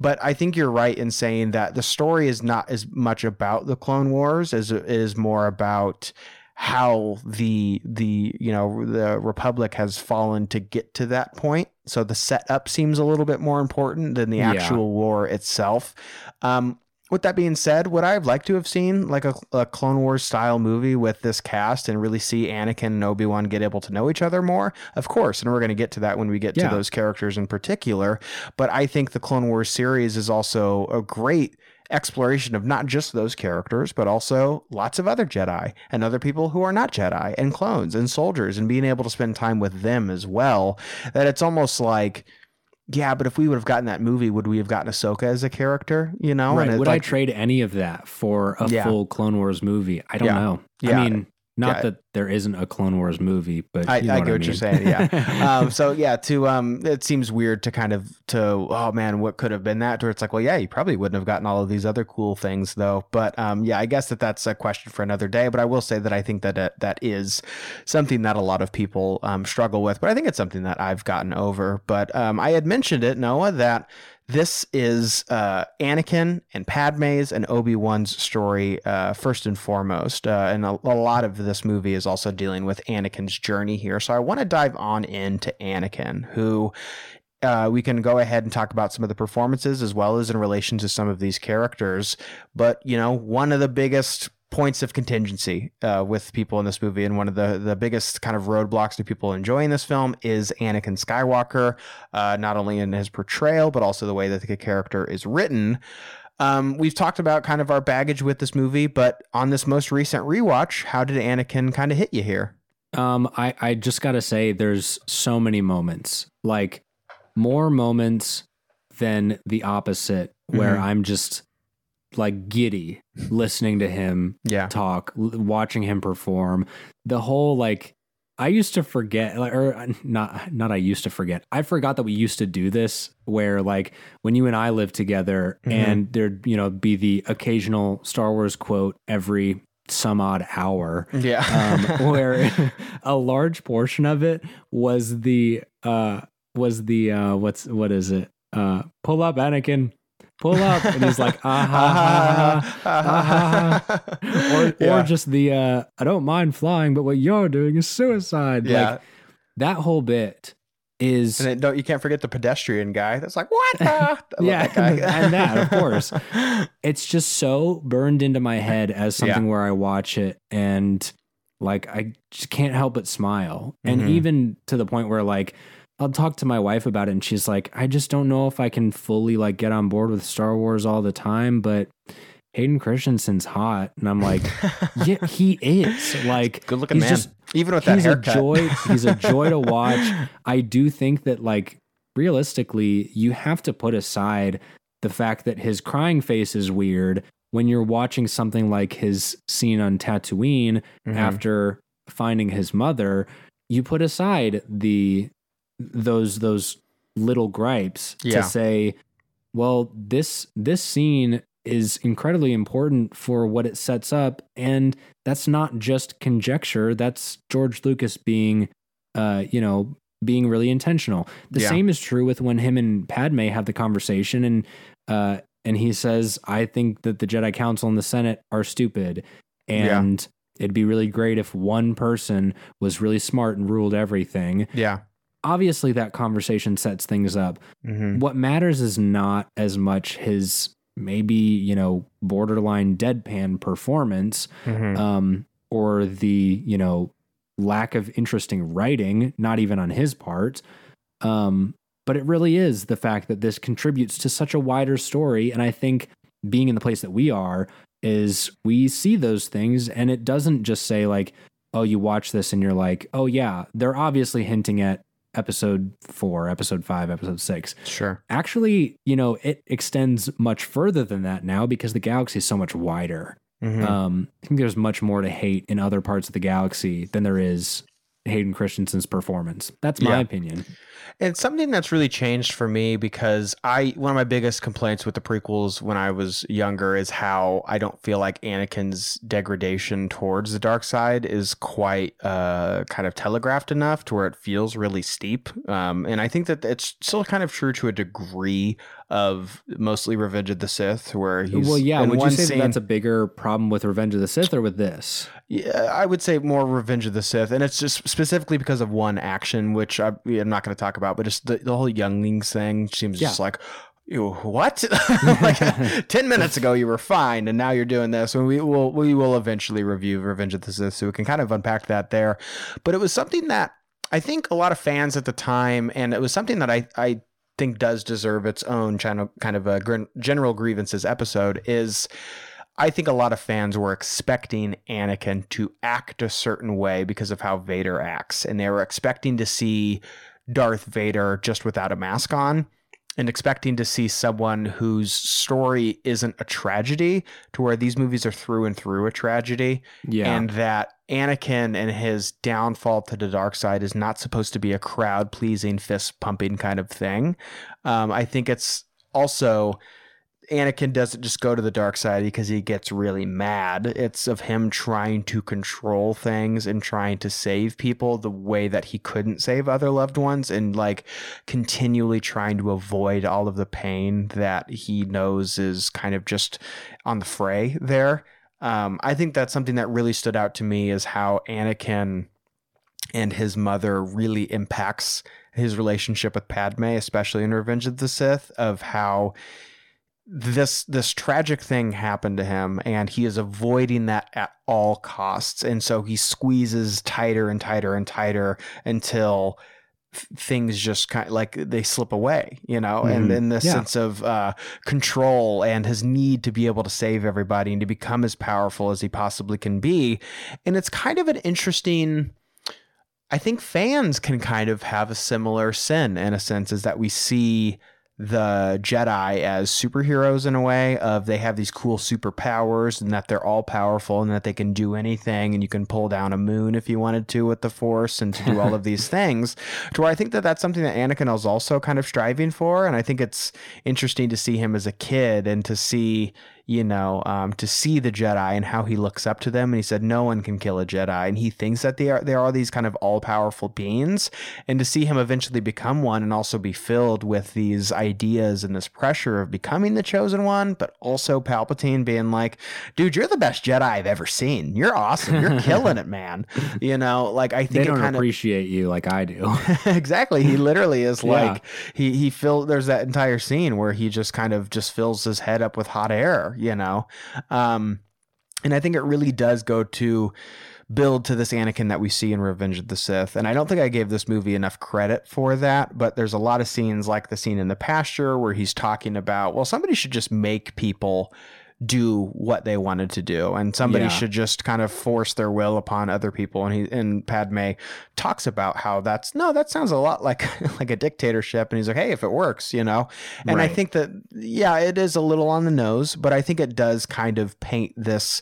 [SPEAKER 1] But I think you're right in saying that the story is not as much about the Clone Wars as it is more about how the the you know the republic has fallen to get to that point so the setup seems a little bit more important than the
[SPEAKER 2] Yeah.
[SPEAKER 1] actual war itself um with that being said would i have liked to have seen like a, a clone wars style movie with this cast and really see anakin and obi-wan get able to know each other more of course and we're going to get to that when we get
[SPEAKER 2] Yeah.
[SPEAKER 1] to those characters in particular but i think the clone wars series is also a great exploration of not just those characters, but also lots of other Jedi and other people who are not Jedi and clones and soldiers and being able to spend time with them as well. That it's almost like, yeah, but if we would have gotten that movie, would we have gotten Ahsoka as a character? You know,
[SPEAKER 2] right. Would I trade any of that for a
[SPEAKER 1] Yeah.
[SPEAKER 2] full Clone Wars movie? I don't
[SPEAKER 1] Yeah.
[SPEAKER 2] know.
[SPEAKER 1] Yeah.
[SPEAKER 2] I mean, not
[SPEAKER 1] Yeah.
[SPEAKER 2] that there isn't a Clone Wars movie, but
[SPEAKER 1] I,
[SPEAKER 2] you know
[SPEAKER 1] I get what you're saying. Yeah. um, so yeah, to um, it seems weird to kind of to oh man, what could have been that? Where it's like, well, yeah, you probably wouldn't have gotten all of these other cool things though. But um, yeah, I guess that that's a question for another day. But I will say that I think that it, that is something that a lot of people um, struggle with. But I think it's something that I've gotten over. But um, I had mentioned it, Noah, that this is uh, Anakin and Padme's and Obi Wan's story uh, first and foremost, uh, and a, a lot of this movie is also dealing with Anakin's journey here. So I want to dive on into Anakin, who uh, we can go ahead and talk about some of the performances as well as in relation to some of these characters. But you know, one of the biggest points of contingency uh, with people in this movie, and one of the the biggest kind of roadblocks to people enjoying this film is Anakin Skywalker, uh, not only in his portrayal but also the way that the character is written. Um, we've talked about kind of our baggage with this movie, but on this most recent rewatch, how did Anakin kind of hit you here?
[SPEAKER 2] Um, I, I just gotta say, there's so many moments, like more moments than the opposite, where
[SPEAKER 1] Mhm.
[SPEAKER 2] I'm just like giddy listening to him
[SPEAKER 1] Yeah.
[SPEAKER 2] talk, l- watching him perform. The whole like, I used to forget, like, or uh, not, not I used to forget. I forgot that we used to do this, where like when you and I lived together,
[SPEAKER 1] Mhm.
[SPEAKER 2] and there'd you know be the occasional Star Wars quote every some odd hour
[SPEAKER 1] Yeah.
[SPEAKER 2] um, where a large portion of it was the uh was the uh what's what is it uh pull up Anakin pull up and he's like ah ha, ha, ha, ah, ha, or
[SPEAKER 1] Yeah.
[SPEAKER 2] or just the uh I don't mind flying but what you're doing is suicide
[SPEAKER 1] Yeah.
[SPEAKER 2] like that whole bit is
[SPEAKER 1] And don't you can't forget the pedestrian guy. That's like what? the?
[SPEAKER 2] Yeah,
[SPEAKER 1] that guy.
[SPEAKER 2] and that, of course. it's just so burned into my head as something where I watch it and like I just can't help but smile. And
[SPEAKER 1] Mhm.
[SPEAKER 2] even to the point where like I'll talk to my wife about it and she's like, I just don't know if I can fully like get on board with Star Wars all the time, but Hayden Christensen's hot. And I'm like, yeah, he is. Like
[SPEAKER 1] Good looking man.
[SPEAKER 2] just
[SPEAKER 1] Even with that
[SPEAKER 2] he's a joy. He's a joy to watch. I do think that like realistically, you have to put aside the fact that his crying face is weird when you're watching something like his scene on Tatooine
[SPEAKER 1] Mhm.
[SPEAKER 2] after finding his mother. You put aside the those those little gripes
[SPEAKER 1] Yeah.
[SPEAKER 2] to say, well, this this scene is incredibly important for what it sets up, and that's not just conjecture. That's George Lucas being, uh, you know, being really intentional. The
[SPEAKER 1] Yeah.
[SPEAKER 2] same is true with when him and Padme have the conversation and uh and he says, I think that the Jedi Council and the Senate are stupid.
[SPEAKER 1] Yeah.
[SPEAKER 2] And it'd be really great if one person was really smart and ruled everything.
[SPEAKER 1] Yeah.
[SPEAKER 2] Obviously that conversation sets things up.
[SPEAKER 1] hmm
[SPEAKER 2] What matters is not as much his maybe, you know, borderline deadpan performance
[SPEAKER 1] hmm
[SPEAKER 2] um, or the you know lack of interesting writing, not even on his part. Um, but it really is the fact that this contributes to such a wider story, and I think being in the place that we are is we see those things, and it doesn't just say like, "Oh, you watch this and you're like, oh yeah, they're obviously hinting at." Episode four, episode five, episode six
[SPEAKER 1] Sure.
[SPEAKER 2] actually, you know, it extends much further than that now because the galaxy is so much wider.
[SPEAKER 1] Mhm.
[SPEAKER 2] Um, I think there's much more to hate in other parts of the galaxy than there is Hayden Christensen's performance. That's my
[SPEAKER 1] Yeah.
[SPEAKER 2] opinion.
[SPEAKER 1] It's something that's really changed for me because I one of my biggest complaints with the prequels when I was younger is how I don't feel like Anakin's degradation towards the dark side is quite uh, kind of telegraphed enough to where it feels really steep. Um, and I think that it's still kind of true to a degree of mostly Revenge of the Sith, where he's
[SPEAKER 2] well, yeah. Would you say
[SPEAKER 1] scene-
[SPEAKER 2] that that's a bigger problem with Revenge of the Sith or with this?
[SPEAKER 1] Yeah, I would say more Revenge of the Sith, and it's just specifically because of one action, which I, I'm not going to talk about, but just the, the whole younglings thing seems
[SPEAKER 2] Yeah.
[SPEAKER 1] just like, "Ew, what? like ten minutes ago you were fine, and now you're doing this. And we will we will eventually review Revenge of the Sith, so we can kind of unpack that there. But it was something that I think a lot of fans at the time, and it was something that I I think does deserve its own channel kind of a general grievances episode is I think a lot of fans were expecting Anakin to act a certain way because of how Vader acts and they were expecting to see Darth Vader just without a mask on and expecting to see someone whose story isn't a tragedy to where these movies are through and through a tragedy
[SPEAKER 2] Yeah.
[SPEAKER 1] and that Anakin and his downfall to the dark side is not supposed to be a crowd pleasing, fist pumping kind of thing. Um, I think it's also Anakin doesn't just go to the dark side because he gets really mad. It's of him trying to control things and trying to save people the way that he couldn't save other loved ones and like continually trying to avoid all of the pain that he knows is kind of just on the fray there. Um, I think that's something that really stood out to me is how Anakin and his mother really impacts his relationship with Padme, especially in Revenge of the Sith, of how this this tragic thing happened to him and he is avoiding that at all costs and so he squeezes tighter and tighter and tighter until th- things just kind of like they slip away you know and
[SPEAKER 2] Mhm.
[SPEAKER 1] in this
[SPEAKER 2] Yeah.
[SPEAKER 1] sense of uh, control and his need to be able to save everybody and to become as powerful as he possibly can be and it's kind of an interesting I think fans can kind of have a similar sin in a sense, is that we see the Jedi as superheroes in a way of they have these cool superpowers and that they're all powerful and that they can do anything and you can pull down a moon if you wanted to with the force and to do all of these things. To where I think that that's something that Anakin is also kind of striving for and I think it's interesting to see him as a kid and to see you know, um, to see the Jedi and how he looks up to them. And he said, no one can kill a Jedi. And he thinks that they are, they are these kind of all powerful beings. And to see him eventually become one and also be filled with these ideas and this pressure of becoming the chosen one, but also Palpatine being like, dude, you're the best Jedi I've ever seen. You're awesome. You're killing it, man. You know, like I think it
[SPEAKER 2] don't
[SPEAKER 1] kind of
[SPEAKER 2] appreciate you like I do.
[SPEAKER 1] exactly. He literally is
[SPEAKER 2] Yeah.
[SPEAKER 1] like he he fill there's that entire scene where he just kind of just fills his head up with hot air, you know. Um and I think it really does go to build to this Anakin that we see in Revenge of the Sith. And I don't think I gave this movie enough credit for that, but there's a lot of scenes like the scene in the pasture where he's talking about, well, somebody should just make people do what they wanted to do. And somebody
[SPEAKER 2] Yeah.
[SPEAKER 1] should just kind of force their will upon other people. And he and Padme talks about how that's no that sounds a lot like like a dictatorship. And he's like hey if it works you know? And I think that yeah it is a little on the nose but I think it does kind of paint this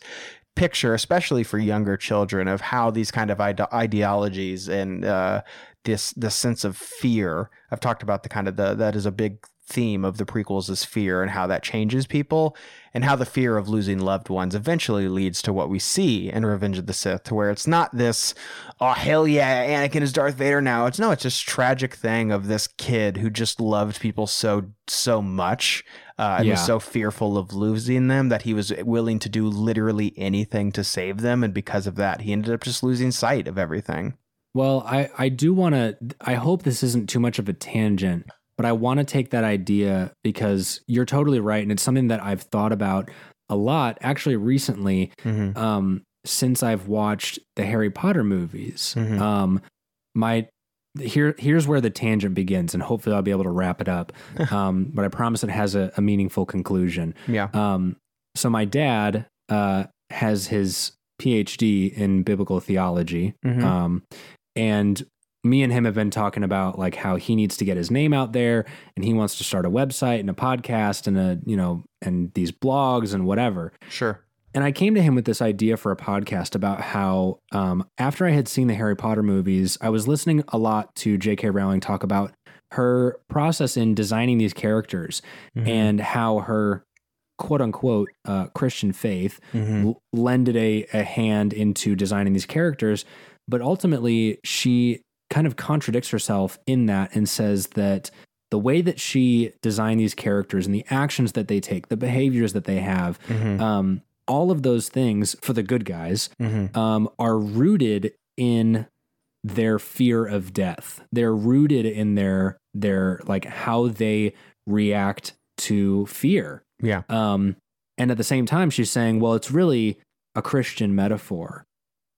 [SPEAKER 1] picture especially for younger children of how these kind of ide- ideologies and uh this this sense of fear. I've talked about the kind of the that is a big theme of the prequels is fear and how that changes people and how the fear of losing loved ones eventually leads to what we see in Revenge of the Sith, where it's not this, oh hell yeah, Anakin is Darth Vader now. It's no, it's this tragic thing of this kid who just loved people so so much uh, and
[SPEAKER 2] Yeah.
[SPEAKER 1] was so fearful of losing them that he was willing to do literally anything to save them, and because of that, he ended up just losing sight of everything.
[SPEAKER 2] Well, I, I do want to, I hope this isn't too much of a tangent, but I want to take that idea because you're totally right. And it's something that I've thought about a lot actually recently
[SPEAKER 1] Mm-hmm.
[SPEAKER 2] um, since I've watched the Harry Potter movies.
[SPEAKER 1] Mhm.
[SPEAKER 2] Um, my, here, here's where the tangent begins, and hopefully I'll be able to wrap it up. um, but I promise it has a, a meaningful conclusion.
[SPEAKER 1] Yeah.
[SPEAKER 2] Um, so my dad uh, has his PhD in biblical theology,
[SPEAKER 1] Mhm.
[SPEAKER 2] um, and me and him have been talking about like how he needs to get his name out there, and he wants to start a website and a podcast and a you know and these blogs and whatever.
[SPEAKER 1] Sure.
[SPEAKER 2] And I came to him with this idea for a podcast about how, um, after I had seen the Harry Potter movies, I was listening a lot to J.K. Rowling talk about her process in designing these characters
[SPEAKER 1] Mhm.
[SPEAKER 2] and how her quote unquote uh, Christian faith
[SPEAKER 1] Mhm.
[SPEAKER 2] l- lended a, a hand into designing these characters. But ultimately, she kind of contradicts herself in that and says that the way that she designed these characters and the actions that they take, the behaviors that they have,
[SPEAKER 1] Mhm.
[SPEAKER 2] um, all of those things for the good guys
[SPEAKER 1] Mhm.
[SPEAKER 2] um, are rooted in their fear of death. They're rooted in their their like how they react to fear.
[SPEAKER 1] Yeah.
[SPEAKER 2] Um, and at the same time, she's saying, well, it's really a Christian metaphor.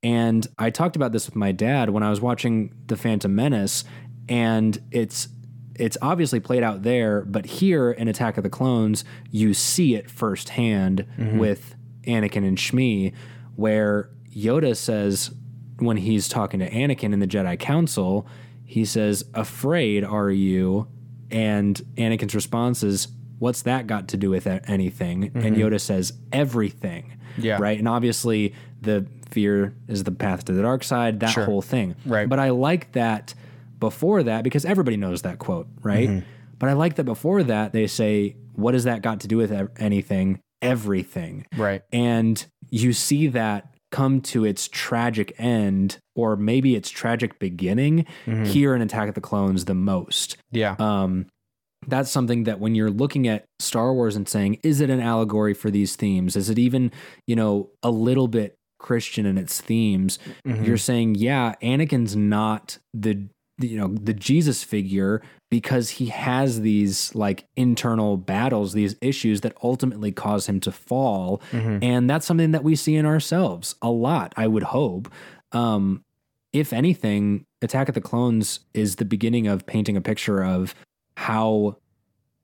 [SPEAKER 2] And I talked about this with my dad when I was watching The Phantom Menace, and it's it's obviously played out there, but here in Attack of the Clones, you see it firsthand mm-hmm. with Anakin and Shmi, where Yoda says when he's talking to Anakin in the Jedi Council, he says, "Afraid are you?" And Anakin's response is, "What's that got to do with anything?" And Yoda says, "Everything."
[SPEAKER 1] Yeah.
[SPEAKER 2] Right. And obviously, the fear is the path to the dark side. That
[SPEAKER 1] Sure.
[SPEAKER 2] whole thing.
[SPEAKER 1] Right.
[SPEAKER 2] But I like that before that because everybody knows that quote, right?
[SPEAKER 1] Mm-hmm.
[SPEAKER 2] But I like that before that they say, "What does that got to do with anything?" Everything.
[SPEAKER 1] Right.
[SPEAKER 2] And you see that come to its tragic end, or maybe its tragic beginning,
[SPEAKER 1] Mhm.
[SPEAKER 2] here in Attack of the Clones the most.
[SPEAKER 1] Yeah.
[SPEAKER 2] Um, that's something that when you're looking at Star Wars and saying, is it an allegory for these themes? Is it even, you know, a little bit Christian in its themes?
[SPEAKER 1] Mhm.
[SPEAKER 2] You're saying, yeah, Anakin's not the, you know, the Jesus figure because he has these like internal battles, these issues that ultimately cause him to fall.
[SPEAKER 1] Mhm.
[SPEAKER 2] And that's something that we see in ourselves a lot, I would hope. Um, if anything, Attack of the Clones is the beginning of painting a picture of how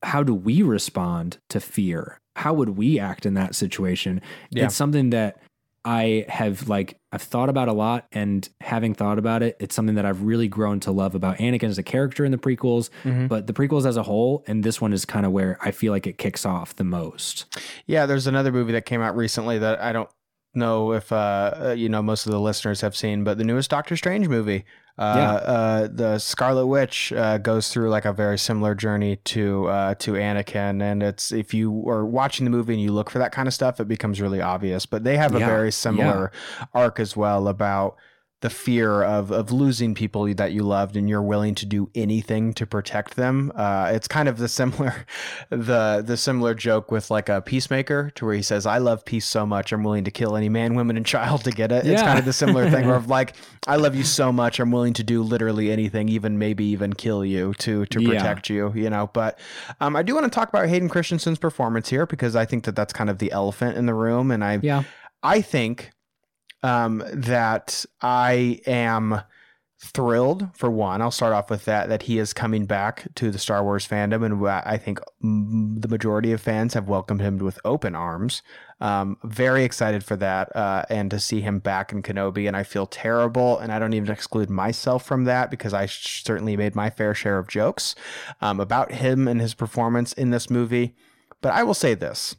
[SPEAKER 2] how do we respond to fear? How would we act in that situation?
[SPEAKER 1] Yeah.
[SPEAKER 2] It's something that I have like I've thought about a lot and having thought about it, it's something that I've really grown to love about Anakin as a character in the prequels,
[SPEAKER 1] Mhm.
[SPEAKER 2] but the prequels as a whole, and this one is kind of where I feel like it kicks off the most.
[SPEAKER 1] Yeah, there's another movie that came out recently that I don't know if uh, uh, you know most of the listeners have seen, but the newest Doctor Strange movie. Uh,
[SPEAKER 2] Yeah.
[SPEAKER 1] uh, the Scarlet Witch uh, goes through like a very similar journey to uh, to Anakin, and it's if you are watching the movie and you look for that kind of stuff, it becomes really obvious. But they have a
[SPEAKER 2] Yeah,
[SPEAKER 1] very similar arc as well about the fear of of losing people that you loved and you're willing to do anything to protect them. Uh, it's kind of the similar the the similar joke with like a peacemaker to where he says, I love peace so much I'm willing to kill any man, woman, and child to get it. It's kind of the similar thing where of like, I love you so much I'm willing to do literally anything, even maybe even kill you to to
[SPEAKER 2] Yeah.
[SPEAKER 1] protect you, you know. But um, I do want to talk about Hayden Christensen's performance here because I think that that's kind of the elephant in the room and I
[SPEAKER 2] Yeah.
[SPEAKER 1] I think um, that I am thrilled for one. I'll start off with that that he is coming back to the Star Wars fandom, and I think the majority of fans have welcomed him with open arms. Um, very excited for that, uh, and to see him back in Kenobi. And I feel terrible, and I don't even exclude myself from that because I certainly made my fair share of jokes um, about him and his performance in this movie. But I will say this.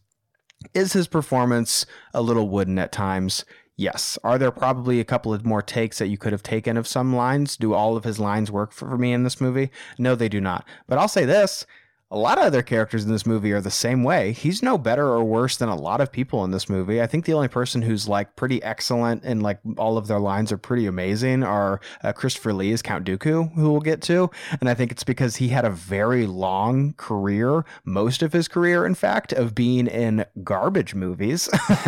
[SPEAKER 1] Is his performance a little wooden at times? Yes. Are there probably a couple of more takes that you could have taken of some lines? Do all of his lines work for, for me in this movie? No, they do not. But I'll say this a lot of other characters in this movie are the same way. He's no better or worse than a lot of people in this movie. I think the only person who's like pretty excellent and like all of their lines are pretty amazing are uh, Christopher Lee as Count Dooku, who we'll get to. And I think it's because he had a very long career, most of his career, in fact, of being in garbage movies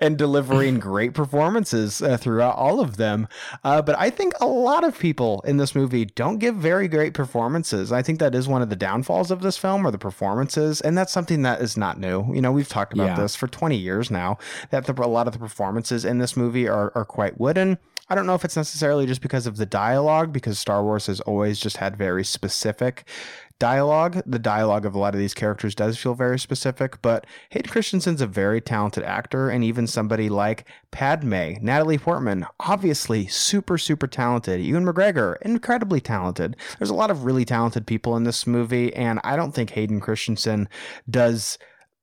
[SPEAKER 1] and delivering great performances uh, throughout all of them. Uh, but I think a lot of people in this movie don't give very great performances. I think that is one of the downfalls of this film or the performances, and that's something that is not new. You know, we've talked about
[SPEAKER 2] Yeah.
[SPEAKER 1] this for 20 years now. That the, a lot of the performances in this movie are are quite wooden. I don't know if it's necessarily just because of the dialogue, because Star Wars has always just had very specific dialogue. The dialogue of a lot of these characters does feel very specific, but Hayden Christensen's a very talented actor, and even somebody like Padme, Natalie Portman, obviously super, super talented. Ewan McGregor, incredibly talented. There's a lot of really talented people in this movie, and I don't think Hayden Christensen does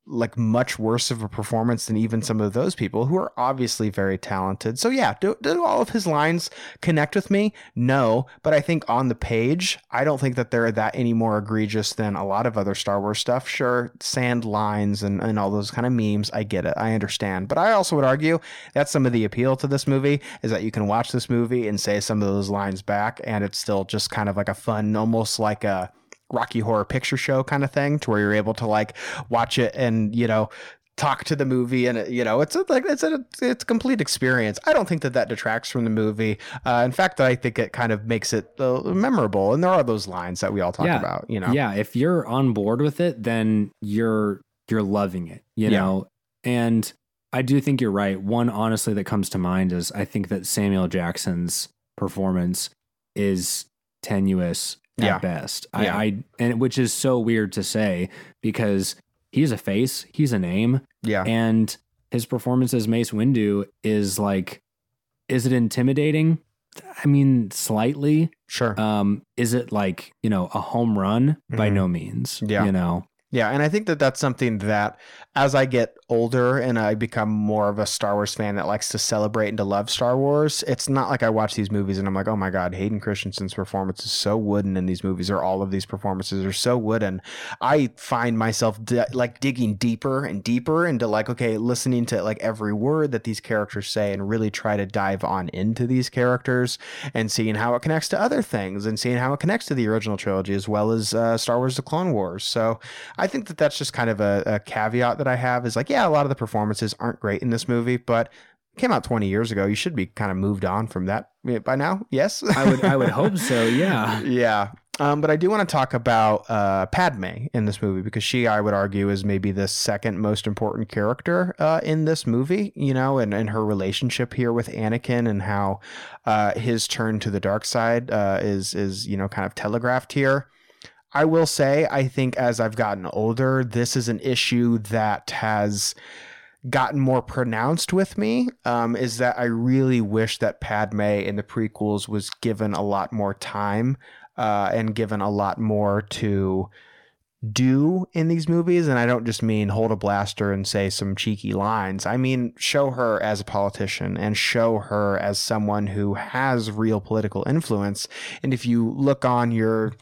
[SPEAKER 1] like much worse of a performance than even some of those people who are obviously very talented. So yeah, do, do all of his lines connect with me? No, but I think on the page, I don't think that they're that any more egregious than a lot of other Star Wars stuff. Sure, sand lines and, and all those kind of memes, I get it. I understand. But I also would argue that's some of the appeal to this movie is that you can watch this movie and say some of those lines back and it's still just kind of like a fun, almost like a Rocky Horror Picture Show kind of thing, to where you're able to like watch it and you know talk to the movie and you know it's a, like it's a it's a complete experience. I don't think that that detracts from the movie. Uh, in fact, I think it kind of makes it uh, memorable. And there are those lines that we all talk
[SPEAKER 2] Yeah.
[SPEAKER 1] about. You know,
[SPEAKER 2] Yeah, if you're on board with it, then you're you're loving it, you
[SPEAKER 1] Yeah.
[SPEAKER 2] know. And I do think you're right. One honestly that comes to mind is I think that Samuel Jackson's performance is tenuous at
[SPEAKER 1] Yeah.
[SPEAKER 2] best.
[SPEAKER 1] Yeah.
[SPEAKER 2] I, I and which is so weird to say because he's a face, he's a name,
[SPEAKER 1] yeah,
[SPEAKER 2] and his performance as Mace Windu is like is it intimidating? I mean, slightly.
[SPEAKER 1] sure.
[SPEAKER 2] Um, is it like you know a home run? By
[SPEAKER 1] Mhm.
[SPEAKER 2] no means.
[SPEAKER 1] Yeah.
[SPEAKER 2] you know.
[SPEAKER 1] Yeah, and I think that that's something that as I get older and I become more of a Star Wars fan that likes to celebrate and to love Star Wars, it's not like I watch these movies and I'm like, oh my God, Hayden Christensen's performance is so wooden in these movies, or all of these performances are so wooden. I find myself like digging deeper and deeper into like, okay, listening to like every word that these characters say and really try to dive on into these characters and seeing how it connects to other things and seeing how it connects to the original trilogy as well as uh, Star Wars The Clone Wars. So I think that that's just kind of a, a caveat that I have is like, yeah, a lot of the performances aren't great in this movie, but it came out 20 years ago. You should be kind of moved on from that by now. Yes.
[SPEAKER 2] I would I would hope so. Yeah.
[SPEAKER 1] yeah. Um, but I do want to talk about uh, Padme in this movie because she, I would argue, is maybe the second most important character uh, in this movie, you know, and, and her relationship here with Anakin and how uh, his turn to the dark side uh, is, is, you know, kind of telegraphed here. I will say, I think as I've gotten older, this is an issue that has gotten more pronounced with me um, is that I really wish that Padme in the prequels was given a lot more time uh, and given a lot more to do in these movies. And I don't just mean hold a blaster and say some cheeky lines. I mean, show her as a politician and show her as someone who has real political influence. And if you look on your,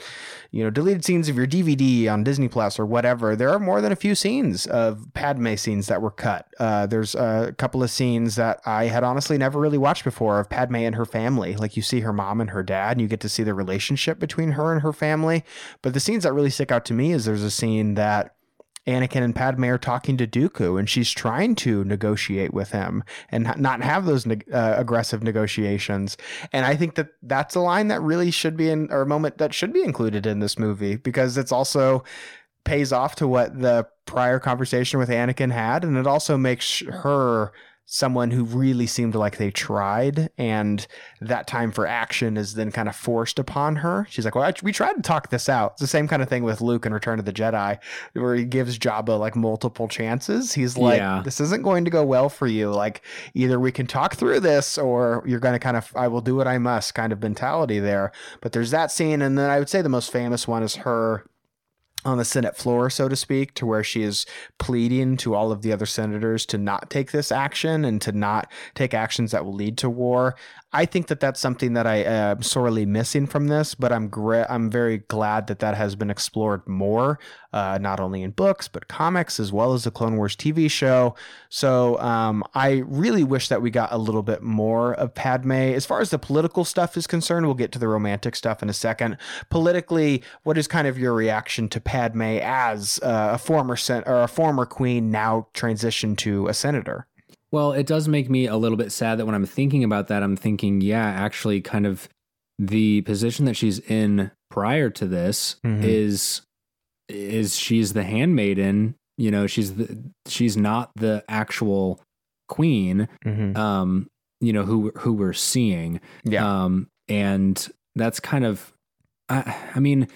[SPEAKER 1] you know, deleted scenes of your DVD on Disney Plus or whatever, there are more than a few scenes of Padme scenes that were cut. Uh, there's a couple of scenes that I had honestly never really watched before of Padme and her family. Like you see her mom and her dad, and you get to see the relationship between her and her family. But the scenes that really stick out to me is there's a scene that Anakin and Padme are talking to Dooku, and she's trying to negotiate with him and not have those uh, aggressive negotiations. And I think that that's a line that really should be in, or a moment that should be included in this movie because it's also pays off to what the prior conversation with Anakin had, and it also makes her someone who really seemed like they tried and that time for action is then kind of forced upon her. She's like well I, we tried to talk this out. It's the same kind of thing with luke in return of the jedi where he gives jabba like multiple chances. He's like
[SPEAKER 2] Yeah.
[SPEAKER 1] this isn't going to go well for you. Like either we can talk through this or you're going to kind of i will do what i must kind of mentality there. But there's that scene and then i would say the most famous one is her on the Senate floor, so to speak, to where she is pleading to all of the other senators to not take this action and to not take actions that will lead to war. I think that that's something that I am sorely missing from this, but I'm gra- I'm very glad that that has been explored more, uh, not only in books but comics as well as the Clone Wars TV show. So um, I really wish that we got a little bit more of Padme. As far as the political stuff is concerned, we'll get to the romantic stuff in a second. Politically, what is kind of your reaction to Padme as uh, a former sen- or a former queen now transitioned to a senator?
[SPEAKER 2] Well, it does make me a little bit sad that when I'm thinking about that, I'm thinking, yeah, actually, kind of the position that she's in prior to this
[SPEAKER 1] Mhm.
[SPEAKER 2] is is she's the handmaiden. You know, she's the she's not the actual queen.
[SPEAKER 1] Mm-hmm.
[SPEAKER 2] Um, you know who who we're seeing.
[SPEAKER 1] Yeah.
[SPEAKER 2] Um, and that's kind of, I, I mean,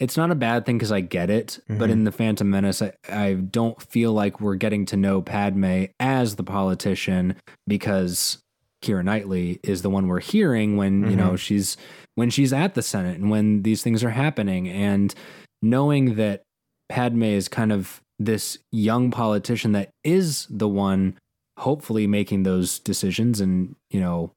[SPEAKER 2] it's not a bad thing because I get it. But
[SPEAKER 1] Mhm.
[SPEAKER 2] in the Phantom Menace, I, I don't feel like we're getting to know Padme as the politician because Keira Knightley is the one we're hearing when you know she's when she's at the Senate and when these things are happening, and knowing that Padme is kind of this young politician that is the one hopefully making those decisions and you know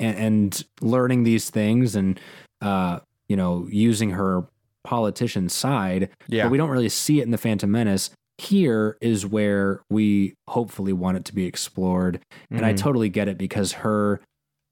[SPEAKER 2] and, and learning these things and uh you know using her politician side
[SPEAKER 1] yeah.
[SPEAKER 2] but we don't really see it in the phantom menace here is where we hopefully want it to be explored and i
[SPEAKER 1] Mhm.
[SPEAKER 2] totally get it because her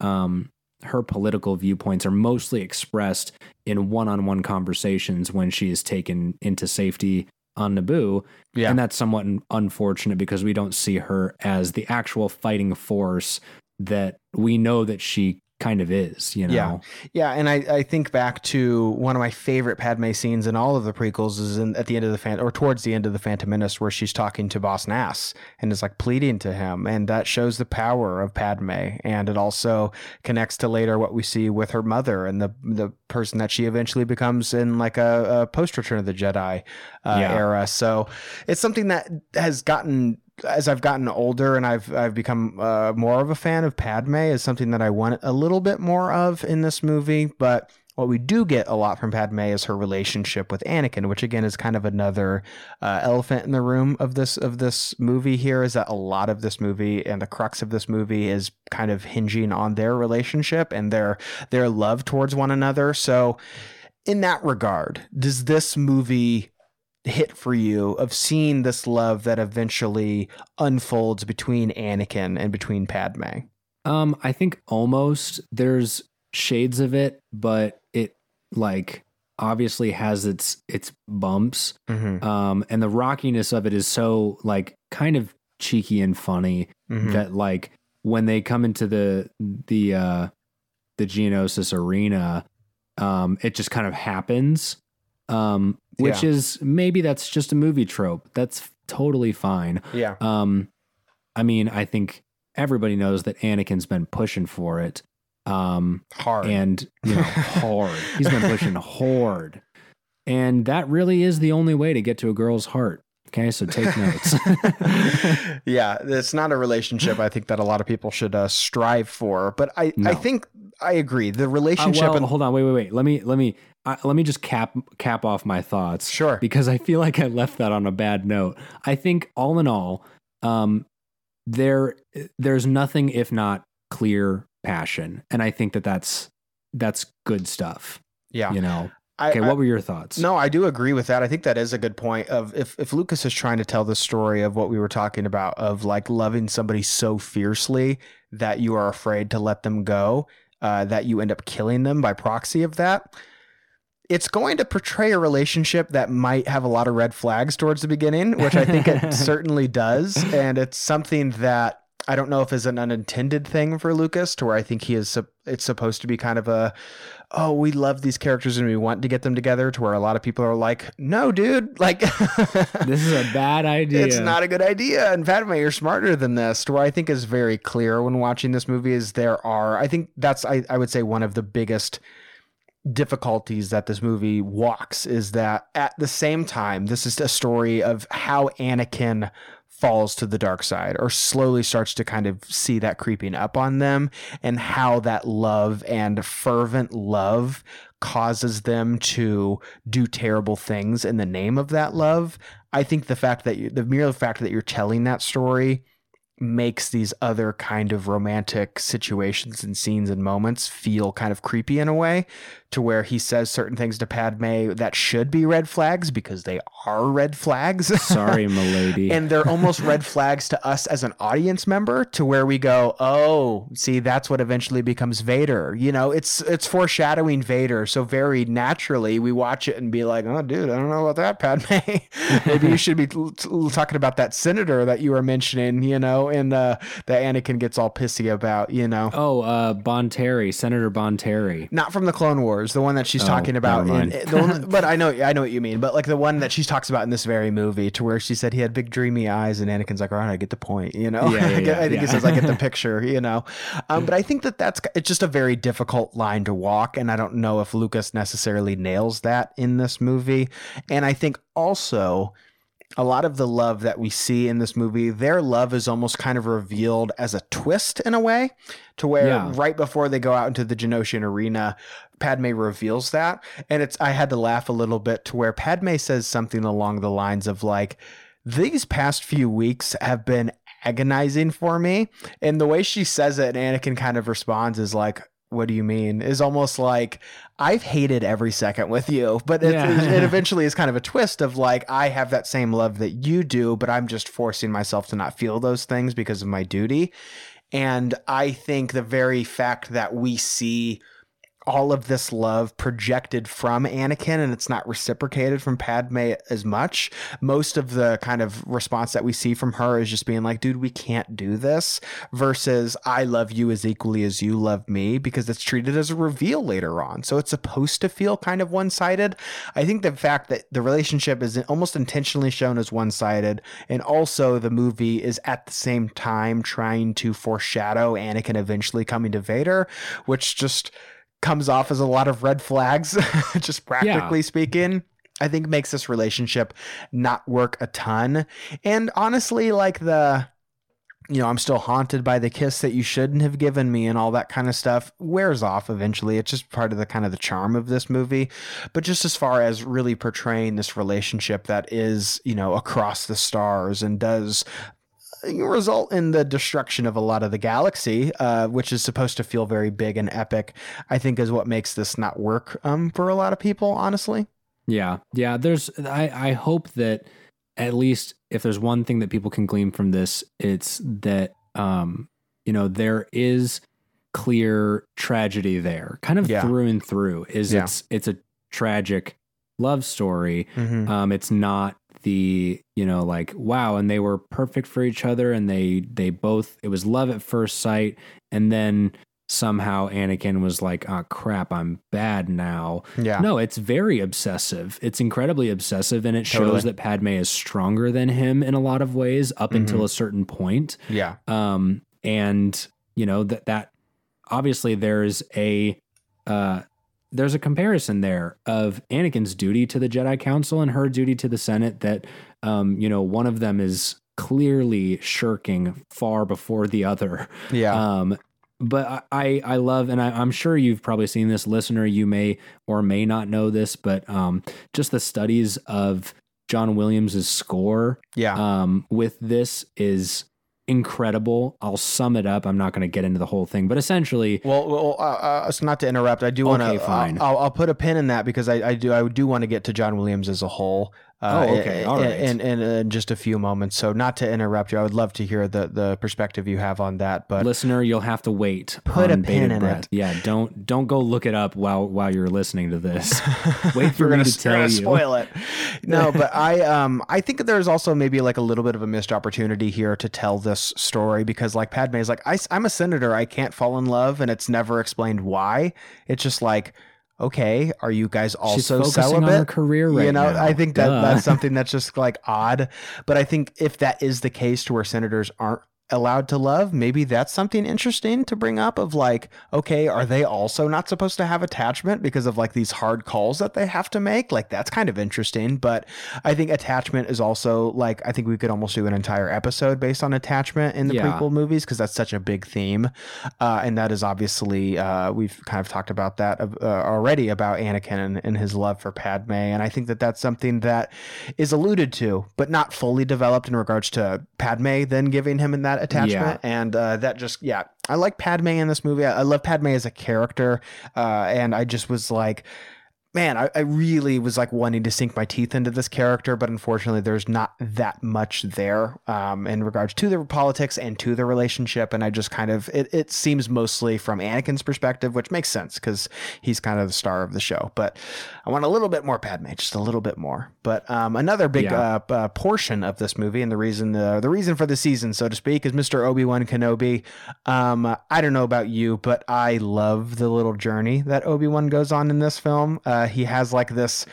[SPEAKER 2] um her political viewpoints are mostly expressed in one-on-one conversations when she is taken into safety on Naboo
[SPEAKER 1] yeah.
[SPEAKER 2] and that's somewhat unfortunate because we don't see her as the actual fighting force that we know that she kind of is, you know.
[SPEAKER 1] Yeah. Yeah, and I, I think back to one of my favorite Padme scenes in all of the prequels is in, at the end of the fan or towards the end of the Phantom Menace where she's talking to Boss Nass and is like pleading to him, and that shows the power of Padme, and it also connects to later what we see with her mother and the the person that she eventually becomes in like a, a post Return of the Jedi uh,
[SPEAKER 2] Yeah.
[SPEAKER 1] era. So it's something that has gotten as I've gotten older and I've I've become uh, more of a fan of Padme is something that I want a little bit more of in this movie. But what we do get a lot from Padme is her relationship with Anakin, which again is kind of another uh, elephant in the room of this of this movie. Here is that a lot of this movie and the crux of this movie is kind of hinging on their relationship and their their love towards one another. So, in that regard, does this movie hit for you of seeing this love that eventually unfolds between Anakin and between Padme?
[SPEAKER 2] Um I think almost there's shades of it, but it like obviously has its its bumps.
[SPEAKER 1] Mm-hmm.
[SPEAKER 2] Um and the rockiness of it is so like kind of cheeky and funny
[SPEAKER 1] Mm-hmm.
[SPEAKER 2] that like when they come into the the uh the Geonosis arena um it just kind of happens um which
[SPEAKER 1] Yeah.
[SPEAKER 2] is maybe that's just a movie trope that's totally fine
[SPEAKER 1] yeah.
[SPEAKER 2] um i mean i think everybody knows that anakin's been pushing for it um
[SPEAKER 1] Hard.
[SPEAKER 2] and you know hard he's been pushing hard and that really is the only way to get to a girl's heart okay so take notes
[SPEAKER 1] yeah, it's not a relationship I think that a lot of people should uh, strive for. But I,
[SPEAKER 2] No.
[SPEAKER 1] I think I agree. The
[SPEAKER 2] Uh,
[SPEAKER 1] relationship
[SPEAKER 2] well,
[SPEAKER 1] and
[SPEAKER 2] hold on, wait, wait, wait. Let me, let me, uh, let me just cap cap off my thoughts
[SPEAKER 1] sure.
[SPEAKER 2] because I feel like I left that on a bad note. I think all in all, um, there, there's nothing if not clear passion, and I think that that's that's good stuff.
[SPEAKER 1] Yeah.
[SPEAKER 2] You know.
[SPEAKER 1] I,
[SPEAKER 2] Okay,
[SPEAKER 1] I-
[SPEAKER 2] what were your thoughts?
[SPEAKER 1] No, I do agree with that. I think that is a good point of if, if Lucas is trying to tell the story of what we were talking about of like loving somebody so fiercely that you are afraid to let them go, uh, that you end up killing them by proxy of that. It's going to portray a relationship that might have a lot of red flags towards the beginning, which I think it certainly does. And it's something that I don't know if it's an unintended thing for Lucas, to where I think he is. It's supposed to be kind of a, oh, we love these characters and we want to get them together. To where a lot of people are like, no, dude, like
[SPEAKER 2] this is a bad idea.
[SPEAKER 1] it's not a good idea. And Padme, you're smarter than this. To where I think is very clear when watching this movie is there are. I think that's I, I would say one of the biggest difficulties that this movie walks is that at the same time, this is a story of how Anakin falls to the dark side or slowly starts to kind of see that creeping up on them and how that love and fervent love causes them to do terrible things in the name of that love. I think the fact that you, the mere fact that you're telling that story makes these other kind of romantic situations and scenes and moments feel kind of creepy in a way to where he says certain things to Padme that should be red flags because they are red flags.
[SPEAKER 2] Sorry, milady.
[SPEAKER 1] and they're almost red flags to us as an audience member to where we go, "Oh, see, that's what eventually becomes Vader." You know, it's it's foreshadowing Vader. So very naturally, we watch it and be like, "Oh, dude, I don't know about that, Padme. Maybe you should be talking about that senator that you were mentioning, you know, and uh, that Anakin gets all pissy about, you know."
[SPEAKER 2] oh, uh, Bonteri, Senator Bonteri.
[SPEAKER 1] Not from the Clone Wars, the one that she's
[SPEAKER 2] Oh,
[SPEAKER 1] talking about. In,
[SPEAKER 2] mind.
[SPEAKER 1] the one, but I know, I know what you mean. But like the one that she talks about in this very movie, to where she said he had big dreamy eyes, and Anakin's like, "All right, I get the point," you know.
[SPEAKER 2] Yeah, yeah,
[SPEAKER 1] I, get- I
[SPEAKER 2] yeah,
[SPEAKER 1] think he says, "I get the picture," you know. Um, but I think that that's it's just a very difficult line to walk, and I don't know if Lucas necessarily nails that in this movie. And I think also a lot of the love that we see in this movie, their love is almost kind of revealed as a twist in a way, to where
[SPEAKER 2] Yeah.
[SPEAKER 1] right before they go out into the Geonosian arena, Padme reveals that. And it's I had to laugh a little bit to where Padme says something along the lines of like, these past few weeks have been agonizing for me. And the way she says it, and Anakin kind of responds is like, what do you mean? Is almost like I've hated every second with you, but it,
[SPEAKER 2] Yeah.
[SPEAKER 1] it eventually is kind of a twist of like I have that same love that you do, but I'm just forcing myself to not feel those things because of my duty. And I think the very fact that we see all of this love projected from Anakin and it's not reciprocated from Padme as much. Most of the kind of response that we see from her is just being like, dude, we can't do this versus I love you as equally as you love me because it's treated as a reveal later on. So it's supposed to feel kind of one sided. I think the fact that the relationship is almost intentionally shown as one sided and also the movie is at the same time trying to foreshadow Anakin eventually coming to Vader, which just comes off as a lot of red flags, just practically speaking. I think makes this relationship not work a ton. And honestly, like the you know, I'm still haunted by the kiss that you shouldn't have given me and all that kind of stuff wears off eventually. It's just part of the kind of the charm of this movie. But just as far as really portraying this relationship that is, you know, across the stars and does result in the destruction of a lot of the galaxy, uh, which is supposed to feel very big and epic, I think is what makes this not work um, for a lot of people, honestly.
[SPEAKER 2] Yeah, yeah. There's, I, I hope that at least if there's one thing that people can glean from this, it's that, um, you know, there is clear tragedy there, kind of
[SPEAKER 1] Yeah.
[SPEAKER 2] through and through. Is
[SPEAKER 1] Yeah.
[SPEAKER 2] it's it's a tragic love story.
[SPEAKER 1] Mm-hmm.
[SPEAKER 2] Um, it's not the you know like wow, and they were perfect for each other, and they they both it was love at first sight, and then somehow Anakin was like, oh crap, I'm bad now.
[SPEAKER 1] Yeah.
[SPEAKER 2] No, it's very obsessive. It's incredibly obsessive, and it
[SPEAKER 1] Totally.
[SPEAKER 2] shows that Padme is stronger than him in a lot of ways up
[SPEAKER 1] Mhm.
[SPEAKER 2] until a certain point.
[SPEAKER 1] Yeah.
[SPEAKER 2] Um, and you know that that obviously there's a uh, there's a comparison there of Anakin's duty to the Jedi Council and her duty to the Senate. That um, you know one of them is clearly shirking far before the other.
[SPEAKER 1] Yeah.
[SPEAKER 2] Um, but I, I love, and I, I'm sure you've probably seen this, listener. You may or may not know this, but um, just the studies of John Williams's score
[SPEAKER 1] yeah.
[SPEAKER 2] um, with this is incredible. I'll sum it up. I'm not going to get into the whole thing, but essentially,
[SPEAKER 1] Well, well uh, uh, so not to interrupt, I do want to.
[SPEAKER 2] Okay, fine.
[SPEAKER 1] I'll, I'll put a pin in that because I, I do. I do want to get to John Williams as a whole. Uh,
[SPEAKER 2] Oh, okay, all right.
[SPEAKER 1] In, in, in just a few moments. So, not to interrupt you, I would love to hear the the perspective you have on that. But
[SPEAKER 2] listener, you'll have to wait.
[SPEAKER 1] Put a pin in
[SPEAKER 2] breath.
[SPEAKER 1] it.
[SPEAKER 2] Yeah, don't don't go look it up while while you're listening to this. Wait for me to tell you.
[SPEAKER 1] spoil it. No, but I um I think that there's also maybe like a little bit of a missed opportunity here to tell this story because like Padme is like I, am a senator I can't fall in love and it's never explained why. It's just like okay, are you guys also celibate?
[SPEAKER 2] on her career right
[SPEAKER 1] you know,
[SPEAKER 2] now.
[SPEAKER 1] I think that
[SPEAKER 2] Duh.
[SPEAKER 1] that's something that's just like odd. But I think if that is the case to where senators aren't allowed to love, maybe that's something interesting to bring up of like, okay, are they also not supposed to have attachment because of like these hard calls that they have to make? Like that's kind of interesting. But I think attachment is also like I think we could almost do an entire episode based on attachment in the
[SPEAKER 2] Yeah.
[SPEAKER 1] prequel movies because that's such a big theme. Uh, and that is obviously uh, we've kind of talked about that uh, already about Anakin and, and his love for Padme, and I think that that's something that is alluded to, but not fully developed in regards to Padme then giving him in that dad attachment, and uh, that just yeah, I like Padme in this movie. I, I love Padme as a character, uh, and I just was like man, I, I, really was like wanting to sink my teeth into this character, but unfortunately, there's not that much there um, in regards to the politics and to the relationship. And I just kind of it, it seems mostly from Anakin's perspective, which makes sense because he's kind of the star of the show. But I want a little bit more Padme, just a little bit more. But um, another big yeah. uh, uh, portion of this movie and the reason uh, the reason for the season, so to speak, is Mr. Obi Wan Kenobi. Um, I don't know about you, but I love the little journey that Obi Wan goes on in this film. Uh, he has like this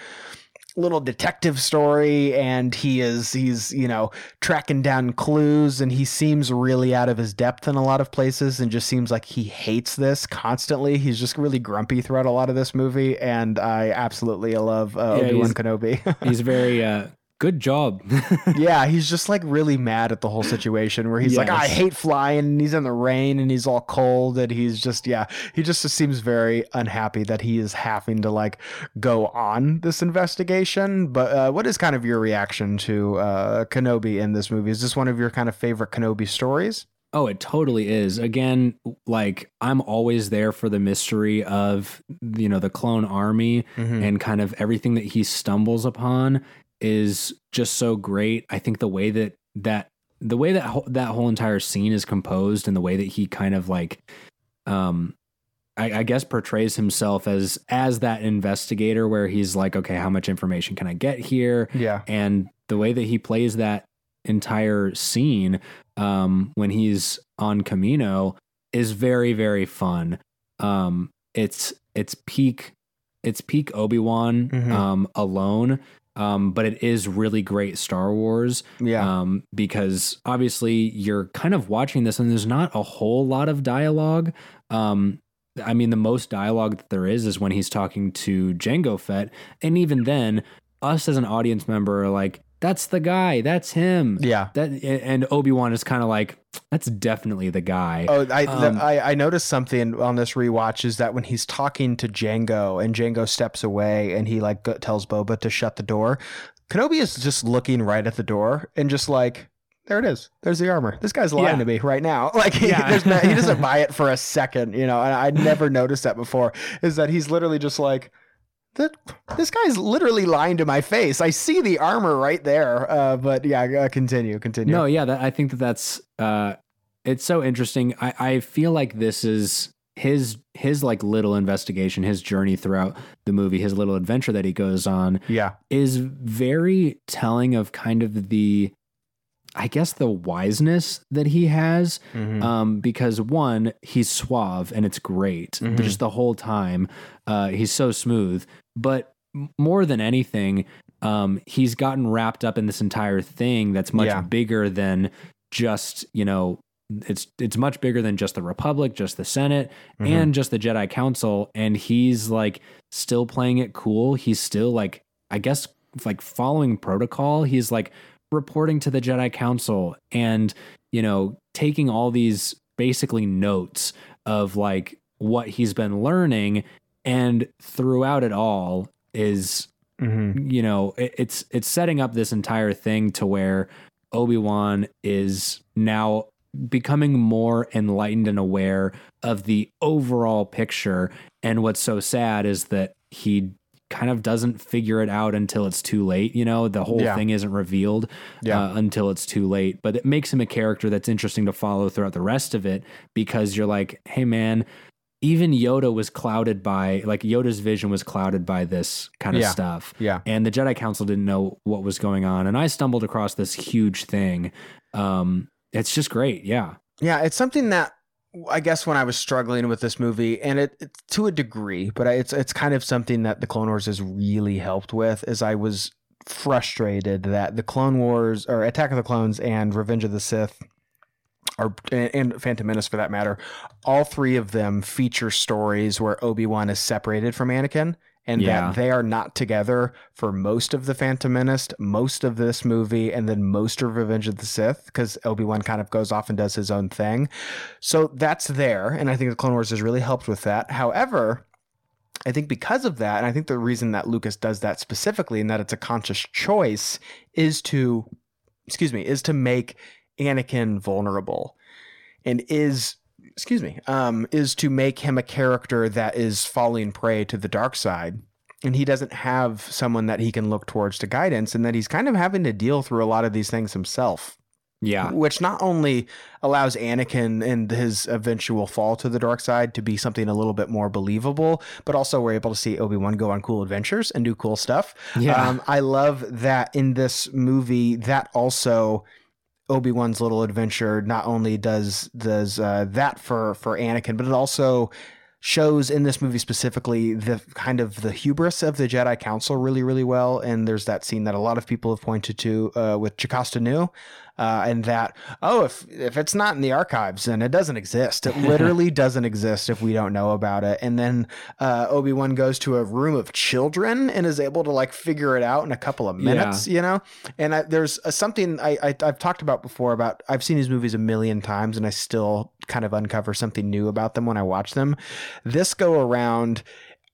[SPEAKER 1] little detective story and he is he's you know tracking down clues and he seems really out of his depth in a lot of places and just seems like he hates this constantly. He's just really grumpy throughout a lot of this movie and i absolutely love uh, yeah, obi-wan kenobi.
[SPEAKER 2] he's very uh good job.
[SPEAKER 1] yeah, he's just like really mad at the whole situation where he's yes. like, I hate flying and he's in the rain and he's all cold and he's just, yeah, he just seems very unhappy that he is having to like go on this investigation. But uh, what is kind of your reaction to uh, Kenobi in this movie? Is this one of your kind of favorite Kenobi stories?
[SPEAKER 2] Oh, it totally is. Again, like I'm always there for the mystery of you know the clone army mm-hmm. and kind of everything that he stumbles upon is just so great. I think the way that that the way that ho- that whole entire scene is composed and the way that he kind of like um I, I, guess portrays himself as as that investigator where he's like okay how much information can i get here
[SPEAKER 1] yeah
[SPEAKER 2] and the way that he plays that entire scene um when he's on Kamino is very very fun um it's it's peak it's peak obi-wan mm-hmm. um alone um, but it is really great Star Wars.
[SPEAKER 1] Yeah.
[SPEAKER 2] Um, because obviously you're kind of watching this and there's not a whole lot of dialogue. Um, I mean, the most dialogue that there is is when he's talking to Jango Fett. And even then, us as an audience member are like, that's the guy. That's him.
[SPEAKER 1] Yeah.
[SPEAKER 2] That and Obi Wan is kind of like that's definitely the guy.
[SPEAKER 1] Oh, I, um, the, I I noticed something on this rewatch is that when he's talking to Jango and Jango steps away and he like tells Boba to shut the door, Kenobi is just looking right at the door and just like there it is. There's the armor. This guy's lying yeah. to me right now. Like he, yeah. no, he doesn't buy it for a second, you know. And I never noticed that before. Is that he's literally just like that this guy's literally lying to my face. I see the armor right there. Uh, but yeah, uh, continue, continue.
[SPEAKER 2] No, yeah, that, I think that that's uh, it's so interesting. I, I feel like this is his his like little investigation, his journey throughout the movie, his little adventure that he goes on.
[SPEAKER 1] Yeah,
[SPEAKER 2] is very telling of kind of the I guess the wiseness that he has, mm-hmm. um, because one, he's suave and it's great. Mm-hmm. Just the whole time, uh, he's so smooth. But more than anything, um, he's gotten wrapped up in this entire thing that's much yeah. bigger than just you know it's it's much bigger than just the republic just the senate mm-hmm. and just the jedi council and he's like still playing it cool he's still like i guess like following protocol he's like reporting to the jedi council and you know taking all these basically notes of like what he's been learning and throughout it all is mm-hmm. you know it, it's it's setting up this entire thing to where obi-wan is now becoming more enlightened and aware of the overall picture and what's so sad is that he kind of doesn't figure it out until it's too late you know the whole yeah. thing isn't revealed yeah. uh, until it's too late but it makes him a character that's interesting to follow throughout the rest of it because you're like hey man even Yoda was clouded by like Yoda's vision was clouded by this kind of
[SPEAKER 1] yeah.
[SPEAKER 2] stuff.
[SPEAKER 1] Yeah.
[SPEAKER 2] And the Jedi Council didn't know what was going on. And I stumbled across this huge thing. Um, it's just great. Yeah.
[SPEAKER 1] Yeah. It's something that I guess when I was struggling with this movie, and it, it to a degree, but it's it's kind of something that the Clone Wars has really helped with. Is I was frustrated that the Clone Wars or Attack of the Clones and Revenge of the Sith or and Phantom Menace for that matter, all three of them feature stories where Obi Wan is separated from Anakin, and yeah. that they are not together for most of the Phantom Menace, most of this movie, and then most of Revenge of the Sith, because Obi Wan kind of goes off and does his own thing. So that's there, and I think the Clone Wars has really helped with that. However. I think because of that, and I think the reason that Lucas does that specifically and that it's a conscious choice is to, excuse me, is to make Anakin vulnerable and is excuse me um is to make him a character that is falling prey to the dark side and he doesn't have someone that he can look towards to guidance and that he's kind of having to deal through a lot of these things himself
[SPEAKER 2] Yeah.
[SPEAKER 1] which not only allows Anakin and his eventual fall to the dark side to be something a little bit more believable, but also we're able to see Obi Wan go on cool adventures and do cool stuff.
[SPEAKER 2] Yeah.
[SPEAKER 1] Um, I love that in this movie that also Obi Wan's little adventure not only does does uh, that for for Anakin, but it also shows in this movie specifically the kind of the hubris of the Jedi Council really really well. And there's that scene that a lot of people have pointed to uh, with Jocasta Nu. Uh, and that oh if if it's not in the archives then it doesn't exist. It literally doesn't exist if we don't know about it. And then uh, obi-wan goes to a room of children and is able to like figure it out in a couple of minutes you know? And I, there's a, something I, I i've talked about before about i've seen these movies a million times and i still kind of uncover something new about them when i watch them. This go around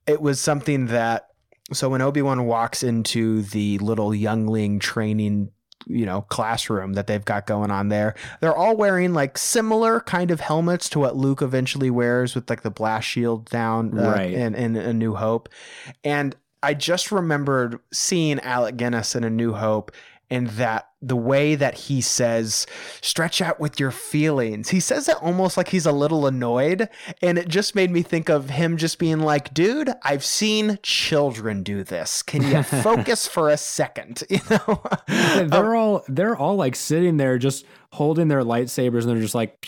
[SPEAKER 1] it was something that so when obi-wan walks into the little youngling training you know classroom that they've got going on there they're all wearing like similar kind of helmets to what luke eventually wears with like the blast shield down uh,
[SPEAKER 2] Right.
[SPEAKER 1] in, in a new hope and i just remembered seeing alec guinness in a new hope and that the way that he says stretch out with your feelings. He says it almost like he's a little annoyed and it just made me think of him just being like dude i've seen children do this. Can you focus for a second? You know?
[SPEAKER 2] They're um, all they're all like sitting there just holding their lightsabers and they're just like.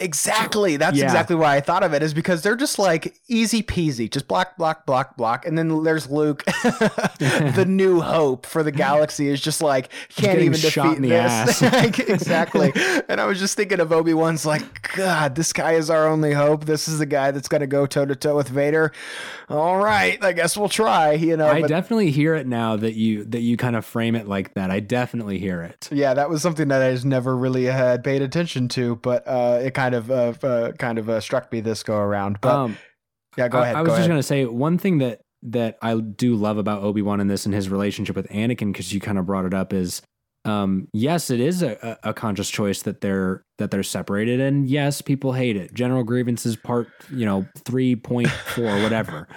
[SPEAKER 1] Exactly. That's
[SPEAKER 2] Yeah.
[SPEAKER 1] exactly why I thought of it is because they're just like easy peasy, just block, block, block, block. And then there's Luke, the new hope for the galaxy is just like, can't even defeat this. exactly. And I was just thinking of Obi-Wan's like, God, this guy is our only hope. This is the guy that's going to go toe to toe with Vader. All right. I guess we'll try, you know.
[SPEAKER 2] I
[SPEAKER 1] but-
[SPEAKER 2] definitely hear it now that you that you kind of frame it like that. I definitely hear it.
[SPEAKER 1] yeah, that was something that I just never really had paid attention to, but uh, it kind of uh, uh, kind of uh, struck me this go around. But
[SPEAKER 2] um,
[SPEAKER 1] yeah, go
[SPEAKER 2] I-
[SPEAKER 1] ahead.
[SPEAKER 2] I, was
[SPEAKER 1] go
[SPEAKER 2] just
[SPEAKER 1] ahead.
[SPEAKER 2] gonna say one thing that that I do love about Obi Wan in this and his relationship with Anakin because you kind of brought it up is, um, yes, it is a, a conscious choice that they're that they're separated, and yes, people hate it. General grievances part, you know, three point four, whatever.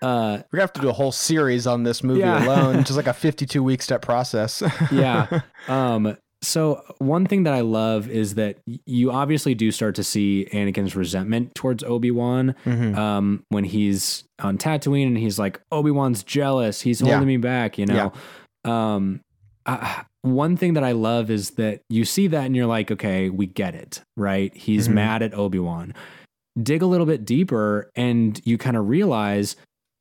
[SPEAKER 2] Uh,
[SPEAKER 1] We're gonna have to do a whole series on this movie
[SPEAKER 2] Yeah.
[SPEAKER 1] alone, just like a 52 week step process.
[SPEAKER 2] yeah. Um, so one thing that I love is that you obviously do start to see Anakin's resentment towards Obi Wan
[SPEAKER 1] Mhm.
[SPEAKER 2] um, when he's on Tatooine and he's like, Obi Wan's jealous. He's
[SPEAKER 1] Yeah.
[SPEAKER 2] holding me back, you know? Um, I, one thing that I love is that you see that and you're like, okay, we get it, right? He's
[SPEAKER 1] Mhm.
[SPEAKER 2] mad at Obi Wan. Dig a little bit deeper and you kind of realize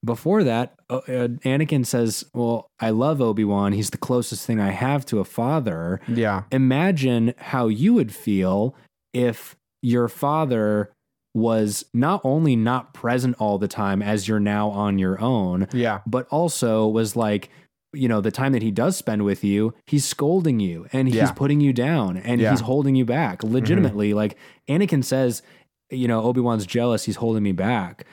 [SPEAKER 2] before that, uh, uh, Anakin says, Well, I love Obi Wan. He's the closest thing I have to a father
[SPEAKER 1] yeah.
[SPEAKER 2] imagine how you would feel if your father was not only not present all the time as you're now on your own,
[SPEAKER 1] Yeah.
[SPEAKER 2] but also was like, you know, the time that he does spend with you, he's scolding you and he's
[SPEAKER 1] Yeah.
[SPEAKER 2] putting you down and
[SPEAKER 1] Yeah.
[SPEAKER 2] he's holding you back legitimately. Like Anakin says, you know, Obi Wan's jealous, he's holding me back.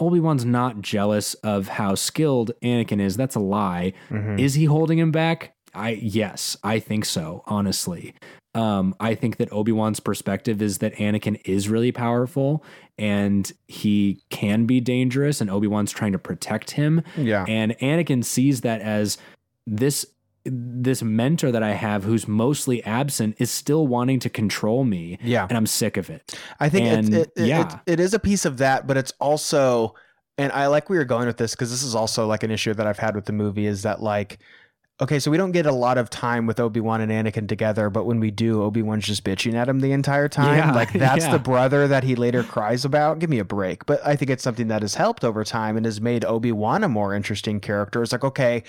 [SPEAKER 2] Obi Wan's not jealous of how skilled Anakin is. That's a lie.
[SPEAKER 1] Mhm.
[SPEAKER 2] Is he holding him back? I yes, I think so. Honestly, um, I think that Obi Wan's perspective is that Anakin is really powerful and he can be dangerous, and Obi Wan's trying to protect him.
[SPEAKER 1] Yeah.
[SPEAKER 2] And Anakin sees that as this this mentor that I have, who's mostly absent, is still wanting to control me,
[SPEAKER 1] Yeah.
[SPEAKER 2] and I'm sick of it.
[SPEAKER 1] I think
[SPEAKER 2] And,
[SPEAKER 1] it, it,
[SPEAKER 2] yeah.
[SPEAKER 1] it, it is a piece of that, but it's also, and I like where you're going with this because this is also like an issue that I've had with the movie is that like, okay, so we don't get a lot of time with Obi Wan and Anakin together, but when we do, Obi Wan's just bitching at him the entire time.
[SPEAKER 2] Yeah,
[SPEAKER 1] like that's
[SPEAKER 2] yeah.
[SPEAKER 1] the brother that he later cries about. Give me a break. But I think it's something that has helped over time and has made Obi Wan a more interesting character. It's like okay.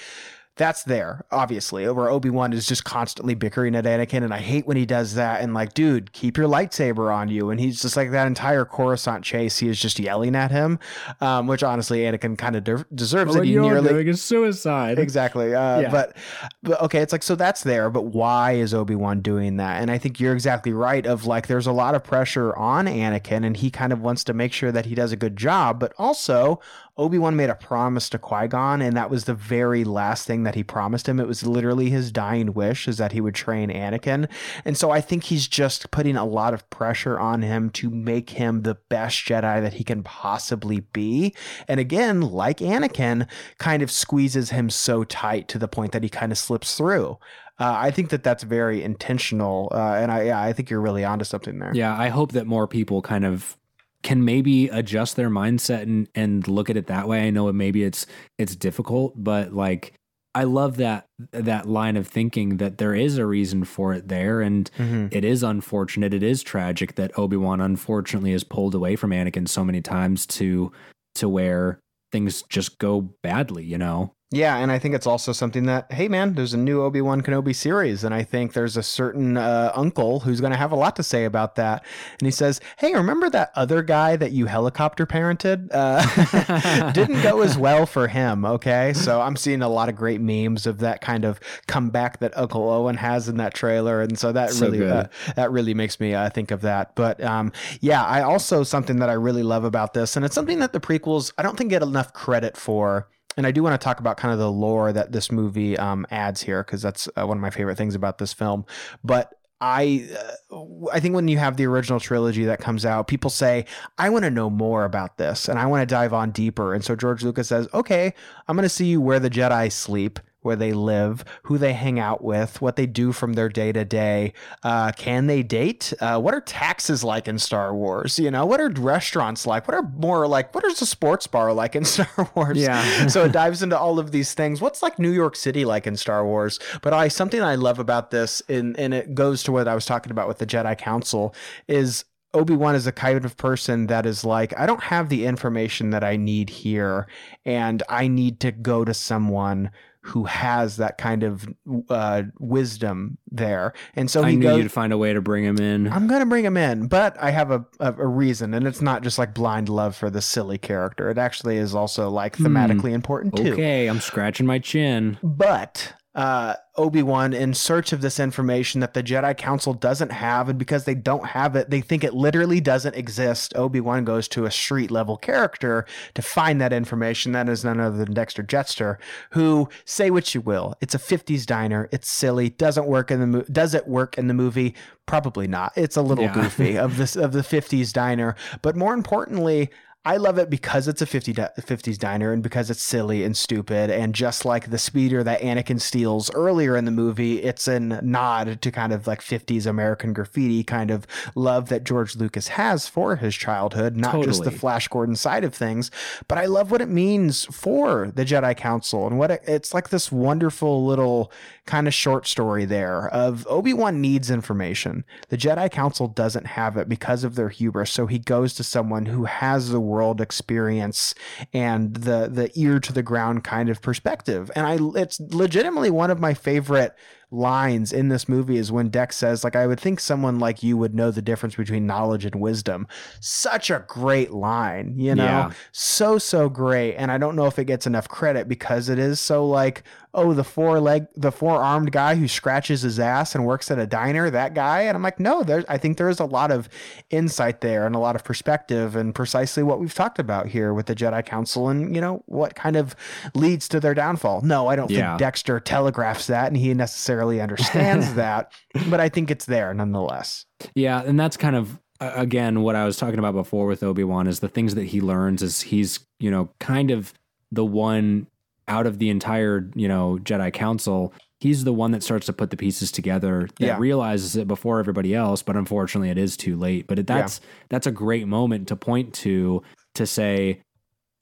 [SPEAKER 1] That's there, obviously. Where Obi Wan is just constantly bickering at Anakin, and I hate when he does that. And like, dude, keep your lightsaber on you. And he's just like that entire Coruscant chase. He is just yelling at him, um, which honestly, Anakin kind of de- deserves it. He
[SPEAKER 2] you're
[SPEAKER 1] nearly
[SPEAKER 2] doing is suicide.
[SPEAKER 1] exactly uh,
[SPEAKER 2] Yeah.
[SPEAKER 1] but but okay it's like so that's there but why is obi-wan doing that and i think you're exactly right of like there's a lot of pressure on anakin and he kind of wants to make sure that he does a good job but also Obi Wan made a promise to Qui Gon, and that was the very last thing that he promised him. It was literally his dying wish, is that he would train Anakin. And so I think he's just putting a lot of pressure on him to make him the best Jedi that he can possibly be. And again, like Anakin, kind of squeezes him so tight to the point that he kind of slips through. Uh, I think that that's very intentional, uh, and I yeah, I think you're really onto something there.
[SPEAKER 2] Yeah, I hope that more people kind of can maybe adjust their mindset and and look at it that way. I know it maybe it's it's difficult, but like I love that that line of thinking that there is a reason for it there, and
[SPEAKER 1] Mhm.
[SPEAKER 2] it is unfortunate. It is tragic that Obi Wan unfortunately is pulled away from Anakin so many times to to where things just go badly. You know.
[SPEAKER 1] Yeah, and I think it's also something that, hey man, there's a new Obi Wan Kenobi series, and I think there's a certain uh, uncle who's going to have a lot to say about that. And he says, "Hey, remember that other guy that you helicopter parented? Uh, didn't go as well for him." Okay, so I'm seeing a lot of great memes of that kind of comeback that Uncle Owen has in that trailer, and so that
[SPEAKER 2] So
[SPEAKER 1] really uh, that really makes me uh, think of that. But um, yeah, I also something that I really love about this, and it's something that the prequels I don't think get enough credit for. And I do want to talk about kind of the lore that this movie um, adds here because that's uh, one of my favorite things about this film. But I, uh, I think when you have the original trilogy that comes out, people say, "I want to know more about this, and I want to dive on deeper." And so George Lucas says, "Okay, I'm going to see you where the Jedi sleep." Where they live, who they hang out with, what they do from their day to day. Uh, Can they date? Uh, what are taxes like in Star Wars? You know, what are restaurants like? What are more like? What is a sports bar like in Star Wars?
[SPEAKER 2] Yeah.
[SPEAKER 1] so it dives into all of these things. What's like New York City like in Star Wars? But I something I love about this, and and it goes to what I was talking about with the Jedi Council, is Obi Wan is a kind of person that is like, I don't have the information that I need here, and I need to go to someone who has that kind of uh, wisdom there. And so
[SPEAKER 2] I
[SPEAKER 1] he
[SPEAKER 2] knew
[SPEAKER 1] goes.
[SPEAKER 2] you'd find a way to bring him in.
[SPEAKER 1] I'm gonna bring him in, but I have a, a, a reason, and it's not just like blind love for the silly character. It actually is also like thematically important too.
[SPEAKER 2] Okay, I'm scratching my chin.
[SPEAKER 1] But uh, Obi Wan, in search of this information that the Jedi Council doesn't have, and because they don't have it, they think it literally doesn't exist. Obi Wan goes to a street level character to find that information. That is none other than Dexter Jetster, who say what you will, it's a '50s diner. It's silly. Doesn't work in the mo- does it work in the movie? Probably not. It's a little
[SPEAKER 2] Yeah.
[SPEAKER 1] goofy of this of the '50s diner. But more importantly, I love it because it's a 50 di- 50s diner and because it's silly and stupid. And just like the speeder that Anakin steals earlier in the movie, it's a nod to kind of like 50s American graffiti kind of love that George Lucas has for his childhood, not just the Flash Gordon side of things. But I love what it means for the Jedi Council and what it, it's like this wonderful little kind of short story there of Obi-Wan needs information. The Jedi Council doesn't have it because of their hubris, so he goes to someone who has the world experience and the the ear to the ground kind of perspective. And I it's legitimately one of my favorite lines in this movie is when Dex says like I would think someone like you would know the difference between knowledge and wisdom. Such a great line, you know?
[SPEAKER 2] Yeah.
[SPEAKER 1] So so great and I don't know if it gets enough credit because it is so like oh the four leg the four armed guy who scratches his ass and works at a diner that guy and I'm like no there's I think there is a lot of insight there and a lot of perspective and precisely what we've talked about here with the Jedi Council and you know what kind of leads to their downfall. No, I don't
[SPEAKER 2] Yeah.
[SPEAKER 1] think Dexter telegraphs that and he necessarily understands that, but I think it's there nonetheless.
[SPEAKER 2] Yeah, and that's kind of again what I was talking about before with Obi Wan is the things that he learns is he's you know kind of the one out of the entire you know Jedi Council. He's the one that starts to put the pieces together that
[SPEAKER 1] Yeah.
[SPEAKER 2] realizes it before everybody else, but unfortunately it is too late. But that's that's a great moment to point to to say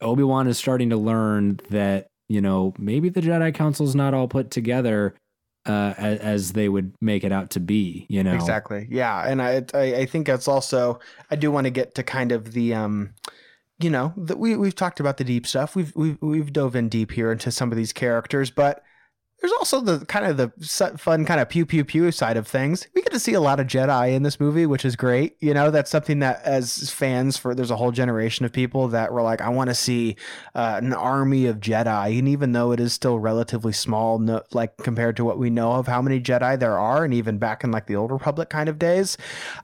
[SPEAKER 2] Obi Wan is starting to learn that you know maybe the Jedi Council's not all put together uh, as, as they would make it out to be. You know,
[SPEAKER 1] Exactly. Yeah, and I, I I think that's also I do want to get to kind of the um you know, the, we we've talked about the deep stuff. We've we've we've dove in deep here into some of these characters, but there's also the kind of the fun kind of pew pew pew side of things. We get to see a lot of Jedi in this movie, which is great. You know, that's something that as fans for there's a whole generation of people that were like, I want to see uh, an army of Jedi, and even though it is still relatively small, no, like compared to what we know of how many Jedi there are, and even back in like the old Republic kind of days,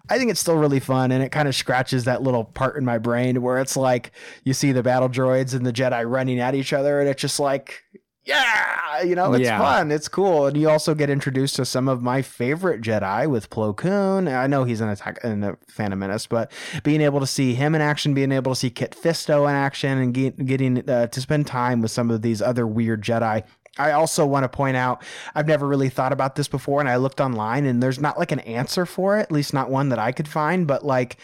[SPEAKER 1] I think it's still really fun, and it kind of scratches that little part in my brain where it's like you see the battle droids and the Jedi running at each other, and it's just like yeah, you know, it's
[SPEAKER 2] Yeah.
[SPEAKER 1] fun. It's cool. And you also get introduced to some of my favorite Jedi with Plo Koon. I know he's an attack in the Phantom Menace, but being able to see him in action, being able to see Kit Fisto in action, and get, getting uh, to spend time with some of these other weird Jedi. I also want to point out I've never really thought about this before, and I looked online, and there's not like an answer for it, at least not one that I could find, but like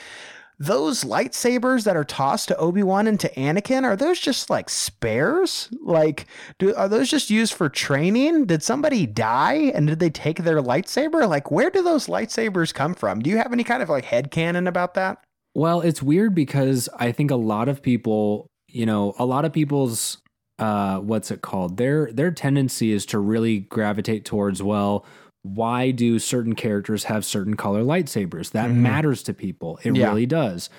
[SPEAKER 1] those lightsabers that are tossed to Obi-Wan and to Anakin are those just like spares? Like do are those just used for training? Did somebody die and did they take their lightsaber? Like where do those lightsabers come from? Do you have any kind of like head canon about that?
[SPEAKER 2] Well, it's weird because I think a lot of people, you know, a lot of people's uh what's it called? Their their tendency is to really gravitate towards well, why do certain characters have certain color lightsabers? That
[SPEAKER 1] Mhm.
[SPEAKER 2] matters to people. It
[SPEAKER 1] Yeah.
[SPEAKER 2] really does.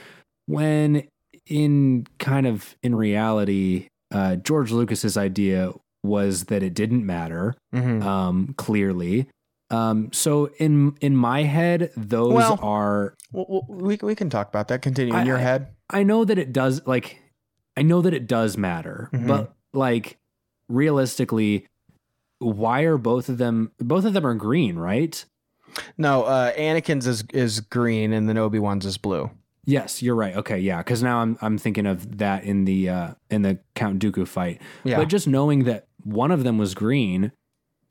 [SPEAKER 2] When in kind of in reality, uh George Lucas's idea was that it didn't matter
[SPEAKER 1] mm-hmm.
[SPEAKER 2] um clearly. Um so in in my head those
[SPEAKER 1] Well-
[SPEAKER 2] are
[SPEAKER 1] well, we, we can talk about that continue in
[SPEAKER 2] I-
[SPEAKER 1] your head
[SPEAKER 2] I know that it does like I know that it does matter,
[SPEAKER 1] Mhm.
[SPEAKER 2] but like realistically why are both of them both of them are green, right?
[SPEAKER 1] no uh Anakin's is is green and then Obi-Wan's is blue
[SPEAKER 2] Yes, you're right. Okay, yeah, cuz now I'm I'm thinking of that in the uh in the Count Dooku fight.
[SPEAKER 1] yeah
[SPEAKER 2] But just knowing that one of them was green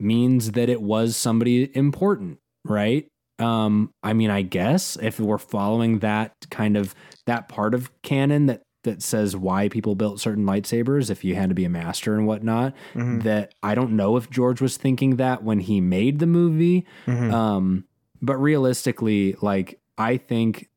[SPEAKER 2] means that it was somebody important, right? Um, I mean, I guess if we're following that kind of that part of canon that that says why people built certain lightsabers, if you had to be a master and whatnot,
[SPEAKER 1] Mhm.
[SPEAKER 2] that I don't know if George was thinking that when he made the movie.
[SPEAKER 1] Mhm.
[SPEAKER 2] Um, but realistically, like I think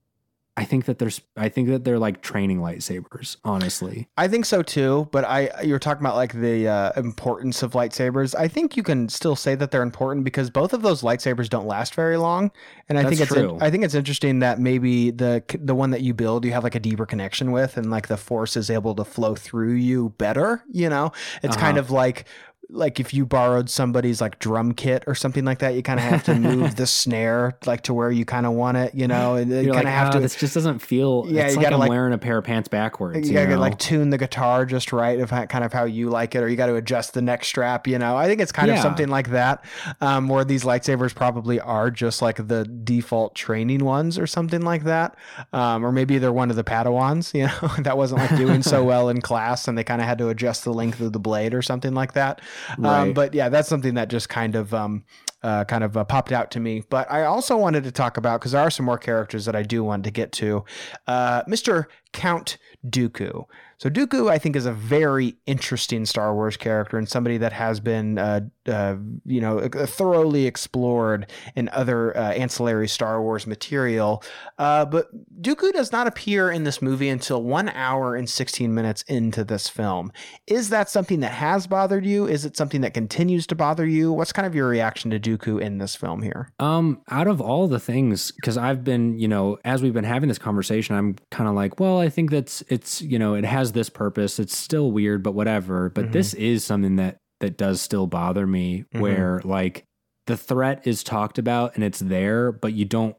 [SPEAKER 2] I think that there's I think that they're like training lightsabers, honestly.
[SPEAKER 1] I think so too, but I you're talking about like the uh, importance of lightsabers. I think you can still say that they're important because both of those lightsabers don't last very long, and I
[SPEAKER 2] That's
[SPEAKER 1] think it's
[SPEAKER 2] true.
[SPEAKER 1] I think it's interesting that maybe the the one that you build you have like a deeper connection with, and like the force is able to flow through you better. You know, it's kind
[SPEAKER 2] Uh-huh.
[SPEAKER 1] of like like if you borrowed somebody's like drum kit or something like that, you kind of have to move the snare like to where you kind of want it. You know, and you kind
[SPEAKER 2] like,
[SPEAKER 1] of have
[SPEAKER 2] "Ah,
[SPEAKER 1] to
[SPEAKER 2] this just doesn't feel.
[SPEAKER 1] Yeah,
[SPEAKER 2] it's
[SPEAKER 1] you
[SPEAKER 2] like
[SPEAKER 1] gotta,
[SPEAKER 2] I'm
[SPEAKER 1] like-
[SPEAKER 2] wearing a pair of pants backwards.
[SPEAKER 1] you
[SPEAKER 2] You,
[SPEAKER 1] gotta
[SPEAKER 2] know?
[SPEAKER 1] like tune the guitar just right of how, kind of how you like it or you got to adjust the neck strap you know i think it's kind of something like that um, where these lightsabers probably are just like the default training ones or something like that um, or maybe they're one of the padawans you know that wasn't like doing so well in class and they kind of had to adjust the length of the blade or something like that um, but yeah that's something that just kind of um, uh, kind of uh, popped out to me. But I also wanted to talk about because there are some more characters that I do want to get to. Uh, Mr. Count Dooku. So Dooku, I think, is a very interesting Star Wars character and somebody that has been, uh, you know, thoroughly explored in other uh, ancillary Star Wars material. Uh, but Dooku does not appear in this movie until one hour and 16 minutes into this film. Is that something that has bothered you? Is it something that continues to bother you? What's kind of your reaction to Dooku in this film here?
[SPEAKER 2] Um, out of all the things, because I've been, you know, as we've been having this conversation, I'm kind of like, well, I think that's it's, you know, it has this purpose. It's still weird, but whatever. But
[SPEAKER 1] Mhm.
[SPEAKER 2] this is something that that does still bother me,
[SPEAKER 1] Mhm.
[SPEAKER 2] where like the threat is talked about and it's there, but you don't.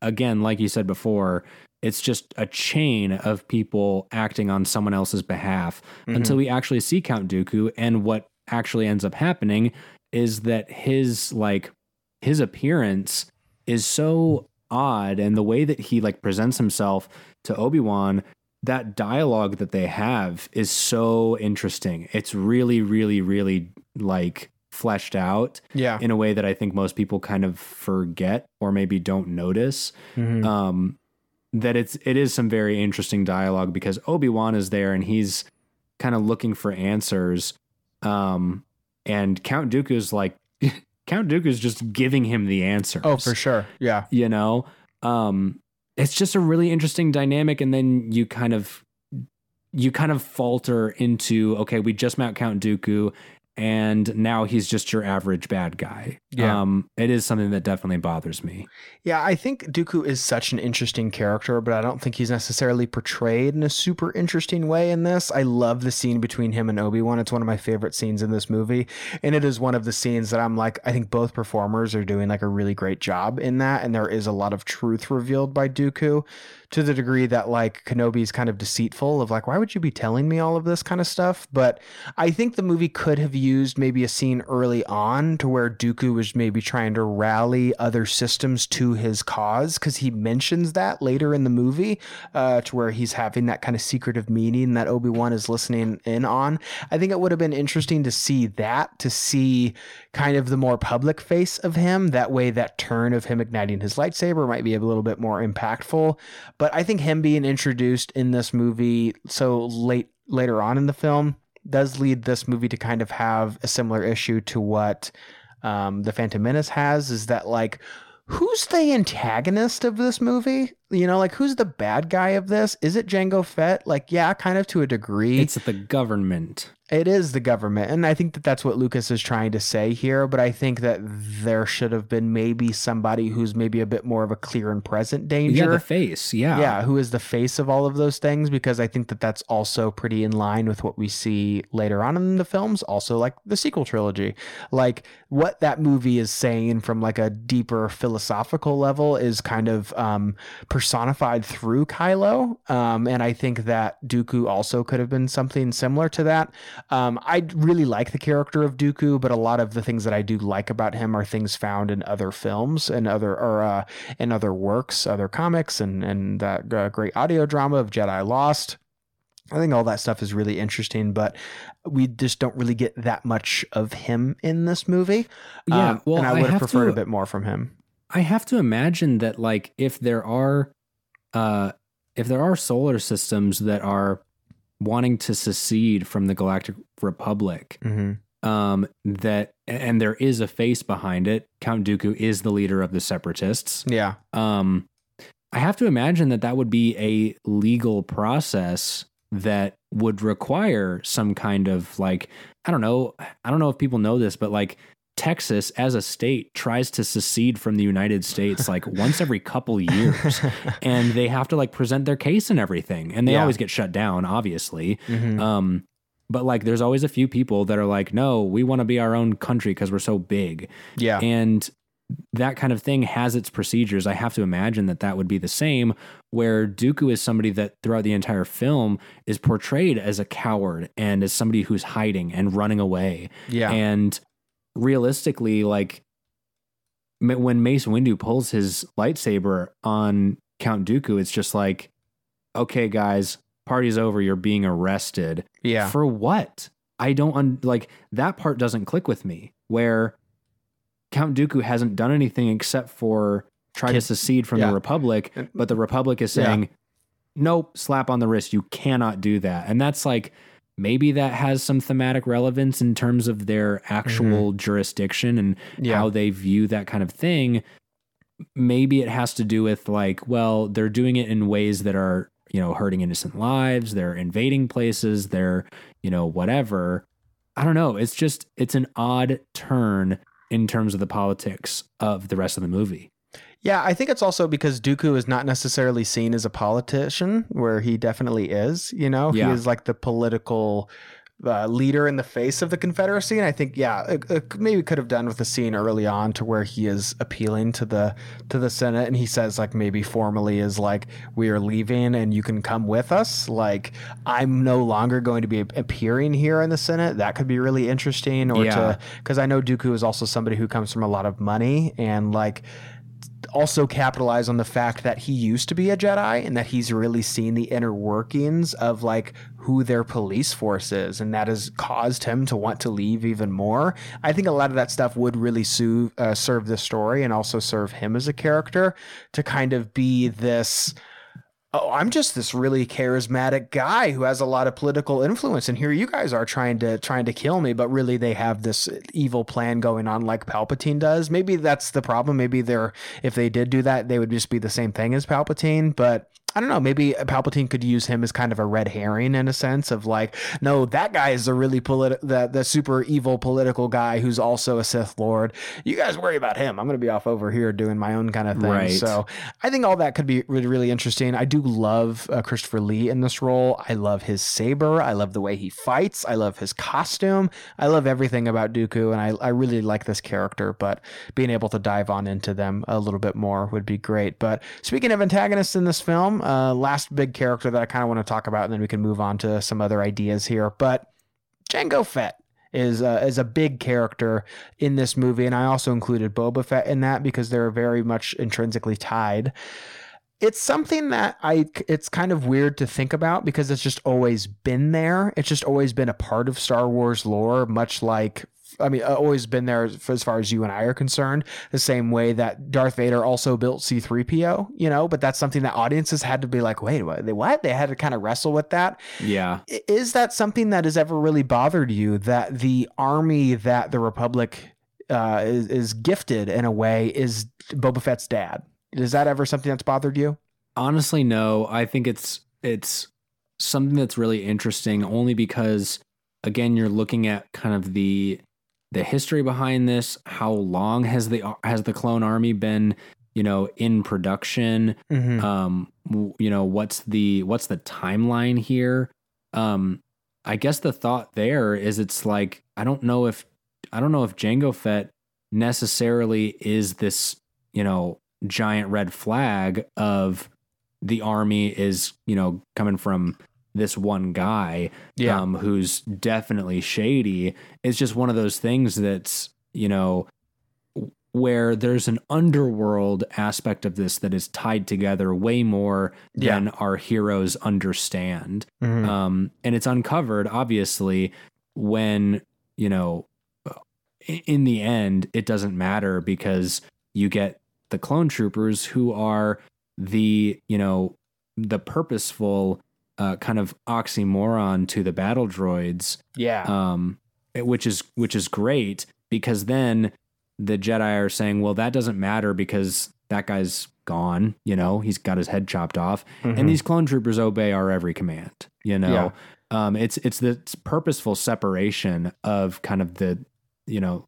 [SPEAKER 2] Again, like you said before, it's just a chain of people acting on someone else's behalf
[SPEAKER 1] Mm-hmm.
[SPEAKER 2] until we actually see Count Dooku. And what actually ends up happening is that his like his appearance is so odd and the way that he like presents himself to Obi-Wan that dialogue that they have is so interesting. It's really really really like fleshed out
[SPEAKER 1] yeah.
[SPEAKER 2] in a way that I think most people kind of forget or maybe don't notice
[SPEAKER 1] Mhm.
[SPEAKER 2] um, that it's it is some very interesting dialogue because Obi Wan is there and he's kind of looking for answers, um, and Count Dooku's like Count Dooku's just giving him the answers.
[SPEAKER 1] Oh, for sure. Yeah.
[SPEAKER 2] you know, um, it's just a really interesting dynamic, and then you kind of you kind of falter into okay, we just met Count Dooku. and now he's just your average bad guy.
[SPEAKER 1] Yeah.
[SPEAKER 2] Um, it is something that definitely bothers me.
[SPEAKER 1] Yeah, I think Dooku is such an interesting character, but I don't think he's necessarily portrayed in a super interesting way in this. I love the scene between him and Obi Wan. It's one of my favorite scenes in this movie, and it is one of the scenes that I'm like, I think both performers are doing like a really great job in that, and there is a lot of truth revealed by Dooku to the degree that like Kenobi is kind of deceitful of like, why would you be telling me all of this kind of stuff? But I think the movie could have used maybe a scene early on to where Dooku was maybe trying to rally other systems to his cause because he mentions that later in the movie, uh, to where he's having that kind of secretive meeting that Obi Wan is listening in on. I think it would have been interesting to see that, to see kind of the more public face of him. That way, that turn of him igniting his lightsaber might be a little bit more impactful. But I think him being introduced in this movie so late later on in the film does lead this movie to kind of have a similar issue to what um, the Phantom Menace has. Is that like who's the antagonist of this movie? You know, like who's the bad guy of this? Is it Jango Fett? Like, yeah, kind of to a degree.
[SPEAKER 2] It's the government.
[SPEAKER 1] It is the government. And I think that that's what Lucas is trying to say here. But I think that there should have been maybe somebody who's maybe a bit more of a clear and present danger.
[SPEAKER 2] Yeah, the face. Yeah.
[SPEAKER 1] Yeah, who is the face of all of those things? Because I think that that's also pretty in line with what we see later on in the films, also like the sequel trilogy. Like what that movie is saying from like a deeper philosophical level is kind of um, personified through Kylo. Um, and I think that Dooku also could have been something similar to that. Um, I really like the character of Dooku, but a lot of the things that I do like about him are things found in other films and other or uh, in other works, other comics, and and that uh, great audio drama of Jedi Lost. I think all that stuff is really interesting, but we just don't really get that much of him in this movie.
[SPEAKER 2] Yeah,
[SPEAKER 1] Um,
[SPEAKER 2] well,
[SPEAKER 1] and I
[SPEAKER 2] I
[SPEAKER 1] would have
[SPEAKER 2] have
[SPEAKER 1] preferred
[SPEAKER 2] to-
[SPEAKER 1] a bit more from him.
[SPEAKER 2] I have to imagine that like if there are uh if there are solar systems that are wanting to secede from the Galactic Republic,
[SPEAKER 1] Mm-hmm.
[SPEAKER 2] um that and there is a face behind it, Count Dooku is the leader of the separatists.
[SPEAKER 1] Yeah,
[SPEAKER 2] Um I have to imagine that that would be a legal process that would require some kind of like I don't know, I don't know if people know this, but like Texas as a state tries to secede from the United States like once every couple years and they have to like present their case and everything and they
[SPEAKER 1] Yeah.
[SPEAKER 2] always get shut down obviously.
[SPEAKER 1] Mhm.
[SPEAKER 2] Um but like there's always a few people that are like no, we want to be our own country cuz we're so big
[SPEAKER 1] yeah,
[SPEAKER 2] and that kind of thing has its procedures. I have to imagine that that would be the same. Where Dooku is somebody that throughout the entire film is portrayed as a coward and as somebody who's hiding and running away.
[SPEAKER 1] yeah,
[SPEAKER 2] And realistically, like when Mace Windu pulls his lightsaber on Count Dooku, it's just like, okay, guys, party's over. You're being arrested.
[SPEAKER 1] yeah,
[SPEAKER 2] For what? I don't un- like that part doesn't click with me where Count Dooku hasn't done anything except for try to secede from
[SPEAKER 1] yeah.
[SPEAKER 2] the Republic, but the Republic is
[SPEAKER 1] Yeah.
[SPEAKER 2] saying, nope, slap on the wrist. You cannot do that. And that's like, maybe that has some thematic relevance in terms of their actual jurisdiction and
[SPEAKER 1] Mm-hmm. yeah.
[SPEAKER 2] how they view that kind of thing. Maybe it has to do with like, well, they're doing it in ways that are, you know, hurting innocent lives, they're invading places, they're, you know, whatever. I don't know. It's just, it's an odd turn in terms of the politics of the rest of the movie.
[SPEAKER 1] Yeah, I think it's also because Dooku is not necessarily seen as a politician, where he definitely is. You know,
[SPEAKER 2] Yeah.
[SPEAKER 1] he is like the political uh, leader in the face of the Confederacy, and I think yeah, it, it maybe could have done with a scene early on to where he is appealing to the to the Senate, and he says like maybe formally is like we are leaving and you can come with us. Like I'm no longer going to be appearing here in the Senate. That could be really interesting, or
[SPEAKER 2] Yeah.
[SPEAKER 1] to because I know Dooku is also somebody who comes from a lot of money and like also capitalize on the fact that he used to be a Jedi and that he's really seen the inner workings of like who their police force is, and that has caused him to want to leave even more. I think a lot of that stuff would really su- uh, serve the story and also serve him as a character to kind of be this. Oh, I'm just this really charismatic guy who has a lot of political influence, and here you guys are trying to trying to kill me, but really they have this evil plan going on, like Palpatine does. Maybe that's the problem. Maybe they're if they did do that, they would just be the same thing as Palpatine. But I don't know, maybe Palpatine could use him as kind of a red herring in a sense of like, no, that guy is a really politi- the the super evil political guy who's also a Sith Lord. You guys worry about him. I'm going to be off over here doing my own kind of thing.
[SPEAKER 2] Right.
[SPEAKER 1] So I think all that could be really really interesting. I do love uh, Christopher Lee in this role. I love his saber. I love the way he fights. I love his costume. I love everything about Dooku, and I I really like this character. But being able to dive on into them a little bit more would be great. But speaking of antagonists in this film, uh, last big character that I kind of want to talk about, and then we can move on to some other ideas here. But Jango Fett is uh, is a big character in this movie, and I also included Boba Fett in that because they're very much intrinsically tied. It's something that I it's kind of weird to think about because it's just always been there. It's just always been a part of Star Wars lore, much like I mean, uh, always been there as as far as you and I are concerned. The same way that Darth Vader also built C-3PO, you know, but that's something that audiences had to be like, wait, what? They what? They had to kind of wrestle with that.
[SPEAKER 2] Yeah.
[SPEAKER 1] Is that something that has ever really bothered you? That the army that the Republic uh, is, is gifted in a way is Boba Fett's dad. Is that ever something that's bothered you?
[SPEAKER 2] Honestly, no. I think it's it's something that's really interesting only because again, you're looking at kind of the the history behind this. How long has the has the clone army been, you know, in production?
[SPEAKER 1] Mm-hmm.
[SPEAKER 2] um you know what's the what's the timeline here um i guess the thought there is it's like i don't know if i don't know if jango fett necessarily is this you know giant red flag of the army is you know coming from this one guy
[SPEAKER 1] yeah.
[SPEAKER 2] um, who's definitely shady. It's just one of those things that's, you know, where there's an underworld aspect of this that is tied together way more
[SPEAKER 1] Yeah.
[SPEAKER 2] than our heroes understand.
[SPEAKER 1] Mhm.
[SPEAKER 2] Um, and it's uncovered, obviously, when, you know, in the end, it doesn't matter because you get the clone troopers who are the, you know, the purposeful uh, kind of oxymoron to the battle droids,
[SPEAKER 1] yeah.
[SPEAKER 2] um, which is which is great because then the Jedi are saying, well, that doesn't matter because that guy's gone. You know, he's got his head chopped off,
[SPEAKER 1] Mhm.
[SPEAKER 2] and these clone troopers obey our every command. You know, um, it's it's the purposeful separation of kind of the you know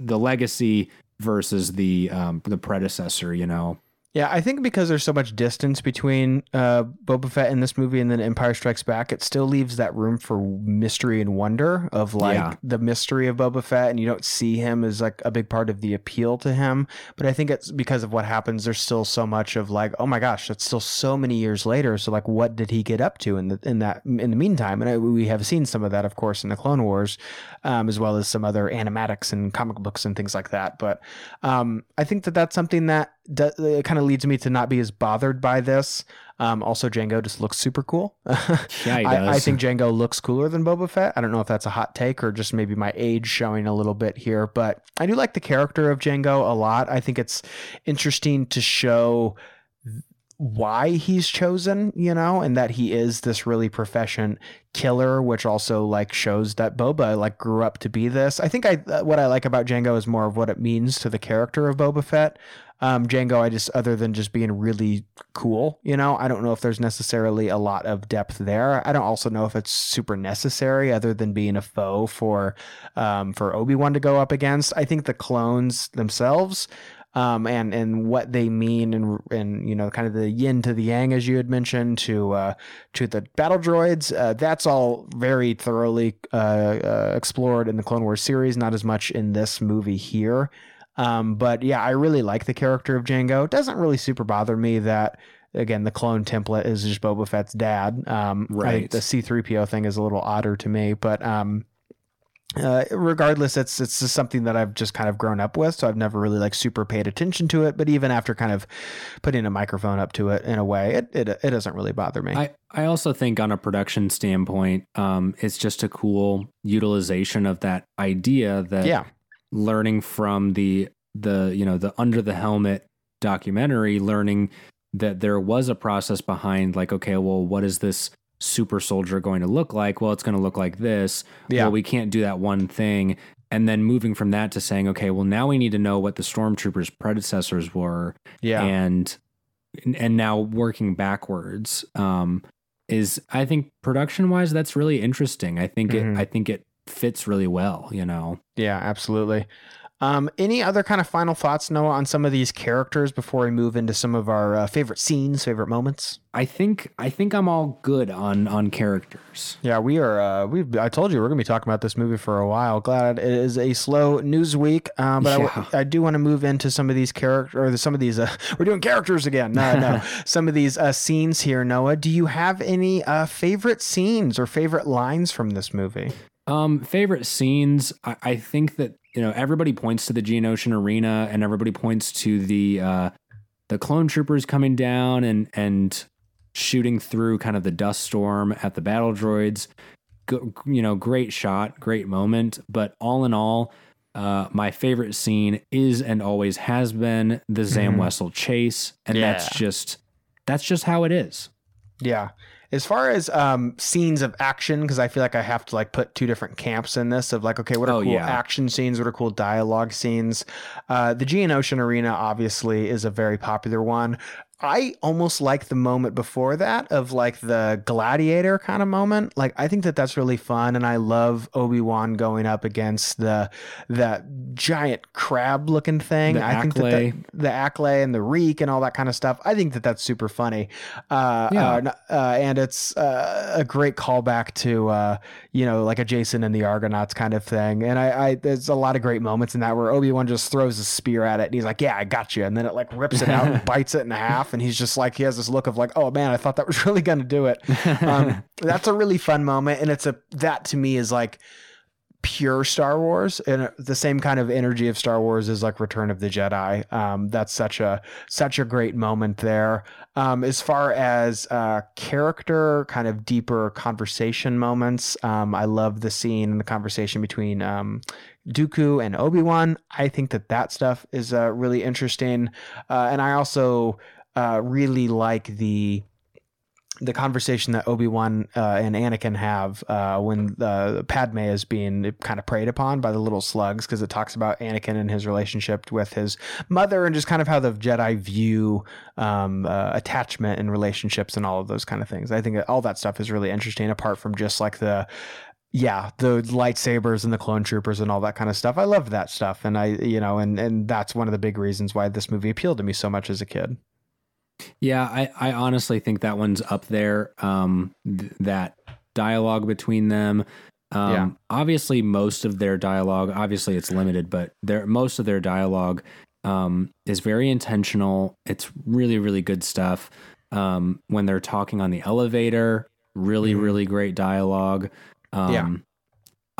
[SPEAKER 2] the legacy versus the um, the predecessor. You know,
[SPEAKER 1] Yeah, I think because there's so much distance between uh, Boba Fett in this movie and then Empire Strikes Back, it still leaves that room for mystery and wonder of like
[SPEAKER 2] Yeah.
[SPEAKER 1] the mystery of Boba Fett, and you don't see him as like a big part of the appeal to him. But I think it's because of what happens. There's still so much of like, oh my gosh, that's still so many years later. So like, what did he get up to in the in that in the meantime? And I, we have seen some of that, of course, in the Clone Wars, um, as well as some other animatics and comic books and things like that. But um, I think that that's something that do, uh, kind of leads me to not be as bothered by this. Um, also, Jango just looks super cool.
[SPEAKER 2] Yeah, he
[SPEAKER 1] I, I think Jango looks cooler than Boba Fett. I don't know if that's a hot take or just maybe my age showing a little bit here, but I do like the character of Jango a lot. I think it's interesting to show why he's chosen, you know, and that he is this really proficient killer, which also like shows that Boba like grew up to be this. I think I uh, what I like about Jango is more of what it means to the character of Boba Fett. Um, Jango, I just other than just being really cool, you know, I don't know if there's necessarily a lot of depth there. I don't also know if it's super necessary, other than being a foe for um, for Obi Wan to go up against. I think the clones themselves um, and and what they mean and and you know kind of the yin to the yang as you had mentioned to uh, to the battle droids. Uh, that's all very thoroughly uh, uh, explored in the Clone Wars series. Not as much in this movie here. Um, but yeah, I really like the character of Jango. It doesn't really super bother me that again the clone template is just Boba Fett's dad. Um, I think
[SPEAKER 2] Right.
[SPEAKER 1] the C-3PO thing is a little odder to me, but um, uh, regardless, it's it's just something that I've just kind of grown up with, so I've never really like super paid attention to it. But even after kind of putting a microphone up to it in a way, it it, it doesn't really bother me.
[SPEAKER 2] I, I also think on a production standpoint, um, it's just a cool utilization of that idea that
[SPEAKER 1] yeah,
[SPEAKER 2] learning from the the you know the under the helmet documentary, learning that there was a process behind like, okay, well, what is this super soldier going to look like? Well, it's going to look like this.
[SPEAKER 1] yeah,
[SPEAKER 2] Well, we can't do that one thing. And then moving from that to saying, okay, well, now we need to know what the stormtroopers' predecessors were
[SPEAKER 1] yeah,
[SPEAKER 2] and and now working backwards um, is I think production wise that's really interesting. I think
[SPEAKER 1] Mhm.
[SPEAKER 2] it I think it fits really well. You know.
[SPEAKER 1] Yeah, absolutely. Um, any other kind of final thoughts, Noah, on some of these characters before we move into some of our uh, favorite scenes, favorite moments?
[SPEAKER 2] I think I think I'm all good on on characters.
[SPEAKER 1] Yeah, we are. Uh, we I told you we're gonna be talking about this movie for a while. Glad it is a slow news week, um, but
[SPEAKER 2] Yeah.
[SPEAKER 1] I, do want to move into some of these character or some of these. Uh, we're doing characters again. No, no, some of these uh, scenes here. Noah, do you have any uh, favorite scenes or favorite lines from this movie?
[SPEAKER 2] Um, favorite scenes. I, I think that you know everybody points to the Geonosian arena, and everybody points to the uh, the clone troopers coming down and and shooting through kind of the dust storm at the battle droids. Go, you know, great shot, great moment. But all in all, uh, my favorite scene is and always has been the Zam
[SPEAKER 1] Mhm.
[SPEAKER 2] Wesell chase, and that's just that's just how it is.
[SPEAKER 1] Yeah. As far as um, scenes of action, because I feel like I have to like put two different camps in this of like, okay, what are
[SPEAKER 2] Oh,
[SPEAKER 1] cool
[SPEAKER 2] yeah.
[SPEAKER 1] action scenes? What are cool dialogue scenes? Uh, the Geonosian Arena obviously is a very popular one. I almost like the moment before that of like the gladiator kind of moment. Like I think that that's really fun, and I love Obi Wan going up against the that giant crab looking thing.
[SPEAKER 2] The
[SPEAKER 1] I think that, the Acklay and the Reek and all that kind of stuff. I think that that's super funny. Uh,
[SPEAKER 2] Yeah.
[SPEAKER 1] uh, uh, and it's uh, a great callback to uh, you know like a Jason and the Argonauts kind of thing. And I, I there's a lot of great moments in that where Obi Wan just throws a spear at it and he's like, "Yeah, I got you," and then it like rips it out and bites it in half, and he's just like he has this look of like, "Oh man, I thought that was really gonna do it." Um, that's a really fun moment, and it's a that to me is like pure Star Wars and the same kind of energy of Star Wars is like Return of the Jedi. Um, that's such a such a great moment there. Um, as far as uh, character, kind of deeper conversation moments, um, I love the scene and the conversation between um, Dooku and Obi Wan. I think that that stuff is uh, really interesting, uh, and I also uh, really like the the conversation that Obi Wan uh, and Anakin have uh, when uh, Padme is being kind of preyed upon by the little slugs, because it talks about Anakin and his relationship with his mother, and just kind of how the Jedi view um, uh, attachment and relationships and all of those kind of things. I think all that stuff is really interesting, apart from just like the yeah the lightsabers and the clone troopers and all that kind of stuff. I love that stuff, and I you know, and and that's one of the big reasons why this movie appealed to me so much as a kid.
[SPEAKER 2] Yeah, I, I honestly think that one's up there. Um, th- that dialogue between them. Um,
[SPEAKER 1] Yeah.
[SPEAKER 2] Obviously, most of their dialogue, obviously it's limited, but their most of their dialogue um, is very intentional. It's really, really good stuff. Um, when they're talking on the elevator, really,
[SPEAKER 1] Mhm.
[SPEAKER 2] really great dialogue. Um,
[SPEAKER 1] Yeah.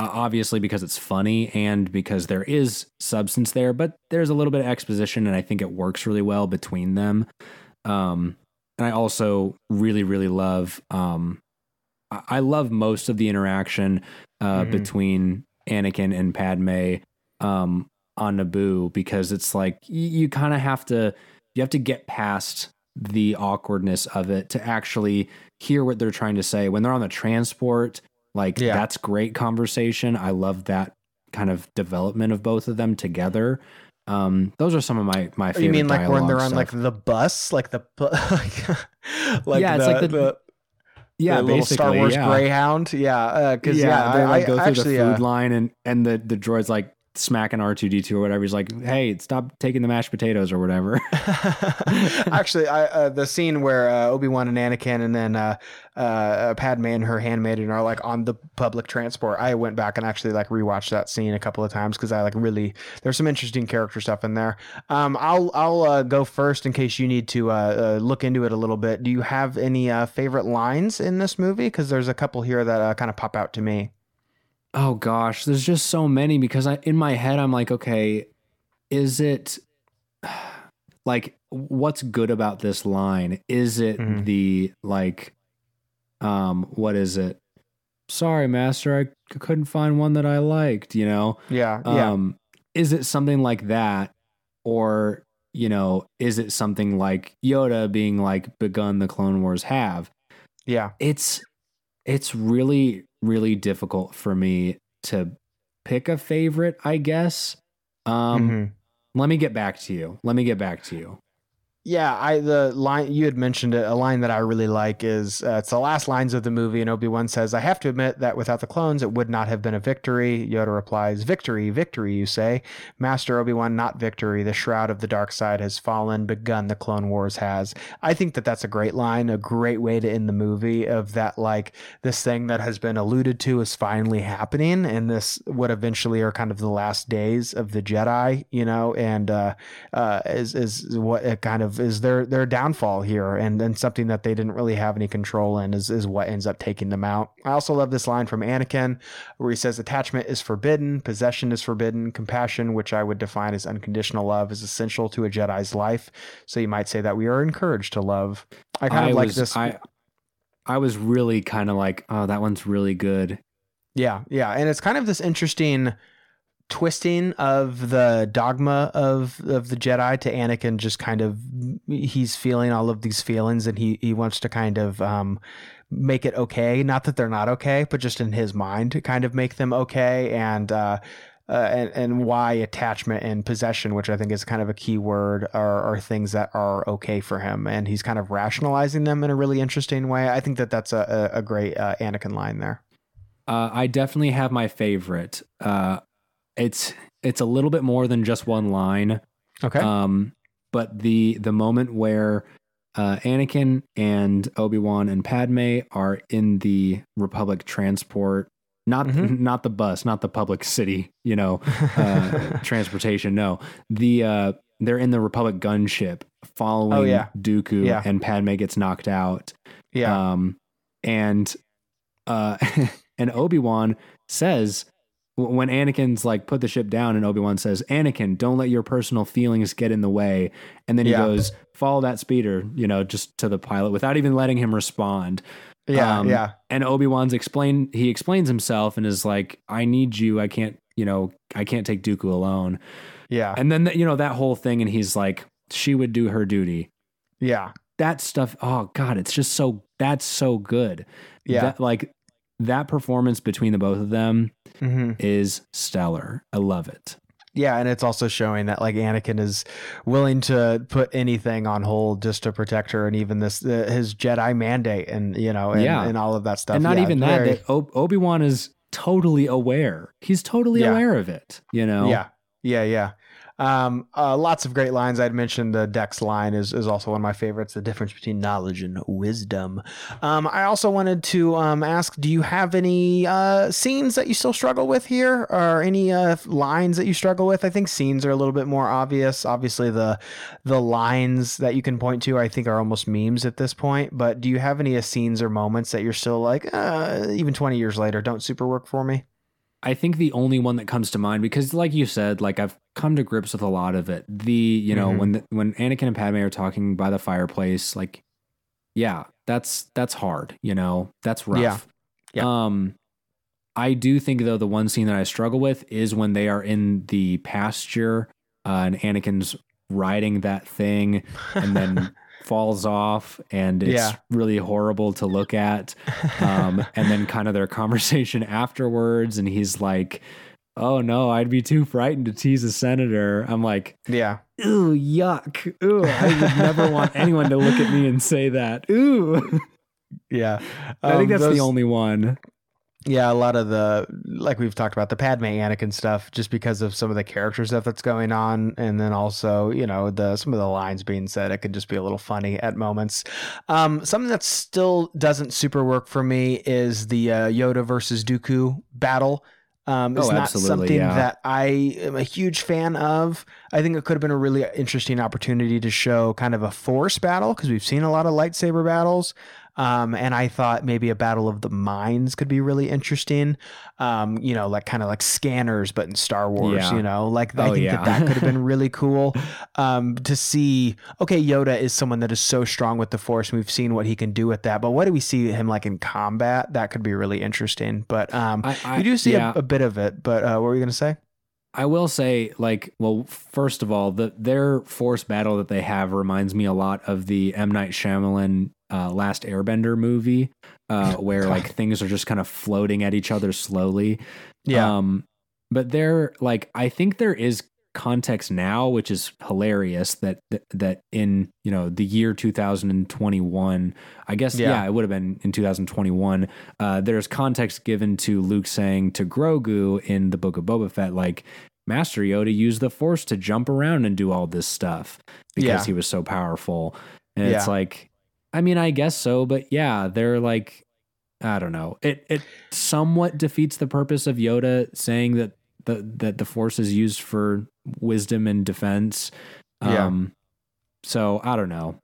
[SPEAKER 2] Obviously, because it's funny and because there is substance there, but there's a little bit of exposition, and I think it works really well between them. Um, and I also really, really love. Um, I love most of the interaction uh,
[SPEAKER 1] Mhm.
[SPEAKER 2] between Anakin and Padme um, on Naboo because it's like you, you kind of have to you have to get past the awkwardness of it to actually hear what they're trying to say when they're on the transport. Like
[SPEAKER 1] Yeah.
[SPEAKER 2] that's great conversation. I love that kind of development of both of them together. Um, those are some of my my favorite.
[SPEAKER 1] You mean like when they're on like the bus, like the like, like
[SPEAKER 2] Yeah, it's
[SPEAKER 1] the,
[SPEAKER 2] like the- the yeah,
[SPEAKER 1] the little Star Wars
[SPEAKER 2] yeah.
[SPEAKER 1] Greyhound, yeah, because yeah,
[SPEAKER 2] they like
[SPEAKER 1] I
[SPEAKER 2] go through
[SPEAKER 1] actually,
[SPEAKER 2] the food
[SPEAKER 1] uh,
[SPEAKER 2] line and and the the droid's like smacking R two D two or whatever. He's like, "Hey, stop taking the mashed potatoes or whatever."
[SPEAKER 1] actually, I uh, the scene where uh, Obi Wan and Anakin, and then uh, uh, Padme and her handmaiden are like on the public transport. I went back and actually like rewatched that scene a couple of times because I like really there's some interesting character stuff in there. Um, I'll I'll uh, go first in case you need to uh, uh, look into it a little bit. Do you have any uh, favorite lines in this movie? Because there's a couple here that uh, kind of pop out to me.
[SPEAKER 2] Oh gosh, there's just so many because I in my head I'm like, okay, is it like what's good about this line? Is it
[SPEAKER 1] Mhm.
[SPEAKER 2] the like um what is it? Sorry, master, I c- couldn't find one that I liked, you know?
[SPEAKER 1] Yeah, yeah,
[SPEAKER 2] Um, is it something like that, or you know, is it something like Yoda being like, "Begun the Clone Wars have"?
[SPEAKER 1] yeah.
[SPEAKER 2] It's it's really really difficult for me to pick a favorite. I guess. Um,
[SPEAKER 1] Mhm.
[SPEAKER 2] let me get back to you. Let me get back to you.
[SPEAKER 1] Yeah, I the line you had mentioned it. A line that I really like is uh, it's the last lines of the movie, and Obi Wan says, "I have to admit that without the clones, it would not have been a victory." Yoda replies, "Victory, victory, you say, Master Obi Wan, not victory. The shroud of the dark side has fallen. Begun. The Clone Wars has." I think that that's a great line, a great way to end the movie. Of that, like this thing that has been alluded to is finally happening, and this what eventually are kind of the last days of the Jedi, you know, and uh, uh, is is what it kind of is their their downfall here, and and something that they didn't really have any control in is is what ends up taking them out. I also love this line from Anakin, where he says, "Attachment is forbidden, possession is forbidden, compassion, which I would define as unconditional love, is essential to a Jedi's life." So you might say that we are encouraged to love. I kind
[SPEAKER 2] I
[SPEAKER 1] of like
[SPEAKER 2] was,
[SPEAKER 1] this.
[SPEAKER 2] I, I was really kind of like, oh, that one's really good.
[SPEAKER 1] Yeah, yeah, and it's kind of this interesting twisting of the dogma of of the Jedi to Anakin. Just kind of he's feeling all of these feelings, and he he wants to kind of um, make it okay. Not that they're not okay, but just in his mind to kind of make them okay. And uh, uh, and and why attachment and possession, which I think is kind of a key word, are, are things that are okay for him, and he's kind of rationalizing them in a really interesting way. I think that that's a a, great uh, Anakin line there.
[SPEAKER 2] Uh, I definitely have my favorite. Uh, it's it's a little bit more than just one line.
[SPEAKER 1] Okay.
[SPEAKER 2] Um, but the the moment where uh, Anakin and Obi Wan and Padme are in the Republic transport, not
[SPEAKER 1] Mhm.
[SPEAKER 2] not the bus, not the public city, you know, uh, transportation. No, the uh, they're in the Republic gunship following
[SPEAKER 1] Oh, yeah.
[SPEAKER 2] Dooku,
[SPEAKER 1] Yeah.
[SPEAKER 2] and Padme gets knocked out.
[SPEAKER 1] yeah.
[SPEAKER 2] Um, and uh, and Obi Wan says when Anakin's like put the ship down, and Obi Wan says, "Anakin, don't let your personal feelings get in the way." And then he
[SPEAKER 1] Yeah.
[SPEAKER 2] goes, "Follow that speeder," you know, just to the pilot without even letting him respond.
[SPEAKER 1] yeah.
[SPEAKER 2] um,
[SPEAKER 1] yeah.
[SPEAKER 2] And Obi Wan's explain he explains himself and is like, "I need you. I can't, you know, I can't take Dooku alone."
[SPEAKER 1] Yeah.
[SPEAKER 2] And then you know that whole thing, and he's like, "She would do her duty."
[SPEAKER 1] Yeah.
[SPEAKER 2] that stuff oh god it's just so that's so good
[SPEAKER 1] Yeah.
[SPEAKER 2] That- like that performance between the both of them
[SPEAKER 1] hmm
[SPEAKER 2] is stellar i love it
[SPEAKER 1] Yeah, and it's also showing that like Anakin is willing to put anything on hold just to protect her, and even this uh, his Jedi mandate, and you know, and,
[SPEAKER 2] Yeah.
[SPEAKER 1] and all of that stuff.
[SPEAKER 2] and not
[SPEAKER 1] Yeah,
[SPEAKER 2] even that
[SPEAKER 1] very-
[SPEAKER 2] that o- obi-wan is totally aware he's totally
[SPEAKER 1] Yeah.
[SPEAKER 2] aware of it you know
[SPEAKER 1] Yeah, yeah, yeah. Um, uh, lots of great lines. I'd mentioned the Dex line is, is also one of my favorites. The difference between knowledge and wisdom. Um, I also wanted to um, ask: Do you have any uh, scenes that you still struggle with here, or any uh, lines that you struggle with? I think scenes are a little bit more obvious. Obviously, the the lines that you can point to, I think, are almost memes at this point. But do you have any uh, scenes or moments that you're still like, uh, even 20 years later, don't super work for me?
[SPEAKER 2] I think the only one that comes to mind because, like you said, like I've come to grips with a lot of it. The you know
[SPEAKER 1] Mhm.
[SPEAKER 2] when the, when Anakin and Padme are talking by the fireplace, like yeah, that's that's hard. You know, that's rough.
[SPEAKER 1] Yeah. Yeah.
[SPEAKER 2] Um, I do think though the one scene that I struggle with is when they are in the pasture uh, and Anakin's riding that thing and then falls off, and it's
[SPEAKER 1] Yeah.
[SPEAKER 2] really horrible to look at um, and then kind of their conversation afterwards, and he's like, "Oh no, I'd be too frightened to tease a senator." I'm like,
[SPEAKER 1] yeah.
[SPEAKER 2] "Ooh, yuck! Ooh, I would never want anyone to look at me and say that." Ooh,
[SPEAKER 1] Yeah.
[SPEAKER 2] I think
[SPEAKER 1] Um,
[SPEAKER 2] that's
[SPEAKER 1] those-
[SPEAKER 2] the only one.
[SPEAKER 1] Yeah, a lot of the like we've talked about the Padme Anakin stuff, just because of some of the character stuff that's going on, and then also you know the some of the lines being said, it could just be a little funny at moments. Um, something that still doesn't super work for me is the uh, Yoda versus Dooku battle. Um, it's
[SPEAKER 2] Oh,
[SPEAKER 1] not something
[SPEAKER 2] yeah.
[SPEAKER 1] that I am a huge fan of. I think it could have been a really interesting opportunity to show kind of a force battle because we've seen a lot of lightsaber battles. Um, and I thought maybe a battle of the minds could be really interesting. Um, you know, like kind of like scanners, but in Star Wars.
[SPEAKER 2] Yeah.
[SPEAKER 1] You know, like I
[SPEAKER 2] Oh,
[SPEAKER 1] think
[SPEAKER 2] yeah.
[SPEAKER 1] that that could have been really cool. Um, to see, okay, Yoda is someone that is so strong with the Force, and we've seen what he can do with that. But what do we see him like in combat? That could be really interesting. But um,
[SPEAKER 2] I, I,
[SPEAKER 1] we do see
[SPEAKER 2] yeah.
[SPEAKER 1] a, a bit of it. But uh, what were you gonna say?
[SPEAKER 2] I will say, like, well, first of all, the their force battle that they have reminds me a lot of the M Night Shyamalan uh, Last Airbender movie, uh, where like things are just kind of floating at each other slowly. Um, but they're like, I think there is context now, which is hilarious that that, that in you know the year 2021, I guess yeah,
[SPEAKER 1] Yeah.
[SPEAKER 2] it would have been in 2021. Uh, there's context given to Luke saying to Grogu in the Book of Boba Fett, like Master Yoda used the Force to jump around and do all this stuff because
[SPEAKER 1] Yeah.
[SPEAKER 2] he was so powerful. And it's like, I mean, I guess so, but yeah, they're like, I don't know. It it somewhat defeats the purpose of Yoda saying that the that the Force is used for wisdom and defense.
[SPEAKER 1] Yeah.
[SPEAKER 2] Um, so I don't know.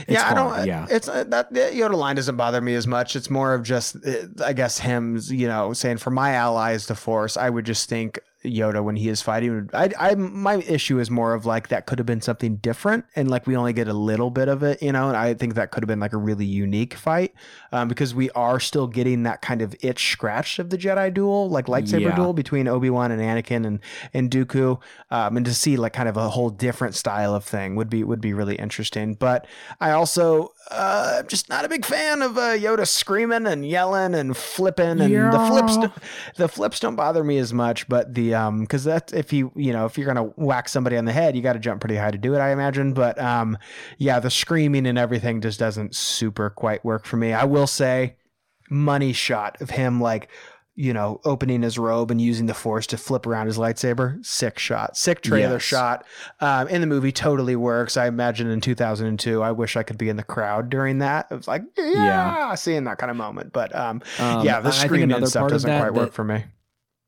[SPEAKER 2] It's
[SPEAKER 1] yeah, I don't.
[SPEAKER 2] Yeah,
[SPEAKER 1] it's uh, that Yoda line doesn't bother me as much. It's more of just, uh, I guess, him, you know, saying for my allies, the Force. I would just think Yoda when he is fighting. I, I, my issue is more of like that could have been something different, and like we only get a little bit of it, you know. And I think that could have been like a really unique fight, um, because we are still getting that kind of itch scratch of the Jedi duel, like lightsaber
[SPEAKER 2] Yeah.
[SPEAKER 1] duel between Obi Wan and Anakin and and Dooku, um, and to see like kind of a whole different style of thing would be would be really interesting. But I also uh, I'm just not a big fan of uh, Yoda screaming and yelling and flipping and the flips. Don't- The flips don't bother me as much, but the um because that if you you know if you're gonna whack somebody on the head, you got to jump pretty high to do it, I imagine. But um yeah, the screaming and everything just doesn't super quite work for me. I will say, money shot of him like. You know, opening his robe and using the force to flip around his lightsaber. Sick shot. Sick trailer
[SPEAKER 2] Yes.
[SPEAKER 1] shot um, in the movie totally works. I imagine in 2002, I wish I could be in the crowd during that. It was like, yeah,
[SPEAKER 2] Yeah.
[SPEAKER 1] seeing that kind of moment. But um,
[SPEAKER 2] Um,
[SPEAKER 1] yeah, the screaming and stuff doesn't
[SPEAKER 2] that
[SPEAKER 1] quite work for me.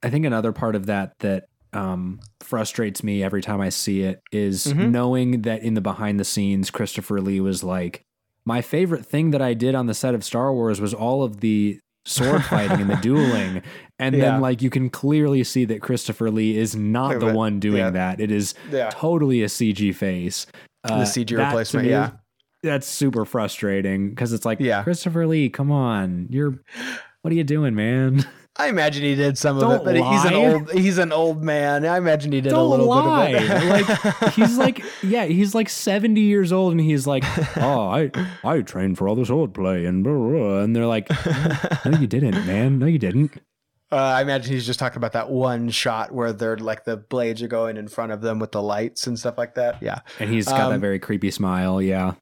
[SPEAKER 2] I think another part of that that um, frustrates me every time I see it is
[SPEAKER 1] Mhm.
[SPEAKER 2] knowing that in the behind the scenes, Christopher Lee was like, my favorite thing that I did on the set of Star Wars was all of the sword fighting and the dueling. And
[SPEAKER 1] Yeah.
[SPEAKER 2] then, like, you can clearly see that Christopher Lee is not the one doing
[SPEAKER 1] Yeah.
[SPEAKER 2] that. It is
[SPEAKER 1] Yeah.
[SPEAKER 2] totally a CG face. Uh,
[SPEAKER 1] The CG replacement,
[SPEAKER 2] me-
[SPEAKER 1] yeah.
[SPEAKER 2] That's super frustrating because it's like,
[SPEAKER 1] Yeah.
[SPEAKER 2] Christopher Lee, come on. You're, what are you doing, man?
[SPEAKER 1] I imagine he did some of
[SPEAKER 2] Don't
[SPEAKER 1] it, but he's an old he's an old man. I imagine he did a
[SPEAKER 2] Don't
[SPEAKER 1] little
[SPEAKER 2] lie.
[SPEAKER 1] bit of it.
[SPEAKER 2] like he's like yeah, he's like 70 years old and he's like, "Oh, I I trained for all the sword play and blah, blah, blah." and they're like, "No, you didn't, man. No, you didn't."
[SPEAKER 1] Uh, I imagine he's just talking about that one shot where they're like the blades are going in front of them with the lights and stuff like that. Yeah.
[SPEAKER 2] And he's got that
[SPEAKER 1] Um,
[SPEAKER 2] very creepy smile, yeah.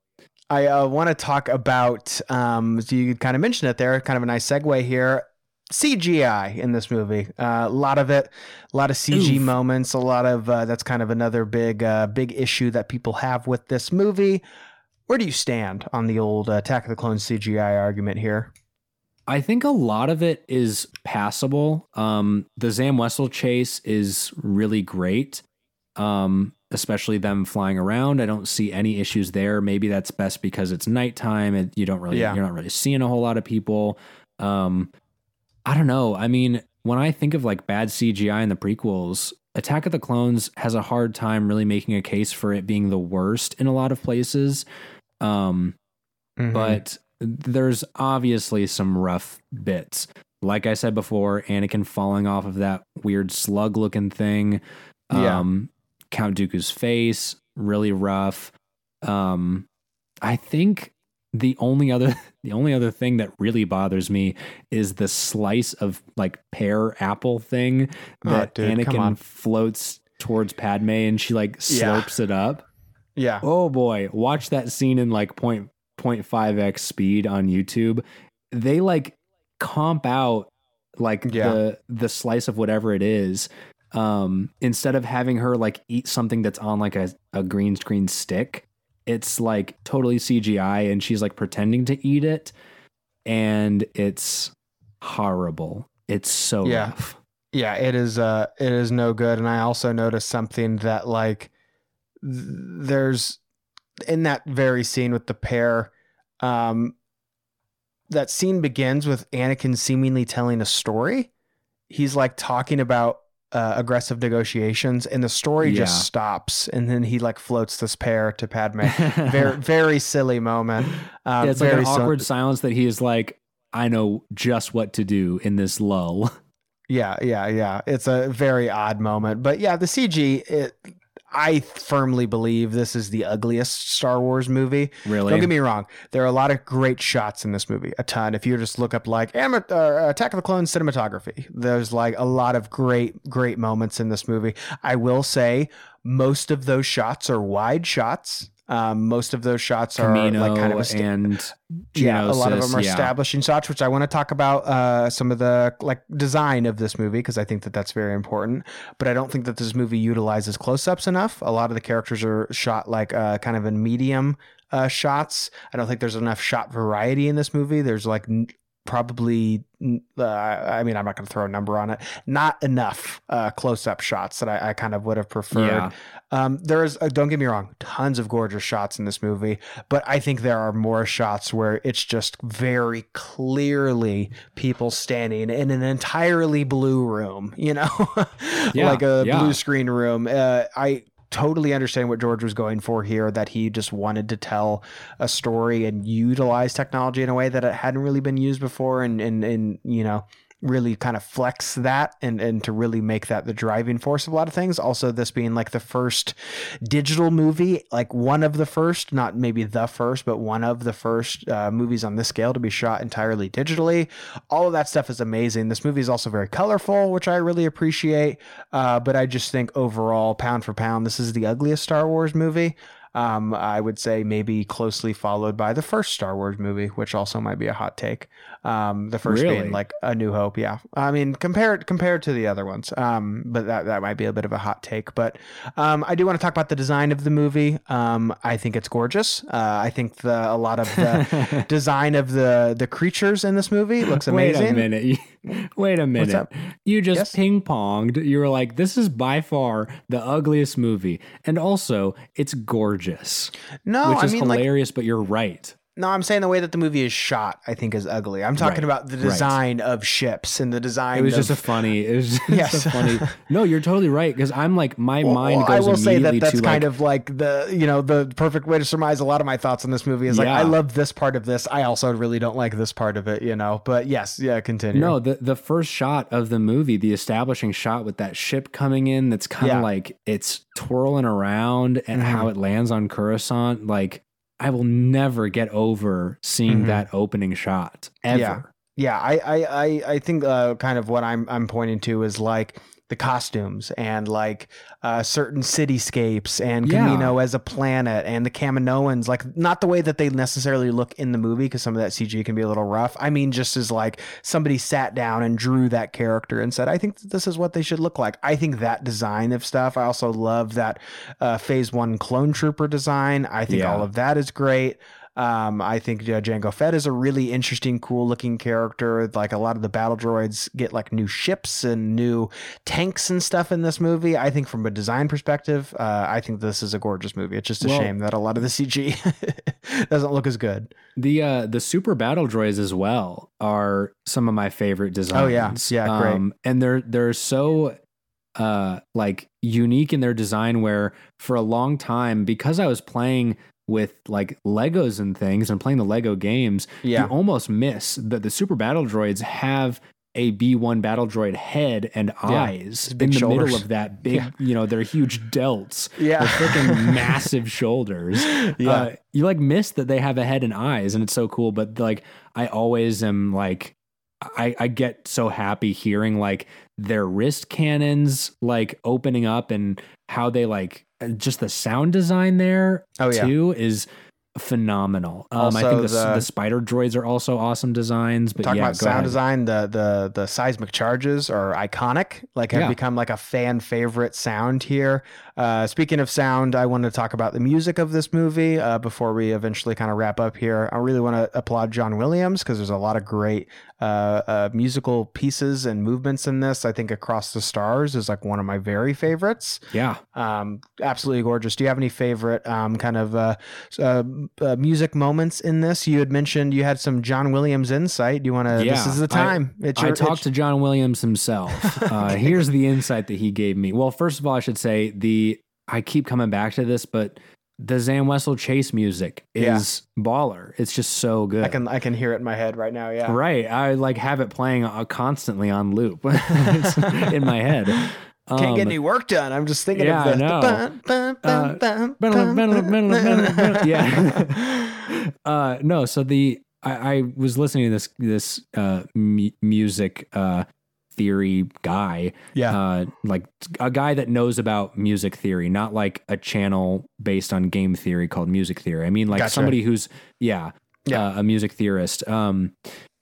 [SPEAKER 1] I uh, want to talk about. Um, so you kind of mentioned it there. Kind of a nice segue here. CGI in this movie, uh, a lot of it, a lot of CG
[SPEAKER 2] Oof.
[SPEAKER 1] moments, a lot of uh, that's kind of another big, uh, big issue that people have with this movie. Where do you stand on the old uh, Attack of the Clones CGI argument here?
[SPEAKER 2] I think a lot of it is passable. Um, the Zam Wesell chase is really great, um, especially them flying around. I don't see any issues there. Maybe that's best because it's nighttime and you don't really
[SPEAKER 1] Yeah.
[SPEAKER 2] you're not really seeing a whole lot of people. Um, I don't know. I mean, when I think of like bad CGI in the prequels, Attack of the Clones has a hard time really making a case for it being the worst in a lot of places. Um,
[SPEAKER 1] Mhm.
[SPEAKER 2] but there's obviously some rough bits. Like I said before, Anakin falling off of that weird slug looking thing.
[SPEAKER 1] Yeah.
[SPEAKER 2] Um, Count Dooku's face, really rough. Um, I think the only other the only other thing that really bothers me is the slice of like pear apple thing
[SPEAKER 1] Oh,
[SPEAKER 2] that
[SPEAKER 1] dude, come on.
[SPEAKER 2] Anakin floats towards Padme and she like
[SPEAKER 1] Yeah.
[SPEAKER 2] it up.
[SPEAKER 1] yeah,
[SPEAKER 2] Oh boy, watch that scene in like point point five x speed on YouTube. They like comp out like
[SPEAKER 1] Yeah.
[SPEAKER 2] the the slice of whatever it is. Um, instead of having her like eat something that's on like a, a green screen stick, it's like totally CGI and she's like pretending to eat it. And it's horrible. It's so
[SPEAKER 1] Yeah.
[SPEAKER 2] rough.
[SPEAKER 1] yeah. It is. Uh, it is no good. And I also noticed something that like th- there's in that very scene with the pair. Um, that scene begins with Anakin seemingly telling a story. He's like talking about uh, aggressive negotiations, and the story
[SPEAKER 2] Yeah.
[SPEAKER 1] just stops, and then he like floats this pair to Padme. very, very silly moment. Um,
[SPEAKER 2] yeah, it's like an
[SPEAKER 1] sil-
[SPEAKER 2] awkward silence that he is like, I know just what to do in this lull.
[SPEAKER 1] Yeah, yeah, yeah. It's a very odd moment, but yeah, the CG. It, I firmly believe this is the ugliest Star Wars movie.
[SPEAKER 2] Really?
[SPEAKER 1] Don't get me wrong. There are a lot of great shots in this movie. A ton. If you just look up like Ama- uh, Attack of the Clones cinematography, there's like a lot of great, great moments in this movie. I will say Most of those shots are wide shots. Um, most of those shots are
[SPEAKER 2] Kamino
[SPEAKER 1] like kind of a sta-
[SPEAKER 2] and
[SPEAKER 1] yeah, a lot of them are
[SPEAKER 2] yeah.
[SPEAKER 1] establishing shots, which I want to talk about uh, some of the like design of this movie because I think that that's very important. But I don't think that this movie utilizes close-ups enough. A lot of the characters are shot like uh, kind of in medium uh, shots. I don't think there's enough shot variety in this movie. There's like n- probably uh, I mean I'm not going to throw a number on it. Not enough uh, close-up shots that I, I kind of would have preferred.
[SPEAKER 2] Yeah.
[SPEAKER 1] Um, there's uh, don't get me wrong, tons of gorgeous shots in this movie, but I think there are more shots where it's just very clearly people standing in an entirely blue room, you know,
[SPEAKER 2] Yeah,
[SPEAKER 1] like a
[SPEAKER 2] yeah.
[SPEAKER 1] blue screen room. Uh, I totally understand what George was going for here that he just wanted to tell a story and utilize technology in a way that it hadn't really been used before and and and you know really kind of flex that and and to really make that the driving force of a lot of things. Also this being like the first digital movie like one of the first not maybe the first but one of the first uh, movies on this scale to be shot entirely digitally. All of that stuff is amazing. This movie is also very colorful which i really appreciate uh, but i just think overall pound for pound this is the ugliest star wars movie um, I would say maybe closely followed by the first Star Wars movie, which also might be a hot take. Um, the first
[SPEAKER 2] Really?
[SPEAKER 1] being like A New Hope, yeah. I mean, compared compared to the other ones, um, but that that might be a bit of a hot take. But um, I do want to talk about the design of the movie. Um, I think it's gorgeous. Uh, I think the a lot of the design of the the creatures in this movie looks amazing.
[SPEAKER 2] Wait a minute. Wait a minute. You just
[SPEAKER 1] Yes?
[SPEAKER 2] ping ponged. You were like, this is by far the ugliest movie. And also, it's gorgeous,
[SPEAKER 1] No,
[SPEAKER 2] which
[SPEAKER 1] I
[SPEAKER 2] is
[SPEAKER 1] mean like
[SPEAKER 2] hilarious, but you're right.
[SPEAKER 1] No, I'm saying the way that the movie is shot, I think, is ugly. I'm talking
[SPEAKER 2] Right,
[SPEAKER 1] about the
[SPEAKER 2] right.
[SPEAKER 1] design of ships and the design.
[SPEAKER 2] It was
[SPEAKER 1] of,
[SPEAKER 2] just a funny. It was just
[SPEAKER 1] Yes.
[SPEAKER 2] a funny. No, you're totally right because I'm like my
[SPEAKER 1] Well,
[SPEAKER 2] mind goes
[SPEAKER 1] I will say that that's kind
[SPEAKER 2] like,
[SPEAKER 1] of like the you know the perfect way to surmise a lot of my thoughts on this movie is like I love this part of this. I also really don't like this part of it. You know, but yes, yeah, continue.
[SPEAKER 2] No, the the first shot of the movie, the establishing shot with that ship coming in, that's kind of
[SPEAKER 1] Yeah.
[SPEAKER 2] like it's twirling around and
[SPEAKER 1] Mhm.
[SPEAKER 2] how it lands on Coruscant. Like I will never get over seeing
[SPEAKER 1] Mhm.
[SPEAKER 2] that opening shot ever.
[SPEAKER 1] Yeah. Yeah, I I I, I think uh, kind of what I'm I'm pointing to is like the costumes and like uh, certain cityscapes and
[SPEAKER 2] Yeah.
[SPEAKER 1] Kamino as a planet and the Kaminoans, like not the way that they necessarily look in the movie because some of that CG can be a little rough. I mean, just as like somebody sat down and drew that character and said, I think this is what they should look like. I think that design of stuff. I also love that uh, Phase One clone trooper design. I think
[SPEAKER 2] Yeah.
[SPEAKER 1] all of that is great. Um, I think uh, Jango Fett is a really interesting, cool looking character. Like a lot of the battle droids get like new ships and new tanks and stuff in this movie. I think from a design perspective, uh, I think this is a gorgeous movie. It's just a
[SPEAKER 2] Well-
[SPEAKER 1] shame that a lot of the CG doesn't look as good.
[SPEAKER 2] The uh the super battle droids as well are some of my favorite designs.
[SPEAKER 1] Oh, yeah. Yeah, great.
[SPEAKER 2] Um, and they're they're so uh like unique in their design where for a long time because I was playing with like Legos and things and playing the Lego games,
[SPEAKER 1] Yeah.
[SPEAKER 2] you almost miss that the super battle droids have a B1 battle droid head and eyes in the
[SPEAKER 1] shoulders.
[SPEAKER 2] middle of that big,
[SPEAKER 1] Yeah.
[SPEAKER 2] you know, they're huge delts.
[SPEAKER 1] Yeah.
[SPEAKER 2] They're freaking massive shoulders.
[SPEAKER 1] Yeah.
[SPEAKER 2] Uh, you like miss that they have a head and eyes, and it's so cool. But like, I always am like, I, I get so happy hearing like their wrist cannons like opening up and how they like just the sound design there
[SPEAKER 1] Oh, yeah.
[SPEAKER 2] too is phenomenal. Um, I think the,
[SPEAKER 1] the-
[SPEAKER 2] the spider droids are also awesome designs. But
[SPEAKER 1] Talking
[SPEAKER 2] yeah,
[SPEAKER 1] about sound
[SPEAKER 2] ahead.
[SPEAKER 1] design, the the the seismic charges are iconic. Like have
[SPEAKER 2] Yeah.
[SPEAKER 1] become like a fan favorite sound here. Uh, speaking of sound, I want to talk about the music of this movie uh, before we eventually kind of wrap up here. I really want to applaud John Williams because there's a lot of great uh, uh, musical pieces and movements in this. I think Across the Stars is like one of my very favorites.
[SPEAKER 2] Yeah.
[SPEAKER 1] Um, absolutely gorgeous. Do you have any favorite um, kind of uh, uh, uh, music moments in this? You had mentioned you had some John Williams insight. Do you want to?
[SPEAKER 2] Yeah,
[SPEAKER 1] this is the
[SPEAKER 2] I-
[SPEAKER 1] time. it's
[SPEAKER 2] I
[SPEAKER 1] your,
[SPEAKER 2] talked
[SPEAKER 1] it's-
[SPEAKER 2] to John Williams himself. Uh, here's the insight that he gave me. Well, first of all, I should say the I keep coming back to this, but the Zam Wesell Chase music
[SPEAKER 1] Yeah.
[SPEAKER 2] is baller. It's just so good.
[SPEAKER 1] I can I can hear it in my head right now. Yeah.
[SPEAKER 2] Right, I like have it playing uh, constantly on loop in my head.
[SPEAKER 1] Can't
[SPEAKER 2] Um,
[SPEAKER 1] get any work done. I'm just thinking
[SPEAKER 2] yeah,
[SPEAKER 1] of the.
[SPEAKER 2] I know. Yeah. uh, no, so the I, I was listening to this this uh, mu- music uh, theory guy.
[SPEAKER 1] Yeah.
[SPEAKER 2] Uh, like a guy that knows about music theory, not like a channel based on game theory called music theory. I mean, like
[SPEAKER 1] Gotcha.
[SPEAKER 2] somebody who's, yeah,
[SPEAKER 1] Yeah.
[SPEAKER 2] Uh, a music theorist. Um,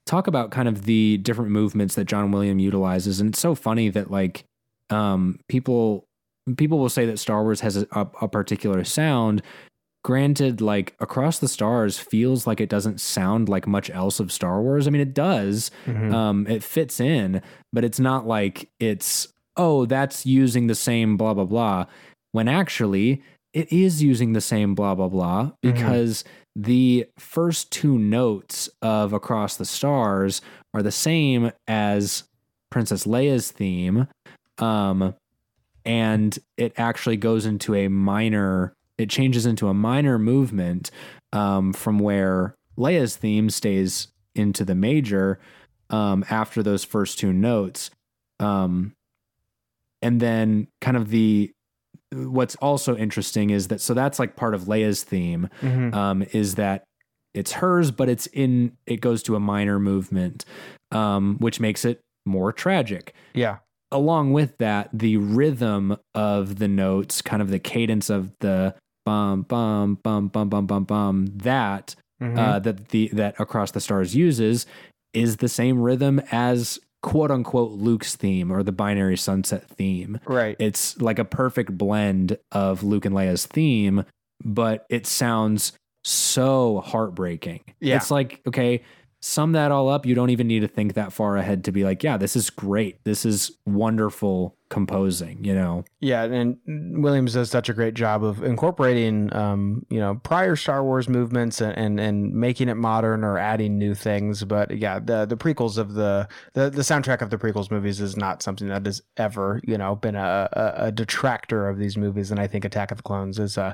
[SPEAKER 2] talk about kind of the different movements that John William utilizes. And it's so funny that like um, people people will say that Star Wars has a, a, a particular sound. Granted, like Across the Stars feels like it doesn't sound like much else of Star Wars. I mean, it does.
[SPEAKER 1] Mhm.
[SPEAKER 2] Um, it fits in, but it's not like it's oh that's using the same blah blah blah. When actually it is using the same blah blah blah because the first two notes of Across the Stars are the same as Princess Leia's theme. Um, and it actually goes into a minor, it changes into a minor movement um, from where Leia's theme stays into the major um, after those first two notes. Um, and then kind of the, what's also interesting is that, so that's like part of Leia's theme
[SPEAKER 1] Mhm.
[SPEAKER 2] um, is that it's hers, but it's in it goes to a minor movement, um, which makes it more tragic.
[SPEAKER 1] Yeah.
[SPEAKER 2] Along with that, the rhythm of the notes, kind of the cadence of the bum bum bum bum bum bum bum, that
[SPEAKER 1] Mhm.
[SPEAKER 2] uh, that the that Across the Stars uses is the same rhythm as quote unquote Luke's theme or the binary sunset theme
[SPEAKER 1] right.
[SPEAKER 2] it's like a perfect blend of Luke and Leia's theme, but it sounds so heartbreaking.
[SPEAKER 1] Yeah.
[SPEAKER 2] It's like, okay, sum that all up. You don't even need to think that far ahead to be like, yeah, this is great. This is wonderful composing, you know?
[SPEAKER 1] Yeah, and Williams does such a great job of incorporating, um, you know, prior Star Wars movements and, and and making it modern or adding new things. But yeah, the the prequels of the the, the soundtrack of the prequels movies is not something that has ever, you know, been a, a, a detractor of these movies, and I think Attack of the Clones is uh,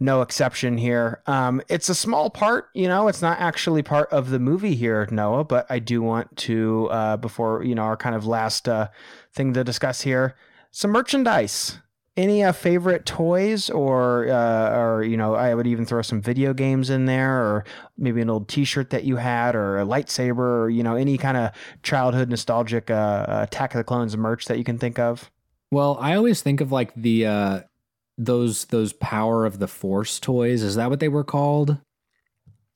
[SPEAKER 1] no exception here. Um, it's a small part, you know, it's not actually part of the movie here, Noah. But I do want to, uh, before you know, our kind of last uh, thing to discuss here some merchandise. Any uh, favorite toys, or uh, or you know, I would even throw some video games in there, or maybe an old T-shirt that you had, or a lightsaber, or you know, any kind of childhood nostalgic uh, Attack of the Clones merch that you can think of.
[SPEAKER 2] Well, I always think of like the uh those those power of the force toys. Is that what they were called?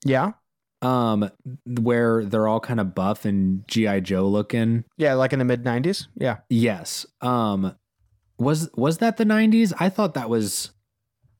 [SPEAKER 1] Yeah,
[SPEAKER 2] Um where they're all kind of buff and GI Joe looking.
[SPEAKER 1] yeah, like in the mid '90s. Yeah,
[SPEAKER 2] Yes. Um was was that the 90s? I thought that was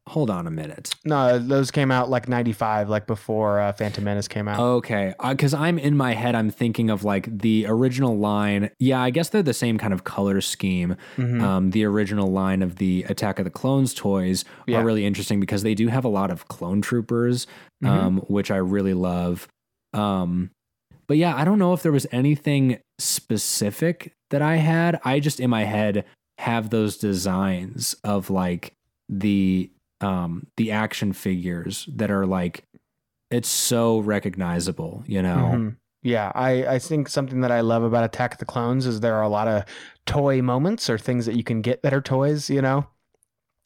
[SPEAKER 2] Hold on a minute.
[SPEAKER 1] no, those came out like '95, like before uh, Phantom Menace came out.
[SPEAKER 2] Okay, because I'm in my head, I'm thinking of like the original line. Yeah, I guess they're the same kind of color scheme.
[SPEAKER 1] Mhm.
[SPEAKER 2] Um, the original line of the Attack of the Clones toys
[SPEAKER 1] Yeah.
[SPEAKER 2] are really interesting because they do have a lot of clone troopers,
[SPEAKER 1] Mhm.
[SPEAKER 2] um, which I really love. Um, but yeah, I don't know if there was anything specific that I had. I just in my head have those designs of like the um the action figures that are like it's so recognizable, you know.
[SPEAKER 1] Mhm. Yeah, I, I think something that I love about Attack of the Clones is there are a lot of toy moments or things that you can get that are toys. You know,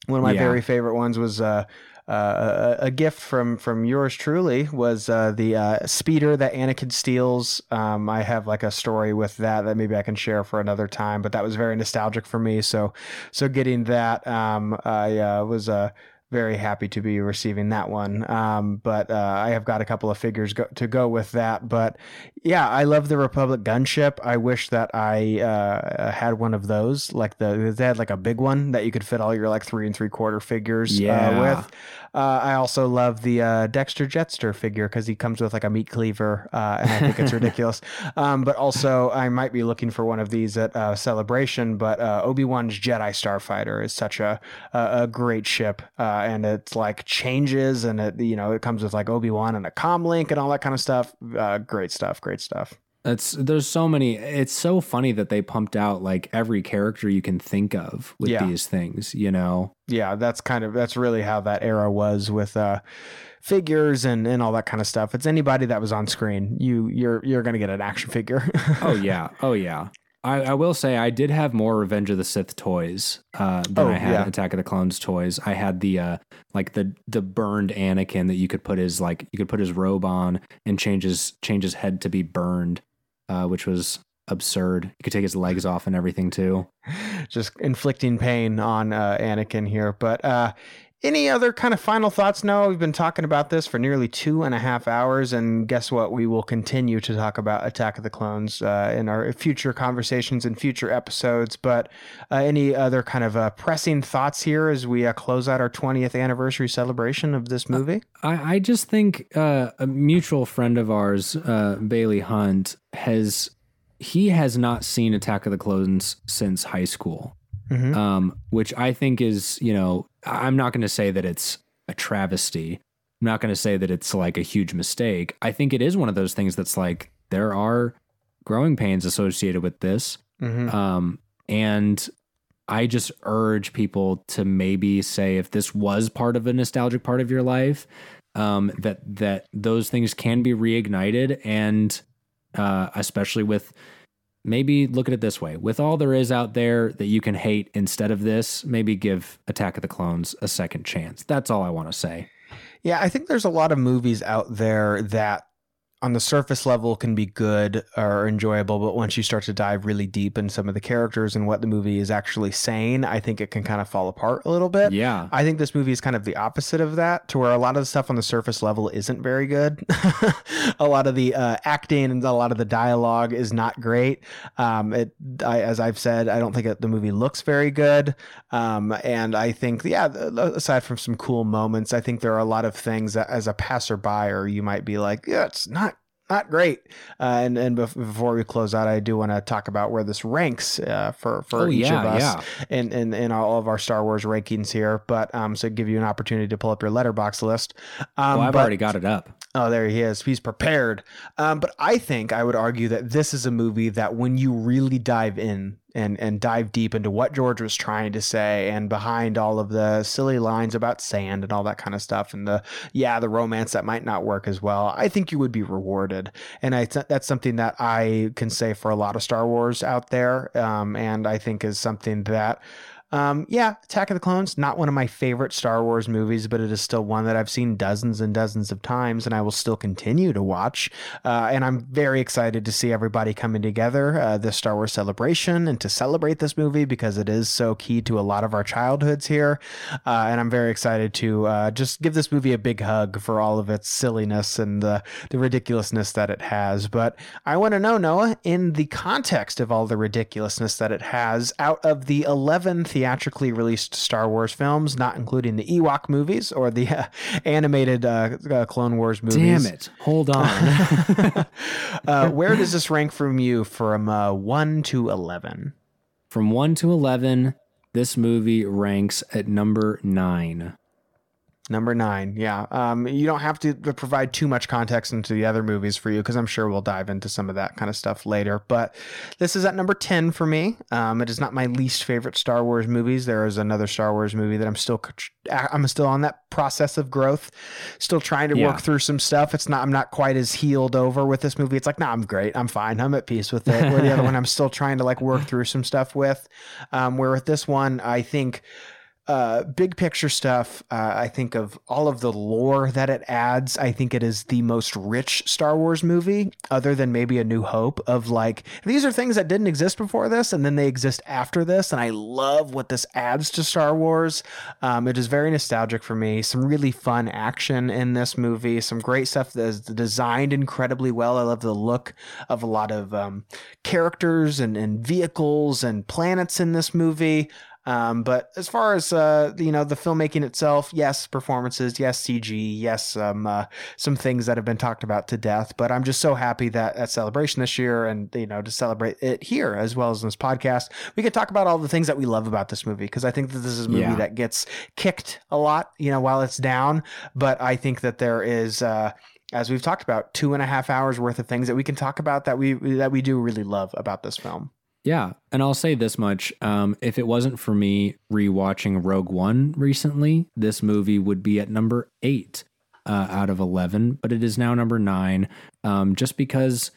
[SPEAKER 1] one of my
[SPEAKER 2] Yeah.
[SPEAKER 1] very favorite ones was uh, uh, a, a gift from from yours truly was uh, the uh, speeder that Anakin steals. Um, I have like a story with that that maybe I can share for another time, but that was very nostalgic for me. So so getting that, um, I uh, was uh, very happy to be receiving that one. Um, but uh, I have got a couple of figures go- to go with that. But yeah, I love the Republic gunship. I wish that I uh, had one of those. Like the they had like a big one that you could fit all your like three and three quarter figures
[SPEAKER 2] Yeah.
[SPEAKER 1] uh, with. Uh, I also love the uh, Dexter Jetster figure because he comes with like a meat cleaver, uh, and I think it's ridiculous. Um, but also, I might be looking for one of these at uh, Celebration. But uh, Obi Wan's Jedi Starfighter is such a a, a great ship, uh, and it's like changes, and it you know it comes with like Obi Wan and a comm link and all that kind of stuff. Uh, great stuff, great stuff.
[SPEAKER 2] It's there's so many. It's so funny that they pumped out like every character you can think of with
[SPEAKER 1] Yeah.
[SPEAKER 2] these things. You know,
[SPEAKER 1] yeah that's kind of that's really how that era was with uh figures and and all that kind of stuff it's anybody that was on screen you you're you're gonna get an action figure
[SPEAKER 2] oh yeah, oh yeah. I, I will say I did have more Revenge of the Sith toys uh, than
[SPEAKER 1] Oh,
[SPEAKER 2] I had
[SPEAKER 1] yeah.
[SPEAKER 2] Attack of the Clones toys. I had the uh, like the the burned Anakin that you could put his like you could put his robe on and change his change his head to be burned, uh, which was absurd. You could take his legs off and everything too.
[SPEAKER 1] Just inflicting pain on uh, Anakin here. But uh, any other kind of final thoughts? No, we've been talking about this for nearly two and a half hours, and guess what? We will continue to talk about Attack of the Clones uh, in our future conversations and future episodes. But uh, any other kind of uh, pressing thoughts here as we uh, close out our 20th anniversary celebration of this movie?
[SPEAKER 2] I, I just think uh, a mutual friend of ours, uh, Bailey Hunt, has he has not seen Attack of the Clones since high school.
[SPEAKER 1] Mhm.
[SPEAKER 2] um, which I think is, you know, I'm not going to say that it's a travesty. I'm not going to say that it's like a huge mistake. I think it is one of those things that's like there are growing pains associated with this.
[SPEAKER 1] Mhm.
[SPEAKER 2] Um, and I just urge people to maybe say if this was part of a nostalgic part of your life, um, that that those things can be reignited, and uh, especially with maybe look at it this way: with all there is out there that you can hate instead of this, maybe give Attack of the Clones a second chance. That's all I want to say.
[SPEAKER 1] Yeah, I think there's a lot of movies out there that on the surface level can be good or enjoyable, but once you start to dive really deep in some of the characters and what the movie is actually saying, I think it can kind of fall apart a little bit.
[SPEAKER 2] Yeah,
[SPEAKER 1] I think this movie is kind of the opposite of that, to where a lot of the stuff on the surface level isn't very good. a lot of the uh, acting and a lot of the dialogue is not great. Um, it, I, as I've said, I don't think it, the movie looks very good. Um, and I think, yeah, aside from some cool moments, I think there are a lot of things that, as a passerby, or you might be like, yeah, it's not not great. Uh, and and bef- before we close out, I do want to talk about where this ranks uh, for for
[SPEAKER 2] Oh,
[SPEAKER 1] each
[SPEAKER 2] yeah,
[SPEAKER 1] of us
[SPEAKER 2] yeah.
[SPEAKER 1] in, in in all of our Star Wars rankings here. But um, so give you an opportunity to pull up your letterbox list. Um,
[SPEAKER 2] well, I've
[SPEAKER 1] but-
[SPEAKER 2] already got it up.
[SPEAKER 1] Oh, there he is. He's prepared. Um, but I think I would argue that this is a movie that when you really dive in and, and dive deep into what George was trying to say and behind all of the silly lines about sand and all that kind of stuff and the, yeah, the romance that might not work as well, I think you would be rewarded. And I th- that's something that I can say for a lot of Star Wars out there. Um, and I think is something that um, yeah, Attack of the Clones, not one of my favorite Star Wars movies, but it is still one that I've seen dozens and dozens of times, and I will still continue to watch. Uh, and I'm very excited to see everybody coming together uh, this Star Wars celebration and to celebrate this movie because it is so key to a lot of our childhoods here. Uh, and I'm very excited to uh, just give this movie a big hug for all of its silliness and the, the ridiculousness that it has. But I want to know, Noah, in the context of all the ridiculousness that it has, out of the 11 theatrically released Star Wars films, not including the Ewok movies or the uh, animated uh, uh, Clone Wars movies.
[SPEAKER 2] Damn it! Hold on.
[SPEAKER 1] uh, where does this rank from you from uh, 1 to 11?
[SPEAKER 2] From one to eleven, this movie ranks at number nine.
[SPEAKER 1] Number nine, yeah. Um, you don't have to provide too much context into the other movies for you because I'm sure we'll dive into some of that kind of stuff later. But this is at number ten for me. Um, it is not my least favorite Star Wars movies. There is another Star Wars movie that I'm still I'm still on that process of growth, still trying to
[SPEAKER 2] Yeah.
[SPEAKER 1] work through some stuff. It's not I'm not quite as healed over with this movie. It's like, no, I'm great. I'm fine. I'm at peace with it. Where the other one, I'm still trying to like work through some stuff with. Um, where with this one, I think uh, big picture stuff. Uh, I think of all of the lore that it adds. I think it is the most rich Star Wars movie, other than maybe A New Hope. Of like, these are things that didn't exist before this, and then they exist after this. And I love what this adds to Star Wars. Um, it is very nostalgic for me. Some really fun action in this movie. Some great stuff that is designed incredibly well. I love the look of a lot of um, characters and, and vehicles and planets in this movie. Um, but as far as uh, you know, the filmmaking itself, yes, performances, yes, CG, yes, um, uh, some things that have been talked about to death. But I'm just so happy that at Celebration this year, and you know, to celebrate it here as well as in this podcast, we can talk about all the things that we love about this movie because I think that this is a movie
[SPEAKER 2] Yeah.
[SPEAKER 1] that gets kicked a lot, you know, while it's down. But I think that there is. Uh, as we've talked about, two and a half hours worth of things that we can talk about that we that we do really love about this film.
[SPEAKER 2] Yeah, and I'll say this much: um, if it wasn't for me rewatching Rogue One recently, this movie would be at number eight uh, out of eleven. But it is now number nine, um, just because.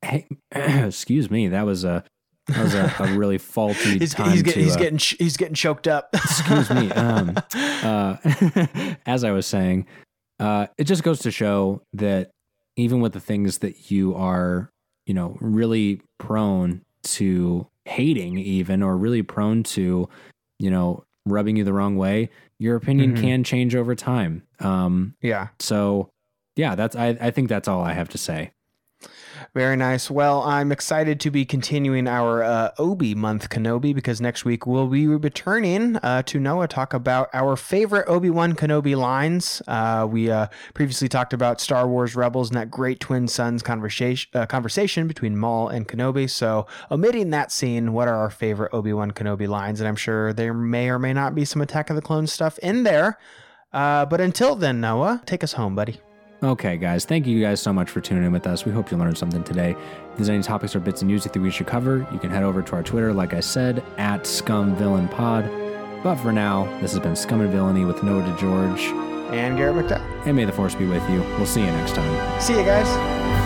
[SPEAKER 2] Hey, excuse me, that was a that was a, a really faulty
[SPEAKER 1] He's,
[SPEAKER 2] time
[SPEAKER 1] he's, get,
[SPEAKER 2] to.
[SPEAKER 1] he's
[SPEAKER 2] uh,
[SPEAKER 1] getting ch- he's getting choked up.
[SPEAKER 2] excuse me. Um, uh, as I was saying, uh, it just goes to show that even with the things that you are you know, really prone to hating even or really prone to, you know, rubbing you the wrong way, your opinion
[SPEAKER 1] Mhm.
[SPEAKER 2] can change over time. Um,
[SPEAKER 1] Yeah.
[SPEAKER 2] so yeah, that's I, I think that's all I have to say.
[SPEAKER 1] Very nice. Well, I'm excited to be continuing our uh, Obi month Kenobi because next week we'll be returning uh, to Noah talk about our favorite Obi Wan Kenobi lines. Uh, we uh, previously talked about Star Wars Rebels and that great twin sons conversation uh, conversation between Maul and Kenobi. So, omitting that scene, what are our favorite Obi Wan Kenobi lines? And I'm sure there may or may not be some Attack of the Clones stuff in there. Uh, but until then, Noah, take us home, buddy.
[SPEAKER 2] Okay, guys, thank you guys so much for tuning in with us. We hope you learned something today. If there's any topics or bits of news you think we should cover, you can head over to our Twitter, like I said, at ScumVillainPod. But for now, this has been Scum and Villainy with Noah Degorgeous,
[SPEAKER 1] And Garrett McDowell.
[SPEAKER 2] and may the force be with you. We'll see you next time.
[SPEAKER 1] See you guys.